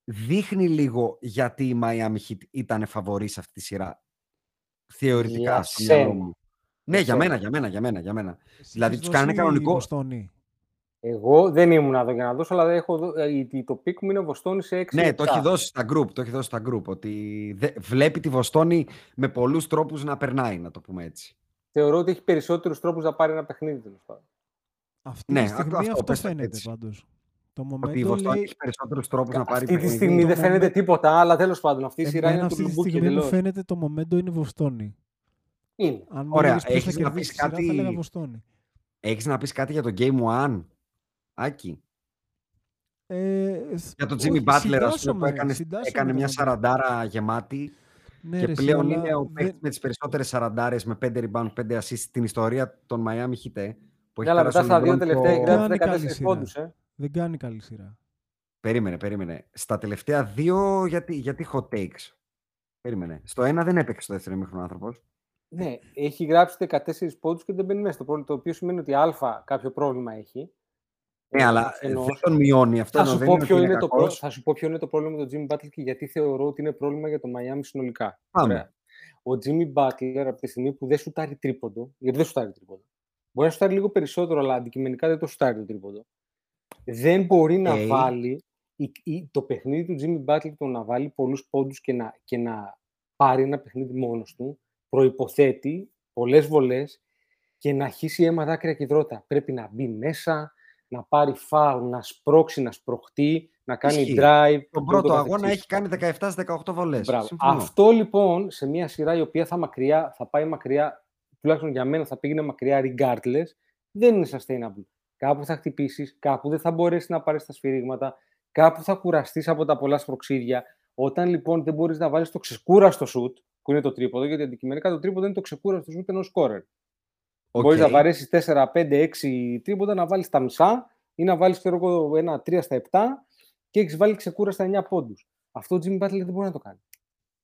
δείχνει λίγο γιατί οι Miami Heat ήταν φαβορί σε αυτή τη σειρά. Θεωρητικά, Για στο μυαλό σένα. μου. Ναι, Για για σένα. μένα, για μένα, για μένα, για μένα. Εσύ Δηλαδή, έχεις τους κάνανε δώσει κανονικό- Βοστόνη. Εγώ δεν ήμουν εδώ για να δώσω, αλλά έχω, δω- ε, η- το pick μου είναι Βοστόνη σε 6. Ναι, το έχει δώσει στα γκρουπ. Το έχει δώσει στα γκρουπ ότι δε- βλέπει τη Βοστόνη με πολλούς τρόπους να περνάει, να το πούμε έτσι. Θεωρώ ότι έχει περισσότερους τρόπους να πάρει ένα παιχνίδι. τέλος πάντων. Αυτή Ναι, τη στιγμή αυτό- αυτό, πες το φαίνεται έτσι. Πάντως. Το Ότι η Momento Βοστόνη λέει... έχει περισσότερους τρόπους να πάρει Αυτή τη παιχνίδι. στιγμή Το δεν φαίνεται moment- τίποτα, αλλά τέλος πάντων αυτή η σειρά Εμένα είναι του αυτή τη Λουμπούκι στιγμή μου εντελώ. φαίνεται το Momento είναι Βοστόνη. Είναι. Αν μου Ωραία, έλεγες ποιος θα έχεις να κερδίσει πεις τη σειρά, θα έλεγα κάτι- Βοστόνη. Έχεις να πεις κάτι για το Game One, Άκη; Ε, σ- Για τον όχι, Jimmy Butler, ας πούμε, που συντάσσομαι, έκανε, συντάσσομαι έκανε το μια να το- σαραντάρα γεμάτη Ναι, και ρε, εσύ, πλέον αλλά είναι ο δεν- παίκτης με τις περισσότερες σαραντάρες με 5 rebound, 5 assist στην ιστορία των Miami Heat. ε, Που Ναι, έχει αλλά περάσει μετά ο στα δύο LeBron τελευταία έχει το- γράψει Κάνει καλή 14 σειρά. πόντους. Ε. Δεν κάνει καλή σειρά. Περίμενε, περίμενε. Στα τελευταία δύο, γιατί, γιατί hot takes; Περίμενε. Στο ένα δεν έπαιξε στο δεύτερο ημίχρονο άνθρωπος. Ναι, έχει γράψει 14 πόντους και δεν μπαίνει μέσα στο πρόβλημα. Το οποίο σημαίνει ότι Α κάποιο πρόβλημα έχει. Ναι, Ε, αλλά ε, αφενός. δεν τον μειώνει αυτό. θα ενώ σου, δεν πω είναι ποιο ότι είναι το κακός. πρό- θα σου πω ποιο είναι το πρόβλημα με τον Jimmy Butler και γιατί θεωρώ ότι είναι πρόβλημα για το Miami συνολικά. Πάμε. Ωραία. Ο Jimmy Butler από τη στιγμή που δεν σουτάρει τρίποντο, γιατί δεν σουτάρει τρίποντο, μπορεί να σουτάρει λίγο περισσότερο, αλλά αντικειμενικά δεν το σουτάρει το τρίποντο. Δεν μπορεί να Οκ. βάλει η- η- το παιχνίδι του Jimmy Butler το να βάλει πολλούς πόντους και να, και να πάρει ένα παιχνίδι μόνος του προϋποθέτει πολλές βολές και να χύσει αίμα δάκρυα και ιδρώτα. Πρέπει να μπει μέσα, να πάρει φάουλ, να σπρώξει, να σπρωχτεί, να κάνει Ισχύει. drive. Τον και πρώτο ούτω αγώνα καθεξής. έχει κάνει 17-18 βολές. Μπράβο. Αυτό λοιπόν σε μια σειρά η οποία θα, μακριά, θα πάει μακριά, τουλάχιστον για μένα θα πήγαινε μακριά regardless, δεν είναι sustainable. Κάπου θα χτυπήσεις, κάπου δεν θα μπορέσεις να πάρεις τα σφυρίγματα, κάπου θα κουραστείς από τα πολλά σπρωξίδια. Όταν λοιπόν δεν μπορείς να βάλεις το ξεκούραστο σουτ, που είναι το τρίποντο, γιατί αντικειμενικά το τρίποντο είναι το ξεκούραστο σουτ ενός σκόρερ. Οκ. Μπορείς να βαρέσεις 4, 5, 6 τρίποντα, να βάλεις τα μισά ή να βάλεις ένα 3 στα 7 και έχεις βάλει ξεκούραστα 9 πόντους. Αυτό ο Jimmy Butler δεν μπορεί να το κάνει.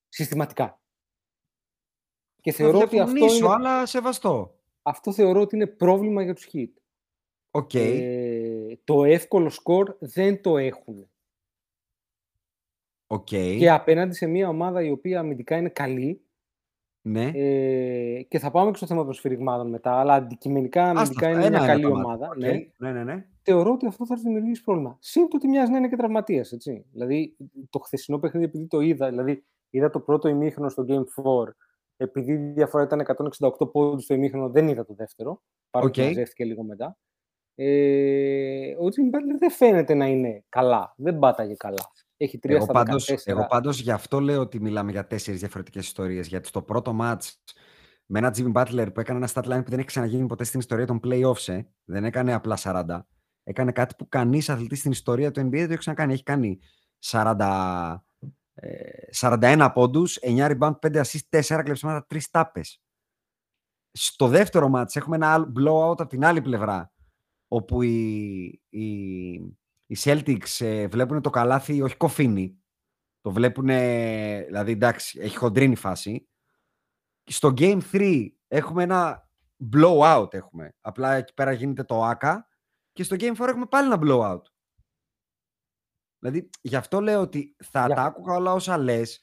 Συστηματικά. Και θεωρώ ότι αυτό, διαφωνήσω, είναι, αλλά σεβαστό. αυτό θεωρώ ότι είναι πρόβλημα για τους Heat. OK. Ε, το εύκολο σκορ δεν το έχουν. Οκ. Και απέναντι σε μια ομάδα η οποία αμυντικά είναι καλή Ναι. ε, και θα πάμε και στο θέμα των σφυριγμάτων μετά, αλλά αντικειμενικά Άστα αμυντικά αυτά, είναι μια ένα-ένα καλή τα μάτια. ομάδα. Οκ. Ναι. Ναι, ναι, ναι. θεωρώ ότι αυτό θα του δημιουργήσει πρόβλημα. Συν το ότι μοιάζει να είναι και τραυματίας. Δηλαδή, το χθεσινό παιχνίδι, επειδή το είδα, δηλαδή είδα το πρώτο ημίχρονο στο Game 4, επειδή η διαφορά ήταν 168 πόντους στο ημίχρονο, δεν είδα το δεύτερο. Παρότι Οκ. μαζεύτηκε λίγο μετά. Ε, ο Jimmy Butler δεν φαίνεται να είναι καλά. Δεν πάταγε καλά. Έχει 3 Εγώ στα πάντως, 14. εγώ πάντως γι' αυτό λέω ότι μιλάμε για τέσσερις διαφορετικές ιστορίες. Γιατί στο πρώτο match με ένα Jimmy Butler που έκανε ένα stat line που δεν έχει ξαναγίνει ποτέ στην ιστορία των playoffs, ε, δεν έκανε απλά 40. Έκανε κάτι που κανείς αθλητής στην ιστορία του NBA δεν το έχει ξανακάνει. Έχει κάνει 40, ε, 41 πόντους, 9 rebound, 5 assist, 4 κλεψίματα, 3 τάπες. Στο δεύτερο match έχουμε ένα άλλο blowout από την άλλη πλευρά, όπου οι, οι, οι Celtics ε, βλέπουν το καλάθι, όχι κοφίνι, το βλέπουν, δηλαδή εντάξει, έχει χοντρίνει φάση. Στο Game 3 έχουμε ένα blowout έχουμε. Απλά εκεί πέρα γίνεται το άκα και στο Game 4 έχουμε πάλι ένα blowout. Δηλαδή, γι' αυτό λέω ότι θα Για- τα άκουγα όλα όσα λες,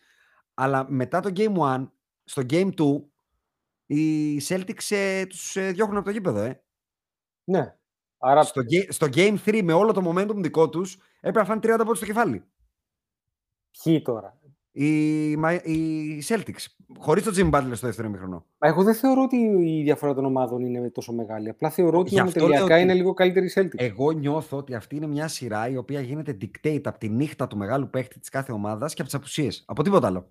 αλλά μετά το Game 1, στο Game 2, οι Celtics ε, τους ε, διώχνουν από το γήπεδο, ε. Ναι. Άρα Στο, ga- στο Game 3 με όλο το momentum δικό τους έπρεπε να φάνε 30 πόντους στο κεφάλι. ποιοι τώρα; Οι, Μα- οι Celtics, χωρίς το Jimmy Butler στο δεύτερο ημίχρονο. Μα εγώ δεν θεωρώ ότι η διαφορά των ομάδων είναι τόσο μεγάλη. Απλά θεωρώ ότι Γι' αυτό λέω νομοτελειακά ότι- είναι λίγο καλύτερη η Celtics. Εγώ νιώθω ότι αυτή είναι μια σειρά η οποία γίνεται dictate από τη νύχτα του μεγάλου παίχτη της κάθε ομάδας και από τις απουσίες. Από τίποτα άλλο.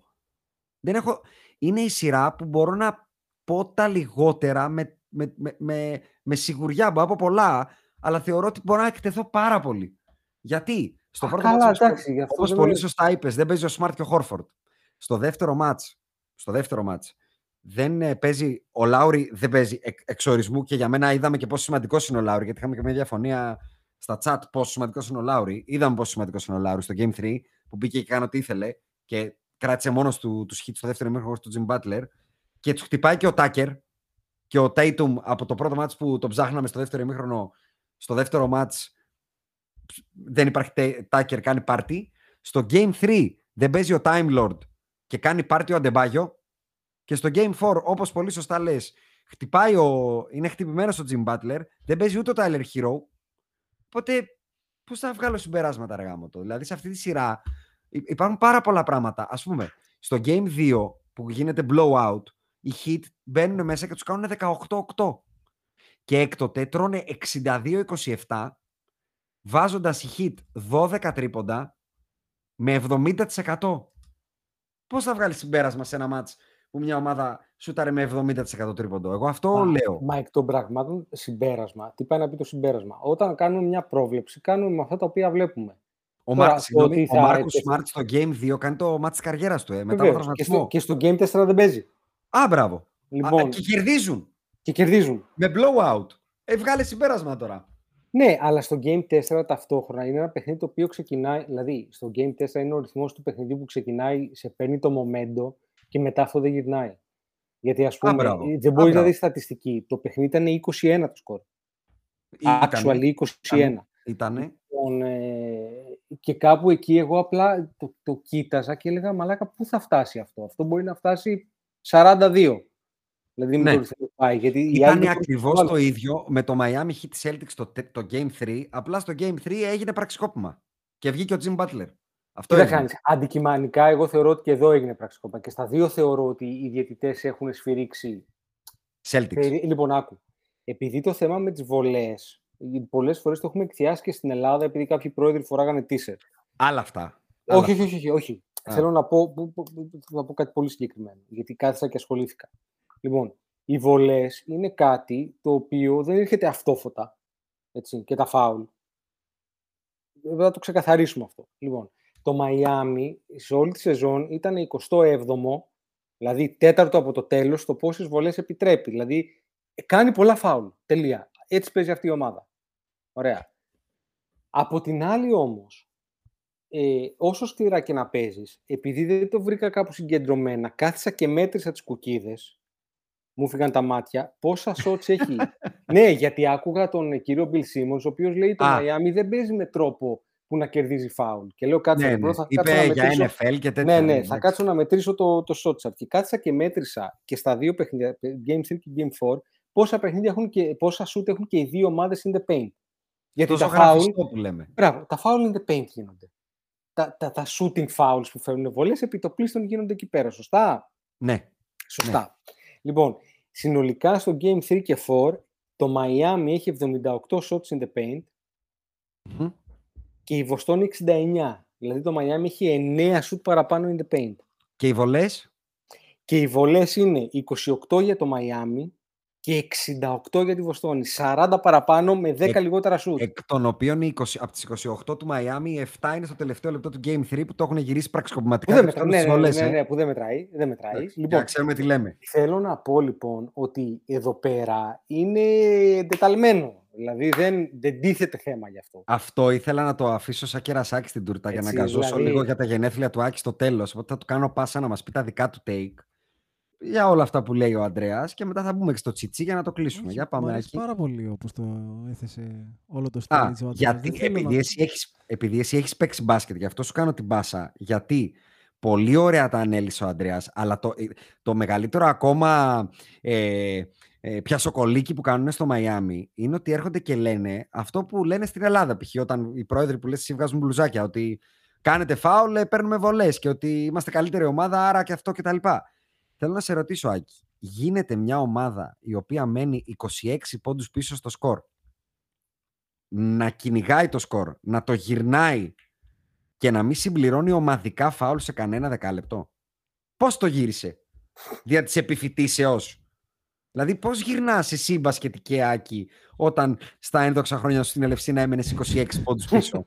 Δεν έχω... Είναι η σειρά που μπορώ να πω τα λιγότερα με, με, με, με, με σιγουριά. Μπορώ να πω πολλά, αλλά θεωρώ ότι μπορώ να εκτεθώ πάρα πολύ. Γιατί; Στο Α, πρώτο καλά, μάτς, όπως- εντάξει, γι' αυτό όπως δεν πολύ με- σωστά είπες, δεν παίζει ο Smart και ο Χόρφορντ. Στο δεύτερο μάτς, στο δεύτερο μάτς, δεν ε, παίζει, ο Λάουρι δεν παίζει εκ, εξορισμού και για μένα είδαμε και πόσο σημαντικός είναι ο Λάουρι, γιατί είχαμε και μια διαφωνία στα chat πόσο σημαντικός είναι ο Λάουρι. Είδαμε πόσο σημαντικός είναι ο Λάουρι στο Game 3, που μπήκε και έκανε ό,τι ήθελε και κράτησε μόνος του τους hits στο δεύτερο ημίχρονο του Jim Butler και τους χτυπάει και ο Τάκερ και ο Tatum από το πρώτο μάτς που τον ψάχναμε στο δεύτερο ημίχρονο, στο δεύτερο μάτς δεν υπάρχει Τάκερ, κάνει πάρτι. Στο Game 3 δεν παίζει ο Time Lord και κάνει πάρτι ο Αντεμπάγιο. Και στο Game 4, όπως πολύ σωστά λες, χτυπάει ο... είναι χτυπημένος ο Jim Butler, δεν παίζει ούτε ο Tyler Hero. Οπότε, πώς θα βγάλω συμπεράσματα, ρε γάμο το; Δηλαδή, σε αυτή τη σειρά υ- υπάρχουν πάρα πολλά πράγματα. Α πούμε, στο Game 2 που γίνεται blowout, οι Heat μπαίνουν μέσα και τους κάνουν 18-8. Και έκτοτε τρώνε 62-27, βάζοντας οι Heat 12 τρίποντα με 70%. Πώς θα βγάλεις συμπέρασμα σε ένα μάτς που μια ομάδα σούταρε με 70% τρίποντο; Εγώ αυτό Μα- λέω. Μα εκ των πραγμάτων συμπέρασμα. Τι πάει να πει το συμπέρασμα; Όταν κάνουμε μια πρόβλεψη, κάνουμε με αυτά τα οποία βλέπουμε. Ο, Τώρα, Μάρ, συγγνώμη, ότι ο θα Μάρκος έπαιζε- Σμαρτ στο Game 2 κάνει το μάτς της καριέρας του, ε, μετά από Βεβαίως. Και, στο, τραυματισμό. και στο Game 4 δεν παίζει. Α, μπράβο. Α, Λοιπόν, και κερδίζουν. και κερδίζουν. Με blowout. Ε, βγάλε συμπέρασμα τώρα. Ναι, αλλά στο Game 4 ταυτόχρονα είναι ένα παιχνίδι το οποίο ξεκινάει. Δηλαδή, στο Game 4 είναι ο ρυθμός του παιχνιδιού που ξεκινάει, σε παίρνει το momento και μετά αυτό δεν γυρνάει. Γιατί, ας πούμε, μπράβο. δεν Α, μπορεί να μπράβο. δεις στατιστική. Το παιχνίδι ήταν 21 το σκορ. Ήτανε, Actually 21. Ήτανε. Λοιπόν, ε, και κάπου εκεί εγώ απλά το, το κοίταζα και έλεγα μαλάκα πού θα φτάσει αυτό; Αυτό μπορεί να φτάσει 42. Δηλαδή με Ναι. το ρυθμό που πάει. Γιατί οι άλλοι Ήταν δεν μπορούν να ακριβώς βάλουν. το ίδιο με το Miami Heat Celtics το, τε- το Game 3. Απλά στο Game 3 έγινε πραξικόπημα. Και βγήκε ο Jim Butler. Αυτό Τι θα έγινε. κάνεις. Αντικειμανικά, εγώ θεωρώ ότι και εδώ έγινε πραξικόπημα. Και στα δύο θεωρώ ότι οι διαιτητές έχουν σφυρίξει. Celtics. Περί- Λοιπόν, άκου. Επειδή το θέμα με τις βολές, πολλές φορές το έχουμε εκθιάσει και στην Ελλάδα, επειδή κάποιοι πρόεδροι φοράγανε t-shirt. Άλλα αυτά. Άλλα Όχι, όχι, όχι, όχι, όχι. Α. Θέλω να πω, που- που- που- θα πω κάτι πολύ συγκεκριμένο, γιατί κάθισα και ασχολήθηκα. Λοιπόν, οι βολές είναι κάτι το οποίο δεν έρχεται αυτόφωτα, έτσι, και τα φάουλ. Βέβαια θα το ξεκαθαρίσουμε αυτό. Λοιπόν, το Μαϊάμι σε όλη τη σεζόν ήταν 27ο, δηλαδή τέταρτο από το τέλος, στο πόσες βολές επιτρέπει. Δηλαδή, ε, κάνει πολλά φάουλ. Τελεία. Έτσι παίζει αυτή η ομάδα. Ωραία. Από την άλλη όμως, ε, όσο σκληρά και να παίζεις, επειδή δεν το βρήκα κάπου συγκεντρωμένα, κάθισα και μέτρησα τις κουκίδες, μου φύγαν τα μάτια, πόσα shots έχει. ναι, γιατί άκουγα τον ε, κύριο Bill Simmons, ο οποίος λέει το Α. Μαϊάμι δεν παίζει με τρόπο που να κερδίζει φάουλ. Και λέω κάτσε, Ναι, ρε, ναι. bro, θα κάτσω Είπε να για μετρήσω... NFL και τέτοια. Ναι, ναι, θα εντάξει. κάτσω να μετρήσω το, το shot chart. Και κάθισα και μέτρησα και στα δύο παιχνίδια, Game 3 και Game 4, πόσα παιχνίδια έχουν και πόσα shoot έχουν και οι δύο ομάδες in the paint. Γιατί Τόσο τα foul, γραφιστό που λέμε. μπράβο, τα foul in the paint γίνονται. Τα, τα, τα shooting fouls που φέρνουν βολές επί το πλήστον γίνονται εκεί πέρα, σωστά; Ναι. Σωστά. Λοιπόν, συνολικά στο Game 3 και 4, το Miami έχει 78 shots in the paint Μμμ. και η Βοστόνη 69. Δηλαδή το Miami έχει 9 shoot παραπάνω in the paint. Και οι βολές; Και οι βολές είναι 28 για το Miami και 68 για τη Βοστόνη. 40 παραπάνω με 10 Εκ- λιγότερα shoot. Εκ των οποίων οι 20, από τις 28 του Miami, οι 7 είναι στο τελευταίο λεπτό του Game 3 που το έχουν γυρίσει Που πραξικοπηματικά. δεν και τους μετράει. κάνουν Ναι, τις ναι, ναι, βολές, ναι, ε. που δεν μετράει. Δεν μετράει. Εντάξει, Για Λοιπόν, να ξέρουμε τι λέμε. Θέλω να πω λοιπόν ότι εδώ πέρα είναι εντεταλμένο. Δηλαδή δεν, δεν τίθεται θέμα γι' αυτό. Αυτό ήθελα να το αφήσω σαν κερασάκι στην τούρτα για να Έτσι, αγκαζώσω δηλαδή- λίγο για τα γενέθλια του Άκη στο τέλος. Οπότε θα του κάνω πάσα να μας πει τα δικά του take για όλα αυτά που λέει ο Ανδρέας και μετά θα μπούμε και στο τσιτσί για να το κλείσουμε. Όχι, για Μ' πάμε αρέσει Άκη. πάρα πολύ όπως το έθεσε όλο το Α, stage. ο Αντρέας. γιατί Δεν θέλω επειδή, να- εσύ έχεις, επειδή εσύ έχεις παίξει μπάσκετ, γι' αυτό σου κάνω την πάσα. Γιατί πολύ ωραία τα ανέλησε ο Ανδρέας, αλλά το, ε, το μεγαλύτερο ακόμα ε, ε, πιασοκολίκι που κάνουν στο Μαϊάμι είναι ότι έρχονται και λένε αυτό που λένε στην Ελλάδα. Π.χ. όταν οι πρόεδροι που λες εσύ βγάζουν μπλουζάκια, ότι κάνετε φάουλ, ε, παίρνουμε βολές και ότι είμαστε καλύτερη ομάδα, άρα και αυτό κτλ. Θέλω να σε ρωτήσω, Άκη, γίνεται μια ομάδα η οποία μένει 26 πόντους πίσω στο σκορ; Να κυνηγάει το σκορ, να το γυρνάει και να μην συμπληρώνει ομαδικά φάουλ σε κανένα δεκάλεπτο; Πώς το γύρισε δια της επιφυτίσεως. Δηλαδή πώς γυρνάς εσύ μπασκετική Άκη όταν στα ένδοξα χρόνια σου στην Ελευσίνα έμενες 26 πόντους πίσω;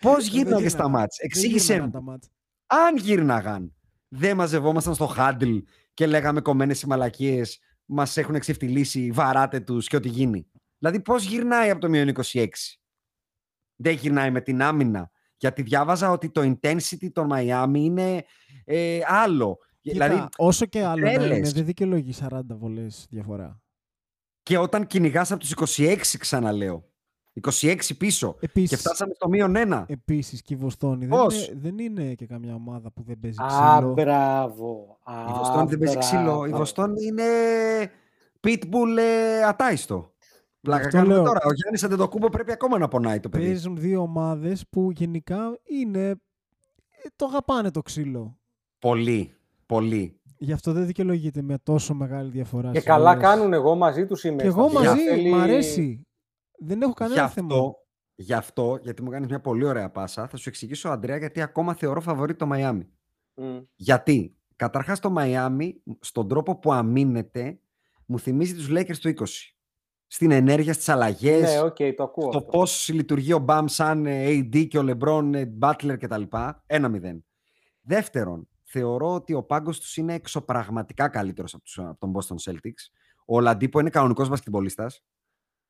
πώς Δεν γύρναγες στα γύρναγαν. μάτς; Δεν Εξήγησέ γύρναγαν μου. τα μάτς. Αν γύρναγαν, δεν μαζευόμασταν στο χάντλ και λέγαμε κομμένες οι μαλακίες, μας έχουν εξεφτυλίσει, βαράτε τους και ό,τι γίνει. Δηλαδή πώς γυρνάει από το μείον 26. Δεν γυρνάει με την άμυνα. Γιατί διάβαζα ότι το intensity των Miami είναι ε, άλλο. Κοίτα, δηλαδή, όσο και άλλο να είναι, τρέλες. δεν δικαιολογεί 40 βολές διαφορά. και όταν κυνηγάς από τους 26 ξαναλέω. 26 πίσω. Και Επίσης, φτάσαμε στο μείον 1. επίσης και η Βοστόνη δεν Πώς; είναι, δεν είναι και καμιά ομάδα που δεν παίζει Α, ξύλο. μπράβο. Η Βοστόνη δεν παίζει ξύλο. Η μπράβο. Βοστόνη είναι pitbull ε, ατάιστο. Πλάκα αυτό κάνουμε λέω. τώρα. Ο Γιάννης Αντετοκούμπο πρέπει ακόμα να πονάει το παιδί. Παίζουν δύο ομάδες που γενικά είναι. ε, Το αγαπάνε το ξύλο. Πολύ. Πολύ. Γι' αυτό δεν δικαιολογείται με τόσο μεγάλη διαφορά. Και στις καλά βολές. κάνουν εγώ μαζί τους είμαι. Και εγώ στα μαζί, θέλει- μ' αρέσει. Δεν έχω κανένα Γι' θέμα. αυτό, γι' αυτό, γιατί μου κάνεις μια πολύ ωραία πάσα, θα σου εξηγήσω, Αντρέα, γιατί ακόμα θεωρώ φαβορή το Μαϊάμι. Μμ. Γιατί, καταρχάς το Μαϊάμι, στον τρόπο που αμύνεται, μου θυμίζει τους Lakers του 20. Στην ενέργεια, στις αλλαγές, Ναι, οκ, το ακούω. το αυτό. πώς λειτουργεί ο Bam σαν ε, AD και ο LeBron ε, Butler κτλ. Ένα μηδέν. Δεύτερον, θεωρώ ότι ο πάγκος τους είναι εξωπραγματικά καλύτερος από, τους, από τον Boston Celtics. Ο Λαντίπο είναι κανονικός μπασκετμπολίστας.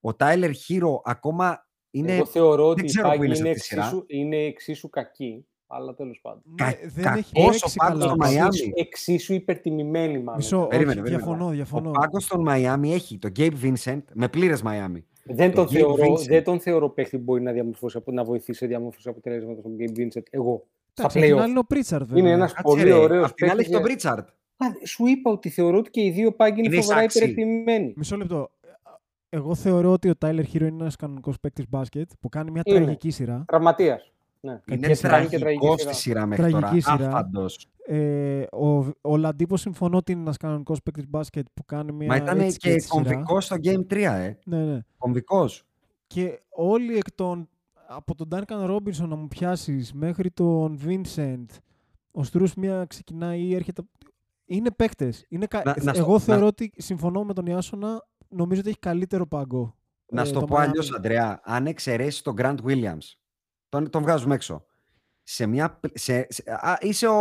Ο Tyler Hero ακόμα είναι... Εγώ θεωρώ ότι η ξέρω πού Πάγκη είναι σε είναι, αυτή τη σειρά. εξίσου, είναι εξίσου κακή, αλλά τέλος πάντων. Ναι, Κα- δεν έχει κακός παίξει ο πάγκος καλά. στο Μαϊάμι. Εξίσου, εξίσου υπερτιμημένη μάλλον. Μισό, Περίμενε, όχι, περίμενε. διαφωνώ, διαφωνώ. Ο πάγκος στον Μαϊάμι έχει τον Gabe Vincent με πλήρες Μαϊάμι. Δεν τον, Gabe θεωρώ, Vincent. δεν τον θεωρώ παίχτη που μπορεί να, διαμορφώσει, απο- να βοηθήσει σε διαμόρφωση αποτελέσματος τον Gabe Vincent. Εγώ. Στα Εντάξει, απ' την playoff. άλλη είναι ο Πρίτσαρντ, βέβαια. Είναι ένας Κάτσε πολύ ρε, ωραίος Απ' την άλλη έχει παίχτης τον για- Pritchard. Α, Σου είπα ότι θεωρώ ότι και οι δύο πάγκοι είναι Είναι φοβερά εισάξιοι. υπερτιμημένοι. Μισό λεπτό. Εγώ θεωρώ ότι ο Tyler Hero είναι ένας κανονικός παίκτης μπάσκετ που κάνει μια Είναι. τραγική σειρά. Τραυματίας. Ναι. Είναι Και κάνει και τραγικό σειρά. στη σειρά μέχρι Τραγική τώρα. σειρά. Άφαντος. Ε, ο, ο Λαντίπο συμφωνώ ότι είναι ένας κανονικός παίκτης μπάσκετ που κάνει μια Μα ήταν έτσι και έτσι σειρά. κομβικός στο Game 3, ε. Ναι, ναι. Κομβικός. Και όλοι εκ των, από τον Duncan Robinson να μου πιάσεις μέχρι τον Vincent, ο Στρούς μια ξεκινάει ή έρχεται... Είναι παίκτες. Είναι κα... Να- να στο- Εγώ να- θεωρώ ότι συμφωνώ με τον Ιάσονα, νομίζω ότι έχει καλύτερο πάγκο. Να ε, σου το το πω Miami. αλλιώς, Αντρέα. Αν εξαιρέσεις τον Grant Williams, τον, τον βγάζουμε έξω. Σε μια, π- σε, σε- α, είσαι ο,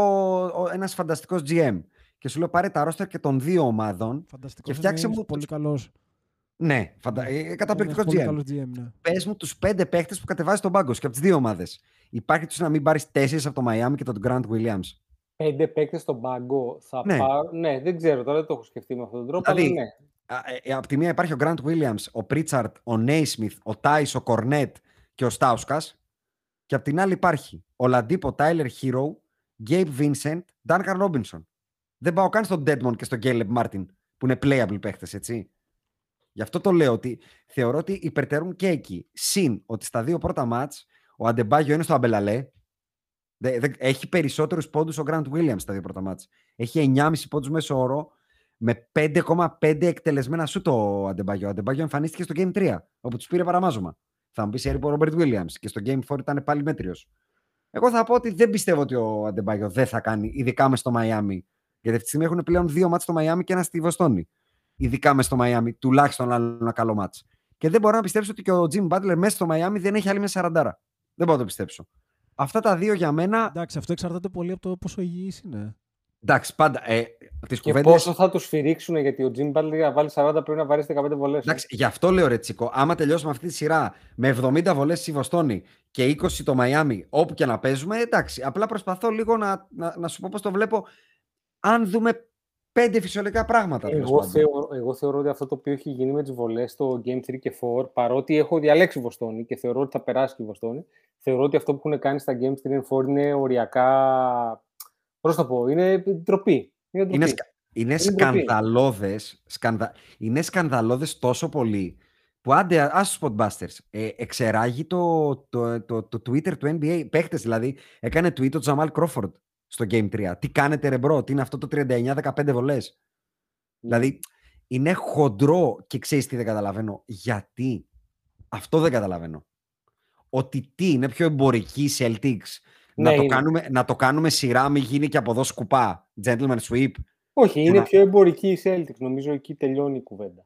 ο, ένας φανταστικός GM και σου λέω πάρε τα roster και των δύο ομάδων. Φανταστικός Και φτιάξε είναι, μου πολύ τους- καλός. Ναι, φαντα... ε, Είναι καταπληκτικός ένας πολύ GM. καλός GM, ναι. Πες μου τους πέντε παίχτες που κατεβάζει τον πάγκο σου και από τις δύο ομάδες. Υπάρχει τους να μην πάρεις τέσσερις από το Miami και τον Grant Williams. Πέντε παίκτες στον πάγκο θα Ναι. πάρω. Ναι, δεν ξέρω τώρα, δεν το έχω σκεφτεί με αυτόν τον τρόπο. Δηλαδή, αλλά ναι. Α, ε, από τη μία υπάρχει ο Grant Williams, ο Pritchard, ο Naismith, ο Tice, ο Cornet και ο Stauskas. Και από την άλλη υπάρχει ο Ladipo Tyler Hero, Gabe Vincent, Duncan Robinson. Δεν πάω καν στον Deadmon και στον Caleb Martin, που είναι playable παίχτες, έτσι. Γι' αυτό το λέω ότι θεωρώ ότι υπερτερούν και εκεί. Συν ότι στα δύο πρώτα μάτς ο Αντεμπάγιο είναι στο Αμπελαλέ. Δε- δε- έχει περισσότερους πόντους ο Grant Williams στα δύο πρώτα μάτς. Έχει 9,5 πόντους μέσω όρο με 5,5 εκτελεσμένα σου το Αντεμπάγιο. Ο Αντεμπάγιο εμφανίστηκε στο Game 3, όπου τους πήρε παραμάζωμα. Θα μου πεις έρει ο Ρόμπερτ Williams και στο Game 4 ήταν πάλι μέτριος. Εγώ θα πω ότι δεν πιστεύω ότι ο Αντεμπάγιο δεν θα κάνει, ειδικά μες στο Μαϊάμι. Γιατί αυτή τη στιγμή έχουν πλέον δύο μάτς στο Μαϊάμι και ένα στη Βοστόνη. Ειδικά μες στο Μαϊάμι, τουλάχιστον άλλο ένα καλό μάτς. Και δεν μπορώ να πιστέψω ότι και ο Jim Butler μέσα στο Μαϊάμι δεν έχει άλλη μια σαραντάρα. Δεν μπορώ να το πιστέψω. Αυτά τα δύο για μένα. Εντάξει, αυτό εξαρτάται πολύ από το πόσο υγιής είναι. Εντάξει, πάντα. Ε, τις Και κουβέντες- πόσο θα τους σφυρίξουν, γιατί ο Jim Butler για να βάλει 40 πρέπει να βαρέσει 15 βολές. Εντάξει, γι' αυτό λέω ρε Τσίκο, άμα τελειώσουμε αυτή τη σειρά με 70 βολές στη Βοστόνη και 20 το Μαϊάμι, όπου και να παίζουμε, εντάξει. Απλά προσπαθώ λίγο να, να, να σου πω πώς το βλέπω, αν δούμε πέντε φυσιολογικά πράγματα. τέλος Εγώ, πάντων. θεωρώ, εγώ θεωρώ ότι αυτό το οποίο έχει γίνει με τις βολές στο Game 3 και 4, παρότι έχω διαλέξει Βοστόνη και θεωρώ ότι θα περάσει και η Βοστόνη, θεωρώ ότι αυτό που έχουν κάνει στα Game 3 και 4 είναι οριακά. Πώς το πω, είναι ντροπή. Είναι ντροπή. Είναι, σκα- είναι ντροπή. σκανδαλώδες, σκανδα... είναι σκανδαλώδες τόσο πολύ που άντε, ας τους Podbusters, ε, εξεράγει το, το, το, το Twitter του NBA, παίχτες δηλαδή, έκανε tweet ο Τζαμάλ Κρόφορντ στο Game 3. Τι κάνετε ρε bro, τι είναι αυτό το 39-15 βολές; Δηλαδή, είναι χοντρό και ξέρεις τι δεν καταλαβαίνω. Γιατί; Αυτό δεν καταλαβαίνω. Ότι τι, είναι πιο εμπορική η Celtics. Να, Ναι, το είναι. κάνουμε, να το κάνουμε σειρά, μην γίνει και από εδώ σκούπα. Gentleman sweep. Όχι, είναι να- πιο εμπορική η Celtics. Νομίζω εκεί τελειώνει η κουβέντα.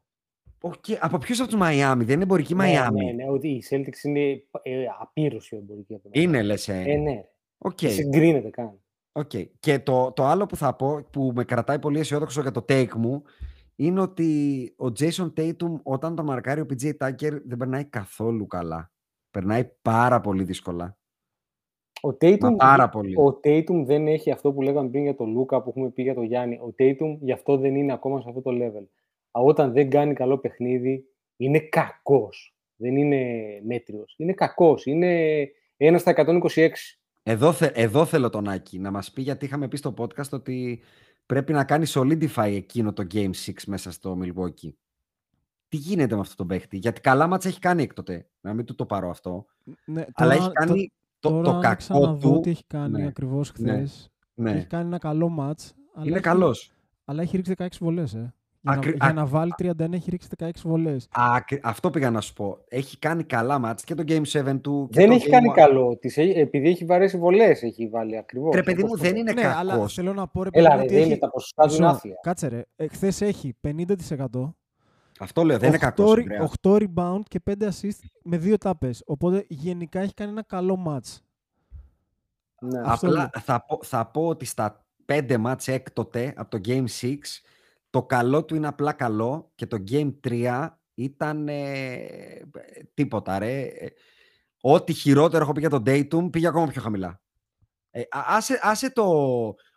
Okay. Από ποιου από τους Miami, δεν είναι εμπορική Ναι, Miami. Ναι, ναι, ότι η Celtics είναι ε, απείρως πιο εμπορική από το Είναι, λες. Ε. Ε, ναι. Οκ. Δεν Συγκρίνεται καν. Οκ. Και το, το άλλο που θα πω, που με κρατάει πολύ αισιόδοξο για το take μου, είναι ότι ο Jason Tatum όταν το μαρκάρει ο PJ Tucker δεν περνάει καθόλου καλά. Περνάει πάρα πολύ δύσκολα. Ο Tatum, Μα πάρα πολύ. ο Tatum δεν έχει αυτό που λέγαμε πριν για τον Λούκα που έχουμε πει για τον Γιάννη. Ο Tatum γι' αυτό δεν είναι ακόμα σε αυτό το level. Α, Όταν δεν κάνει καλό παιχνίδι, είναι κακός. Δεν είναι μέτριος. Είναι κακός. Είναι ένας στα 126. Εδώ, θε, εδώ θέλω τον Άκη να μας πει γιατί είχαμε πει στο podcast ότι πρέπει να κάνει solidify εκείνο το Game 6 μέσα στο Milwaukee. τι γίνεται με αυτό το παίχτη; Γιατί καλά μάτσα έχει κάνει έκτοτε. Να μην του το πάρω αυτό. Ναι, Αλλά τώρα- έχει κάνει το, τώρα το αν κακό ξαναδώ του. τι έχει κάνει Ναι. ακριβώς Ναι. χθες. Ναι. Έχει κάνει ένα καλό μάτς. αλλά Είναι έχει- καλός. Αλλά έχει ρίξει 16 βολές, ε. Για, Ακρι- να, για α- να βάλει 31 έχει ρίξει 16 βολές. Ακρι- Αυτό πήγα να σου πω. Έχει κάνει καλά μάτς και το Game 7 του. Και Δεν το έχει Game κάνει One. καλό. Τις έχει- επειδή έχει βαρέσει βολές, έχει βάλει ακριβώς. Ρε παιδί μου, δεν είναι ναι, αλλά κακός. θέλω να πω ρε Έλα, παιδί μου, ρε, ότι δεν έχει... είναι τα ποσοστά του είναι Μισό, άθλια. Κάτσε ρε. Εχθές έχει 50%. Αυτό λέω, δεν είναι 8 κακός. ρι- Ανδρέα. 8 rebound και 5 assist με δύο τάπες. Οπότε γενικά έχει κάνει ένα καλό match. Ναι. Αυτό Απλά λέω. θα πω, θα πω ότι στα 5 μάτς έκτοτε από το Game 6 το καλό του είναι απλά καλό και το Game 3 ήταν ε, τίποτα ρε. Ε, Ό,τι χειρότερο έχω πει για τον Dayton πήγε ακόμα πιο χαμηλά. Ε, α- άσε, άσε το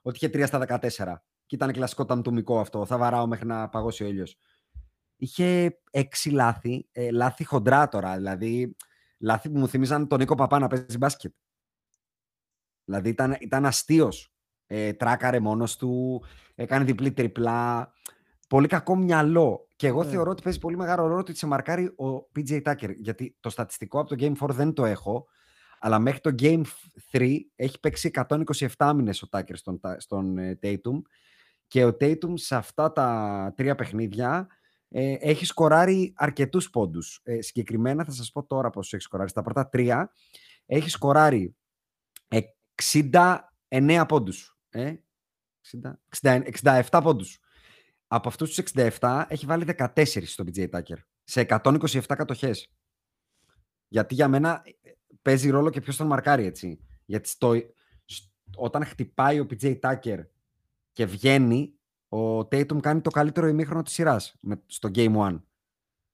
ότι είχε 3 στα 14 και ήταν κλασικό ταμτουμικό αυτό. Θα βαράω μέχρι να παγώσει ο ήλιος. Είχε 6 λάθη, ε, λάθη χοντρά τώρα, δηλαδή λάθη που μου θυμίζαν τον Νίκο Παπά να παίζει μπάσκετ. Δηλαδή ήταν, ήταν αστείος. Ε, τράκαρε μόνος του, έκανε διπλή τριπλά. Πολύ κακό μυαλό. Και εγώ Ναι. θεωρώ ότι παίζει πολύ μεγάλο ρόλο ότι σε μαρκάρει ο PJ Tucker. Γιατί το στατιστικό από το Game 4 δεν το έχω. Αλλά μέχρι το Game 3 έχει παίξει 127 μήνες ο Tucker στον, Τα- στον ε, Tatum. Και ο Tatum σε αυτά τα τρία παιχνίδια ε, έχει σκοράρει αρκετούς πόντους. Ε, συγκεκριμένα θα σας πω τώρα πώς έχει σκοράρει. Στα πρώτα τρία έχει σκοράρει 69 πόντους. Ε; 60, 60, 67 πόντους. Από αυτούς τους 67 έχει βάλει 14 στο BJ Tucker. Σε 127 κατοχές. Γιατί για μένα ε, παίζει ρόλο και ποιος τον μαρκάρει έτσι. Γιατί στο, σ- όταν χτυπάει ο PJ Tucker και βγαίνει, ο Tatum κάνει το καλύτερο ημίχρονο της σειράς με, στο Game 1.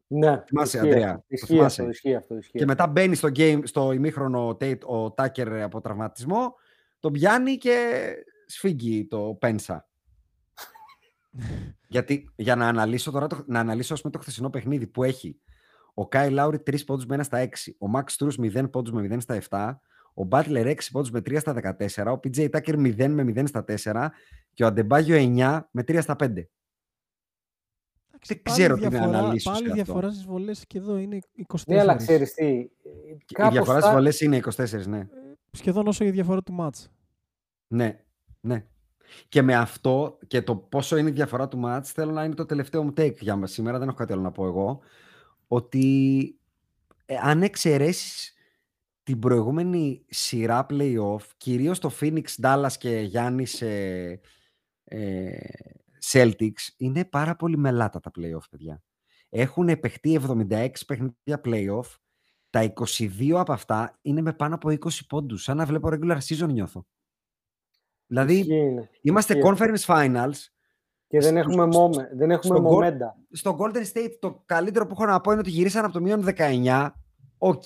Ναι, Θυμάσαι, ισχύει Ανδρέα, αυτό, το Ισχύει θυμάσαι; αυτό, ισχύει αυτό. Ισχύει Και μετά μπαίνει στο, game, στο ημίχρονο ο, Tate, ο Τάκερ από τραυματισμό, τον πιάνει και σφίγγει το Πένσα. Γιατί για να αναλύσω τώρα, το, να αναλύσω ας πούμε, το χθεσινό παιχνίδι που έχει ο Κάι Λάουρι 3 πόντους με 1 στα 6, ο Μαξ Τούρς 0 πόντους με 0 στα 7, ο Μπάτλερ 6 πόντους με 3 στα 14, ο PJ Tucker 0 με 0 στα 4 και ο Αντεμπάγιο 9 με 3 στα 5. Εντάξει, Δεν πάλι ξέρω τι να διαφορά- αναλύσω Πάλι σε αυτό. διαφορά στις βολές και εδώ είναι 24. Ναι, αλλά ξέρεις τι. Η κάπως διαφορά θα- στις βολές είναι 24, ναι. Σχεδόν όσο η διαφορά του match. Ναι, ναι. Και με αυτό και το πόσο είναι η διαφορά του μάτς θέλω να είναι το τελευταίο μου take για μας σήμερα, δεν έχω κάτι άλλο να πω εγώ, ότι ε, αν εξαιρέσεις την προηγούμενη σειρά play-off, κυρίως το Phoenix, Dallas και Γιάννης ε, ε, Celtics, είναι πάρα πολύ μελάτα τα play-off, παιδιά. Έχουν παιχτεί 76 παιχνίδια play-off, τα 22 από αυτά είναι με πάνω από 20 πόντους, σαν να βλέπω regular season νιώθω. Δηλαδή, Ισχύει, ναι. Είμαστε Ισχύει. conference finals. Και δεν στους- έχουμε, mome-, δεν έχουμε στον Gol- momentum. Στο Golden State το καλύτερο που έχω να πω είναι ότι γυρίσαν από το μείον 19. Οκ.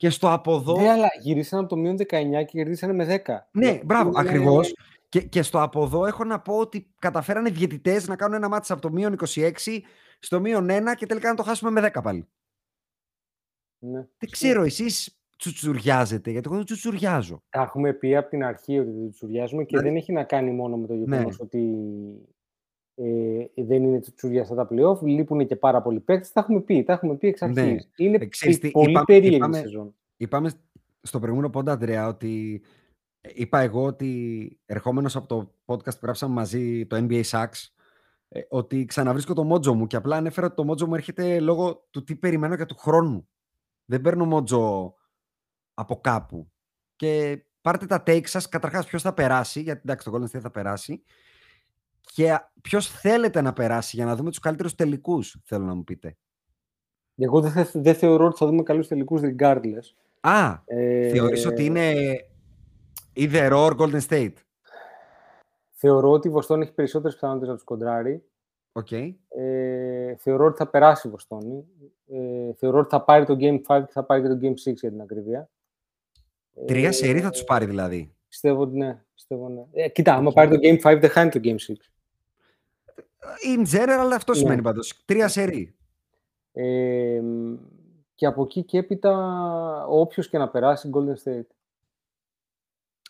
Και στο από εδώ. Ναι, αλλά γυρίσαν από το μείον 19 και κερδίσανε με 10. Ναι, μπράβο, Είναι- ακριβώς. Και, και στο από εδώ έχω να πω ότι καταφέρανε διαιτητές να κάνουν ένα ματς από το μείον 26 στο μείον 1 και τελικά να το χάσουμε με 10 πάλι. Ναι. Δεν ξέρω, εσείς τσουτσουριάζετε, γιατί εγώ δεν τσουτσουριάζω. Τα έχουμε πει από την αρχή ότι δεν τσουριάζουμε και Δηλαδή- δεν έχει να κάνει μόνο με το γεγονός Ναι. ότι ε, δεν είναι τσουτσουριά στα τα playoff. Λείπουν και πάρα πολλοί παίκτες. Τα έχουμε πει, τα έχουμε πει εξ Ναι. αρχής. Είναι Ε, ξέρεις πι- τι, πολύ είπαμε- περίεργη είπαμε- η σεζόν. Είπαμε στο προηγούμενο πόντα, Αντρέα, ότι ε, είπα εγώ ότι ερχόμενος από το podcast που γράψαμε μαζί, το NBA Sacks, ε, ότι ξαναβρίσκω το μότζο μου και απλά ανέφερα ότι το μότζο μου έρχεται λόγω του τι περιμένω για του χρόνου. Δεν παίρνω mojo από κάπου. Και πάρτε τα take σας, καταρχάς ποιος θα περάσει, γιατί εντάξει το Golden State θα περάσει, και ποιος θέλετε να περάσει για να δούμε τους καλύτερους τελικούς, θέλω να μου πείτε. Εγώ δεν, θε- δεν θεωρώ ότι θα δούμε καλούς τελικούς regardless. Α, Ε, θεωρείς ότι είναι either or Golden State; Θεωρώ ότι η Βοστόνη έχει περισσότερες πιθανότητες να τους κοντράρει. Οκ. Ε, θεωρώ ότι θα περάσει η Βοστόνη. Ε, θεωρώ ότι θα πάρει το Game 5 και θα πάρει και το Game 6 για την ακρίβεια. Τρία Ε, σερί θα τους πάρει δηλαδή. Πιστεύω ότι ναι. Πιστεύω, ναι. Ε, κοίτα, άμα πάρει το Game 5 δεν χάνει το Game 6. In general αυτό Ναι. σημαίνει πάντως. Τρία σερί. Ε, μ, και από εκεί και έπειτα όποιος και να περάσει Golden State.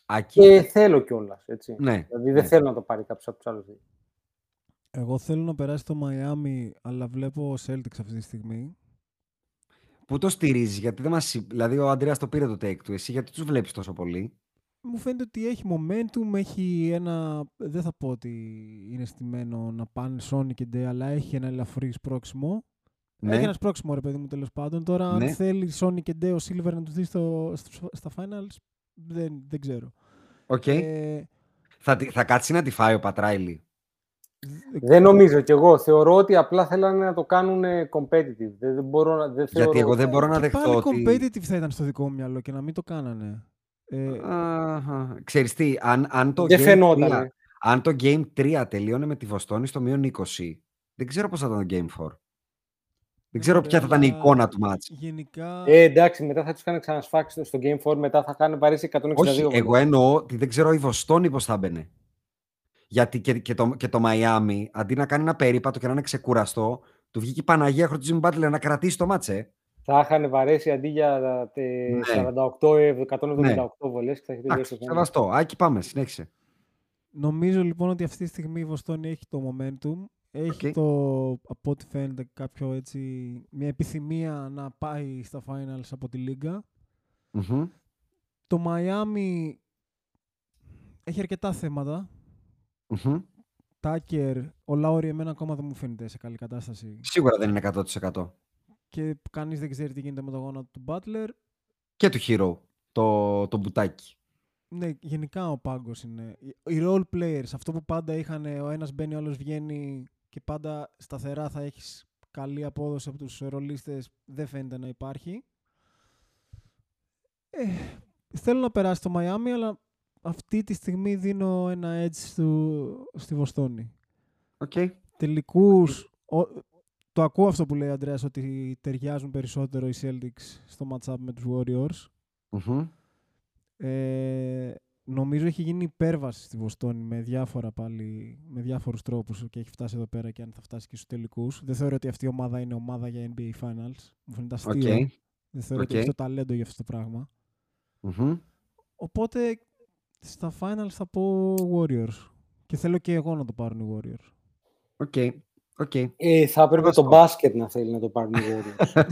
Ακή. Και θέλω κιόλας. Έτσι. Ναι. Δηλαδή δεν ναι. θέλω να το πάρει κάποιος από τους άλλους δύο. Εγώ θέλω να περάσει το Miami, αλλά βλέπω Celtics αυτή τη στιγμή. Πού το στηρίζεις, γιατί δεν μας... Δηλαδή ο Αντρέας το πήρε το take του, εσύ γιατί τους βλέπεις τόσο πολύ; Μου φαίνεται ότι έχει momentum, έχει ένα... Δεν θα πω ότι είναι στημένο να πάνε Sony και Day, αλλά έχει ένα ελαφρύ σπρώξιμο. Ναι. Έχει ένα σπρώξιμο ρε παιδί μου τέλος πάντων. Τώρα Ναι. αν θέλει Sony και Day ο Silver να τους δεις στο, στο- στα finals, δεν, δεν ξέρω. Οκ. Ε, Θα, τη- θα κάτσει να τη φάει ο Pat Riley. Δεν νομίζω κι εγώ. Θεωρώ ότι απλά θέλανε να το κάνουν ε, competitive. Δεν, δεν μπορώ να, δεν θεωρώ... Γιατί εγώ δεν μπορώ να και δεχτώ πάλι ότι... competitive θα ήταν στο δικό μου μυαλό και να μην το κάνανε. Ε, Αχα. Ξέρεις τι, αν, αν, το Δεν game φαινότανε. 3, αν το Game 3 τελείωνε με τη Βοστόνη στο μείον 20, δεν ξέρω πώς θα ήταν το Game 4. Δεν ξέρω Ναι, ποια θα ήταν η αλλά εικόνα του ματς. Γενικά. Ε, εντάξει, μετά θα τους κάνει ξανασφάξει στο Game 4, μετά θα κάνουν βαρέσει 162. Όχι, βολές. εγώ εννοώ ότι δεν ξέρω η Βοστόνη πώς θα μπαινε. Γιατί και, και, το, και το Μαϊάμι, αντί να κάνει ένα περίπατο και να είναι ξεκούραστο, του βγήκε η Παναγία χρόνο του Jimmy Butler να κρατήσει το ματς. Θα είχαν βαρέσει αντί για ε, Ναι. 48, ε, 178 Ναι. βολές και θα έχει τελειώσει Εντάξει, το θέμα. σεβαστό. Άκη πάμε, συνέχισε. Νομίζω λοιπόν ότι αυτή τη στιγμή η Βοστόνη έχει το momentum. Έχει Οκ. το, από ό,τι φαίνεται, κάποιο έτσι, μια επιθυμία να πάει στα finals από τη Λίγκα. Μμμ. Το Μαϊάμι έχει αρκετά θέματα. Μμμ. Τάκερ, ο Λάουρι εμένα ακόμα δεν μου φαίνεται σε καλή κατάσταση. Σίγουρα δεν είναι 100%. Και κανείς δεν ξέρει τι γίνεται με το γόνατο του Butler. Και του Hero, το, το μπουτάκι. Ναι, γενικά ο πάγκος είναι. Οι- Οι role players, αυτό που πάντα είχαν ο ένας μπαίνει, ο άλλος βγαίνει και πάντα σταθερά θα έχεις καλή απόδοση από τους ρολίστες, δεν φαίνεται να υπάρχει. Ε, θέλω να περάσει το Miami, αλλά αυτή τη στιγμή δίνω ένα edge στο, στη Βοστόνη. Οκ. Τελικούς, ο- το ακούω αυτό που λέει ο Αντρέας, ότι ταιριάζουν περισσότερο οι Celtics στο match-up με τους Warriors. Μμμ. Ε, νομίζω έχει γίνει υπέρβαση στη Βοστόνη με, διάφορα πάλι, με διάφορους τρόπους και έχει φτάσει εδώ πέρα και αν θα φτάσει και στους τελικούς. Δεν θεωρώ ότι αυτή η ομάδα είναι ομάδα για NBA Finals. Μου φαίνεται αστείο. Οκ. Δεν θεωρώ ότι Οκ. έχει το ταλέντο για αυτό το πράγμα. Μμμ. Οπότε στα Finals θα πω Warriors. Και θέλω και εγώ να το πάρουν οι Warriors. OK. OK. Ε, θα έπρεπε το Σεβαστό. μπάσκετ να θέλει να το πάρουν οι Warriors.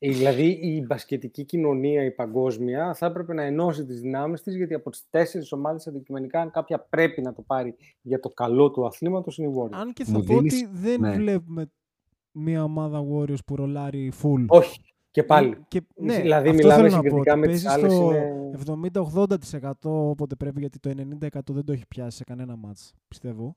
Ε, δηλαδή η μπασκετική κοινωνία, η παγκόσμια, θα έπρεπε να ενώσει τις δυνάμεις της, γιατί από τις τέσσερις ομάδες αντικειμενικά, αν κάποια πρέπει να το πάρει για το καλό του αθλήματος, είναι η Warriors. Αν και θα Μου πω δίνεις- ότι δεν ναι. βλέπουμε μια ομάδα Warriors που ρολάρει full. Όχι, και πάλι. Και, ναι, δηλαδή αυτό μιλάμε θέλω να πω, συγκριτικά ότι με τις παίζεις άλλες στο είναι... 70-80% όποτε πρέπει, γιατί το 90% δεν το έχει πιάσει σε κανένα μάτς, πιστεύω.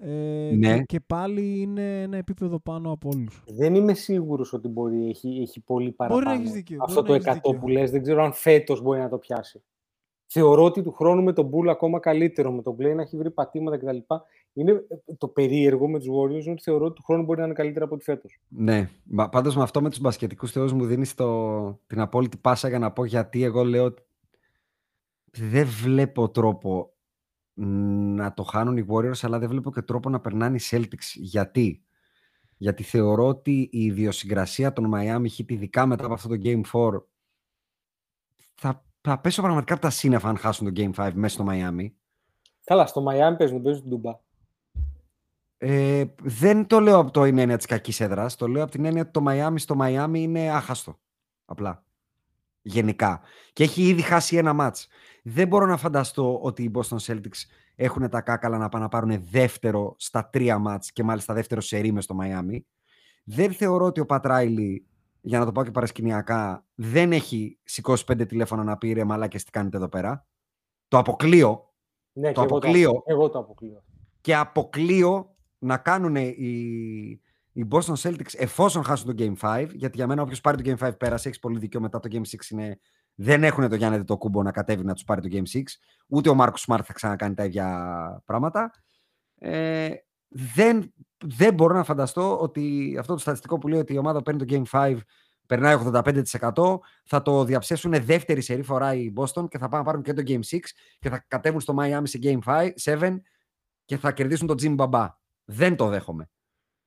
Ε, Ναι. και, και πάλι είναι ένα επίπεδο πάνω από όλους. Δεν είμαι σίγουρος ότι μπορεί, έχει, έχει πολύ παραπάνω. να έχεις δίκιο, Αυτό μπορεί το να 100 έχεις δίκιο. που λες, δεν ξέρω αν φέτος μπορεί να το πιάσει. Θεωρώ ότι του χρόνου με τον Bull ακόμα καλύτερο, με τον Play να έχει βρει πατήματα κτλ. Είναι, το περίεργο με τους Warriors είναι ότι θεωρώ ότι του χρόνου μπορεί να είναι καλύτερα από ότι φέτος. Ναι, μα πάντως με αυτό με τους μπασκετικούς θεούς μου δίνεις το, την απόλυτη πάσα για να πω γιατί εγώ λέω ότι δεν βλέπω τρόπο να το χάνουν οι Warriors αλλά δεν βλέπω και τρόπο να περνάνε οι Celtics. Γιατί; Γιατί θεωρώ ότι η ιδιοσυγκρασία των Miami Heat ειδικά μετά από αυτό το Game 4 θα, θα πέσω πραγματικά από τα σύννεφα αν χάσουν το Game 5 μέσα στο Miami. Καλά, στο Miami παίζουν, παίζουν την Ντουμπά. Ε, δεν το λέω από το είναι έννοια της κακής έδρας, το λέω από την έννοια ότι το Miami στο Miami είναι άχαστο. Απλά. Γενικά. Και έχει ήδη χάσει ένα μάτς. Δεν μπορώ να φανταστώ ότι οι Boston Celtics έχουν τα κάκαλα να πάνε να πάρουν δεύτερο στα τρία μάτς και μάλιστα δεύτερο σερί μες στο Miami. Δεν θεωρώ ότι ο Πατράιλι, για να το πω και παρασκηνιακά, δεν έχει σηκώσει πέντε τηλέφωνα να πει ρε μαλάκες τι κάνετε εδώ πέρα. Το αποκλείω Ναι, Το και εγώ αποκλείω. εγώ το αποκλείω. και αποκλείω να κάνουν οι, οι Boston Celtics εφόσον χάσουν το Game 5, γιατί για μένα όποιος πάρει το Game 5 πέρασε, έχεις πολύ δίκιο μετά το Game 6 είναι... Δεν έχουν το Γιάννη το κούμπο να κατέβει να τους πάρει το Game 6, ούτε ο Μάρκος Smart θα ξανακάνει τα ίδια πράγματα. Ε, δεν, δεν μπορώ να φανταστώ ότι αυτό το στατιστικό που λέει ότι η ομάδα που παίρνει το Game 5 περνάει 85% θα το διαψεύσουν δεύτερη σερή φορά οι Boston και θα πάνε να πάρουν και το Game 6 και θα κατέβουν στο Miami σε Game 5, 7 και θα κερδίσουν τον Jimmy Bamba. Δεν το δέχομαι.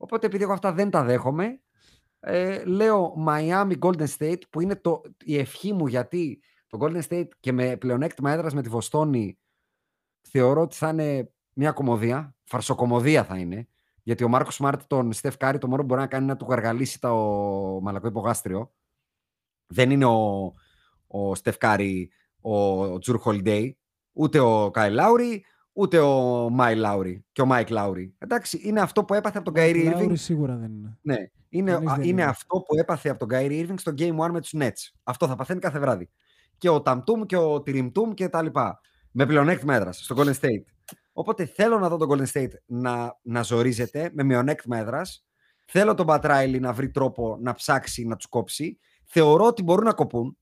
Οπότε επειδή εγώ αυτά δεν τα δέχομαι, ε, λέω Miami Golden State που είναι το, η ευχή μου γιατί το Golden State και με πλεονέκτημα έδρας με τη Βοστόνη θεωρώ ότι θα είναι μια κομμωδία. φαρσοκομωδία θα είναι. Γιατί ο Μάρκος Σμαρτ τον Στεφ Κάρη το μόνο που μπορεί να κάνει είναι να του γαργαλίσει το μαλακό υπογάστριο. Δεν είναι ο, ο Στεφ Κάρη ο Τζουρ Χολιντέι, ούτε ο Κάι Λάουρι, ούτε ο Μάι Λάουρι και ο Μάικ Λάουρι. Εντάξει, είναι αυτό που έπαθε από τον Καϊρή Λάουρι Irving. σίγουρα δεν είναι. Ναι, είναι, Κανείς α, δεν είναι είναι. αυτό που έπαθε από τον Kyrie Irving στο Game 1 με τους Nets. Αυτό θα παθαίνει κάθε βράδυ. Και ο Ταμτούμ και ο Τιριμτούμ και τα λοιπά. Με πλεονέκτημα έδρας στο Golden State. Οπότε θέλω να δω τον Golden State να, να ζορίζεται με μειονέκτημα έδρας. Θέλω τον Πατράιλι να βρει τρόπο να ψάξει να τους κόψει. Θεωρώ ότι μπορούν να κοπούν.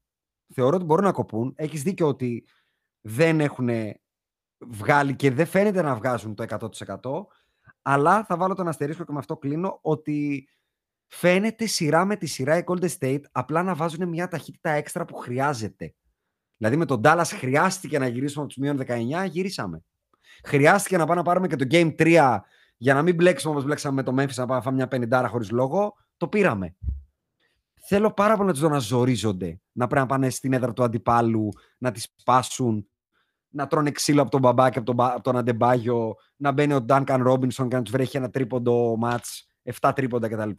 Θεωρώ ότι μπορούν να κοπούν. Έχεις δίκιο ότι δεν έχουν βγάλει και δεν φαίνεται να βγάζουν το 100%. Αλλά θα βάλω τον αστερίσκο και με αυτό κλείνω ότι φαίνεται σειρά με τη σειρά οι Golden State απλά να βάζουν μια ταχύτητα έξτρα που χρειάζεται. Δηλαδή με τον Dallas χρειάστηκε να γυρίσουμε από τους μείον 19, γυρίσαμε. Χρειάστηκε να πάμε να πάρουμε και το Game 3 για να μην μπλέξουμε όπως μπλέξαμε με το Memphis να πάμε να φάμε μια πενιντάρα χωρίς λόγο. Το πήραμε. Θέλω πάρα πολύ να τους δω να ζορίζονται. Να πρέπει να πάνε στην έδρα του αντιπάλου, να τις σπάσουν, να τρώνε ξύλο από τον μπαμπά και από τον, Μπα- από τον Αντεμπάγιο, να μπαίνει ο Duncan Robinson και να τους βρέχει ένα τρίποντο μάτς, 7 τρίποντα κτλ.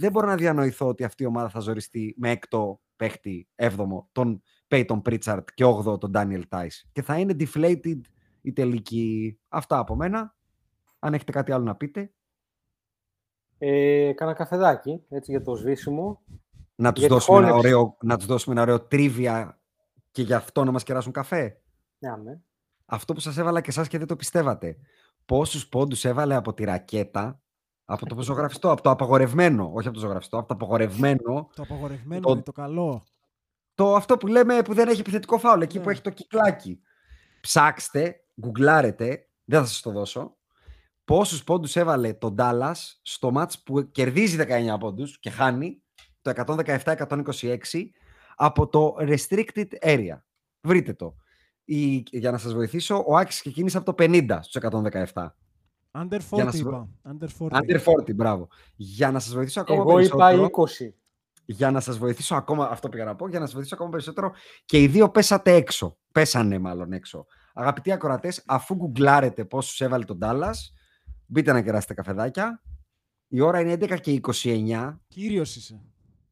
Δεν μπορώ να διανοηθώ ότι αυτή η ομάδα θα ζοριστεί με έκτο παίχτη, έβδομο, τον Peyton Pritchard και 8ο τον Daniel Tice. Και θα είναι deflated η τελική. Αυτά από μένα. Αν έχετε κάτι άλλο να πείτε, Ε, κάνα καφεδάκι, έτσι, για το σβήσιμο. να τους, Για τη δώσουμε ένα χώνευση. ωραίο, να τους δώσουμε ένα ωραίο τρίβια και γι' αυτό να μας κεράσουν καφέ. Ναι, ναι. αυτό που σας έβαλα και εσάς και δεν το πιστεύατε. Πόσους πόντους έβαλε από τη ρακέτα, από το ζωγραφιστό, από το απαγορευμένο, όχι από το ζωγραφιστό, από το απαγορευμένο, Το απαγορευμένο Το- είναι το καλό. το αυτό που λέμε που δεν έχει επιθετικό φάουλ, εκεί που Ναι. έχει το κυκλάκι. Ψάξτε, γκουγκλάρετε, δεν θα σας το δώσω, πόσους πόντους έβαλε το Dallas στο μάτς που κερδίζει 19 πόντους και χάνει το 117-126 από το restricted area. Βρείτε το. Η, για να σας βοηθήσω, ο Άκης ξεκίνησε από το 50 στους 117. Under 40 Για να σου- είπα. Under 40. Under 40, μπράβο. Για να σας βοηθήσω ακόμα Εγώ είπα περισσότερο, 20. για να σας βοηθήσω ακόμα, αυτό πήγα να πω, για να σας βοηθήσω ακόμα περισσότερο και οι δύο πέσατε έξω. Πέσανε μάλλον έξω. Αγαπητοί ακροατές, αφού γκουγκλάρετε πόσους έβαλε τον Dallas, μπείτε να κεράσετε καφεδάκια. Η ώρα είναι 11 και 29. Κύριος είσαι.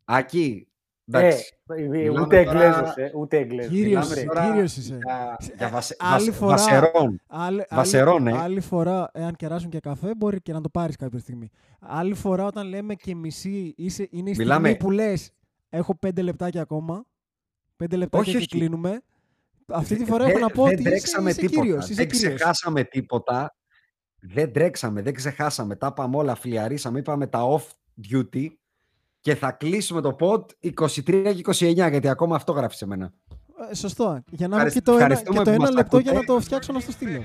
Άκη, Ε, εντάξει. ε, Μιλάμε ούτε τώρα- Εγγλέζος, ε, ούτε Εγγλέζος. Κύριος Μιλάμε είσαι, τώρα κύριος είσαι. Για, για Ε, βασε, άλλη βασε- φορά- βασερών. Άλλη, Βασερών, άλλη, ε. άλλη φορά, εάν κεράσουν και καφέ, μπορεί και να το πάρεις κάποια στιγμή. Άλλη φορά, όταν λέμε και μισή, είσαι, είναι η στιγμή Μιλάμε- που λες έχω πέντε λεπτάκια ακόμα, πέντε λεπτάκια Όχι, και όχι. κλείνουμε. Αυτή τη Δε- φορά έχω δεν- να πω δεν ότι είσαι, τρέξαμε είσαι τίποτα. κύριος. Είσαι δεν κύριος. ξεχάσαμε τίποτα. Δεν τρέξαμε, δεν ξεχάσαμε. Τα είπαμε όλα, φιλιαρίσαμε, είπαμε τα off duty και θα κλείσουμε το pod 23 και 29 γιατί ακόμα αυτό γράφεις σε μένα. Ε, σωστό. Για να έχω Ευχαρισ- και το ένα, ευχαριστούμε και το που ένα μας λεπτό για ακούτε. να το φτιάξω να στο στείλω.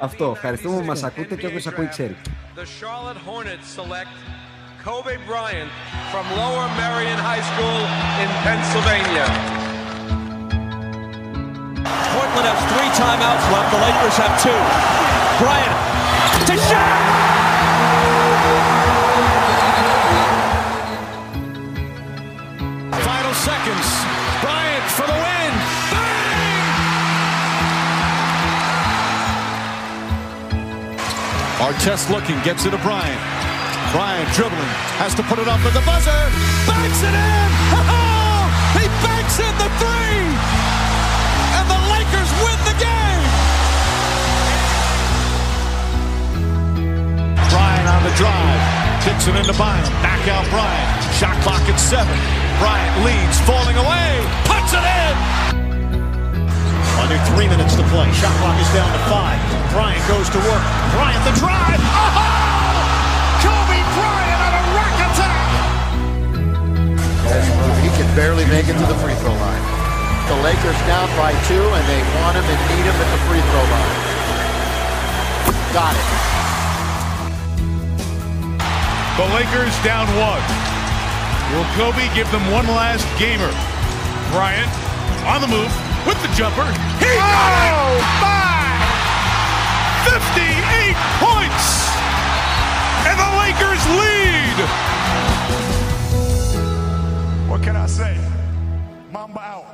Αυτό, ευχαριστούμε που μας ακούτε και όποιος ακούει ξέρει. The Charlotte Hornets select Kobe Bryant from Lower Merion High School in Pennsylvania. Portland has three timeouts left. The Lakers have two. Bryant to shot. Seconds. Bryant for the win. Bang! Artest looking, gets it to Bryant. Bryant dribbling, has to put it up at the buzzer. Banks it in! Oh! He banks in the three! And the Lakers win the game! Bryant on the drive. Kicks it into Bynum. Back out Bryant. Shot clock at seven. Bryant leads, falling away. Puts it in! Under three minutes to play. Shot clock is down to five. Bryant goes to work. Bryant the drive. Oh! Kobe Bryant on a rack attack. He can barely make it to the free throw line. The Lakers down by two, and they want him and need him at the free throw line. Got it. The Lakers down one. Will Kobe give them one last gamer? Bryant on the move with the jumper. He oh, got it! Oh, my. 58 points! And the Lakers lead! What can I say? Mamba out.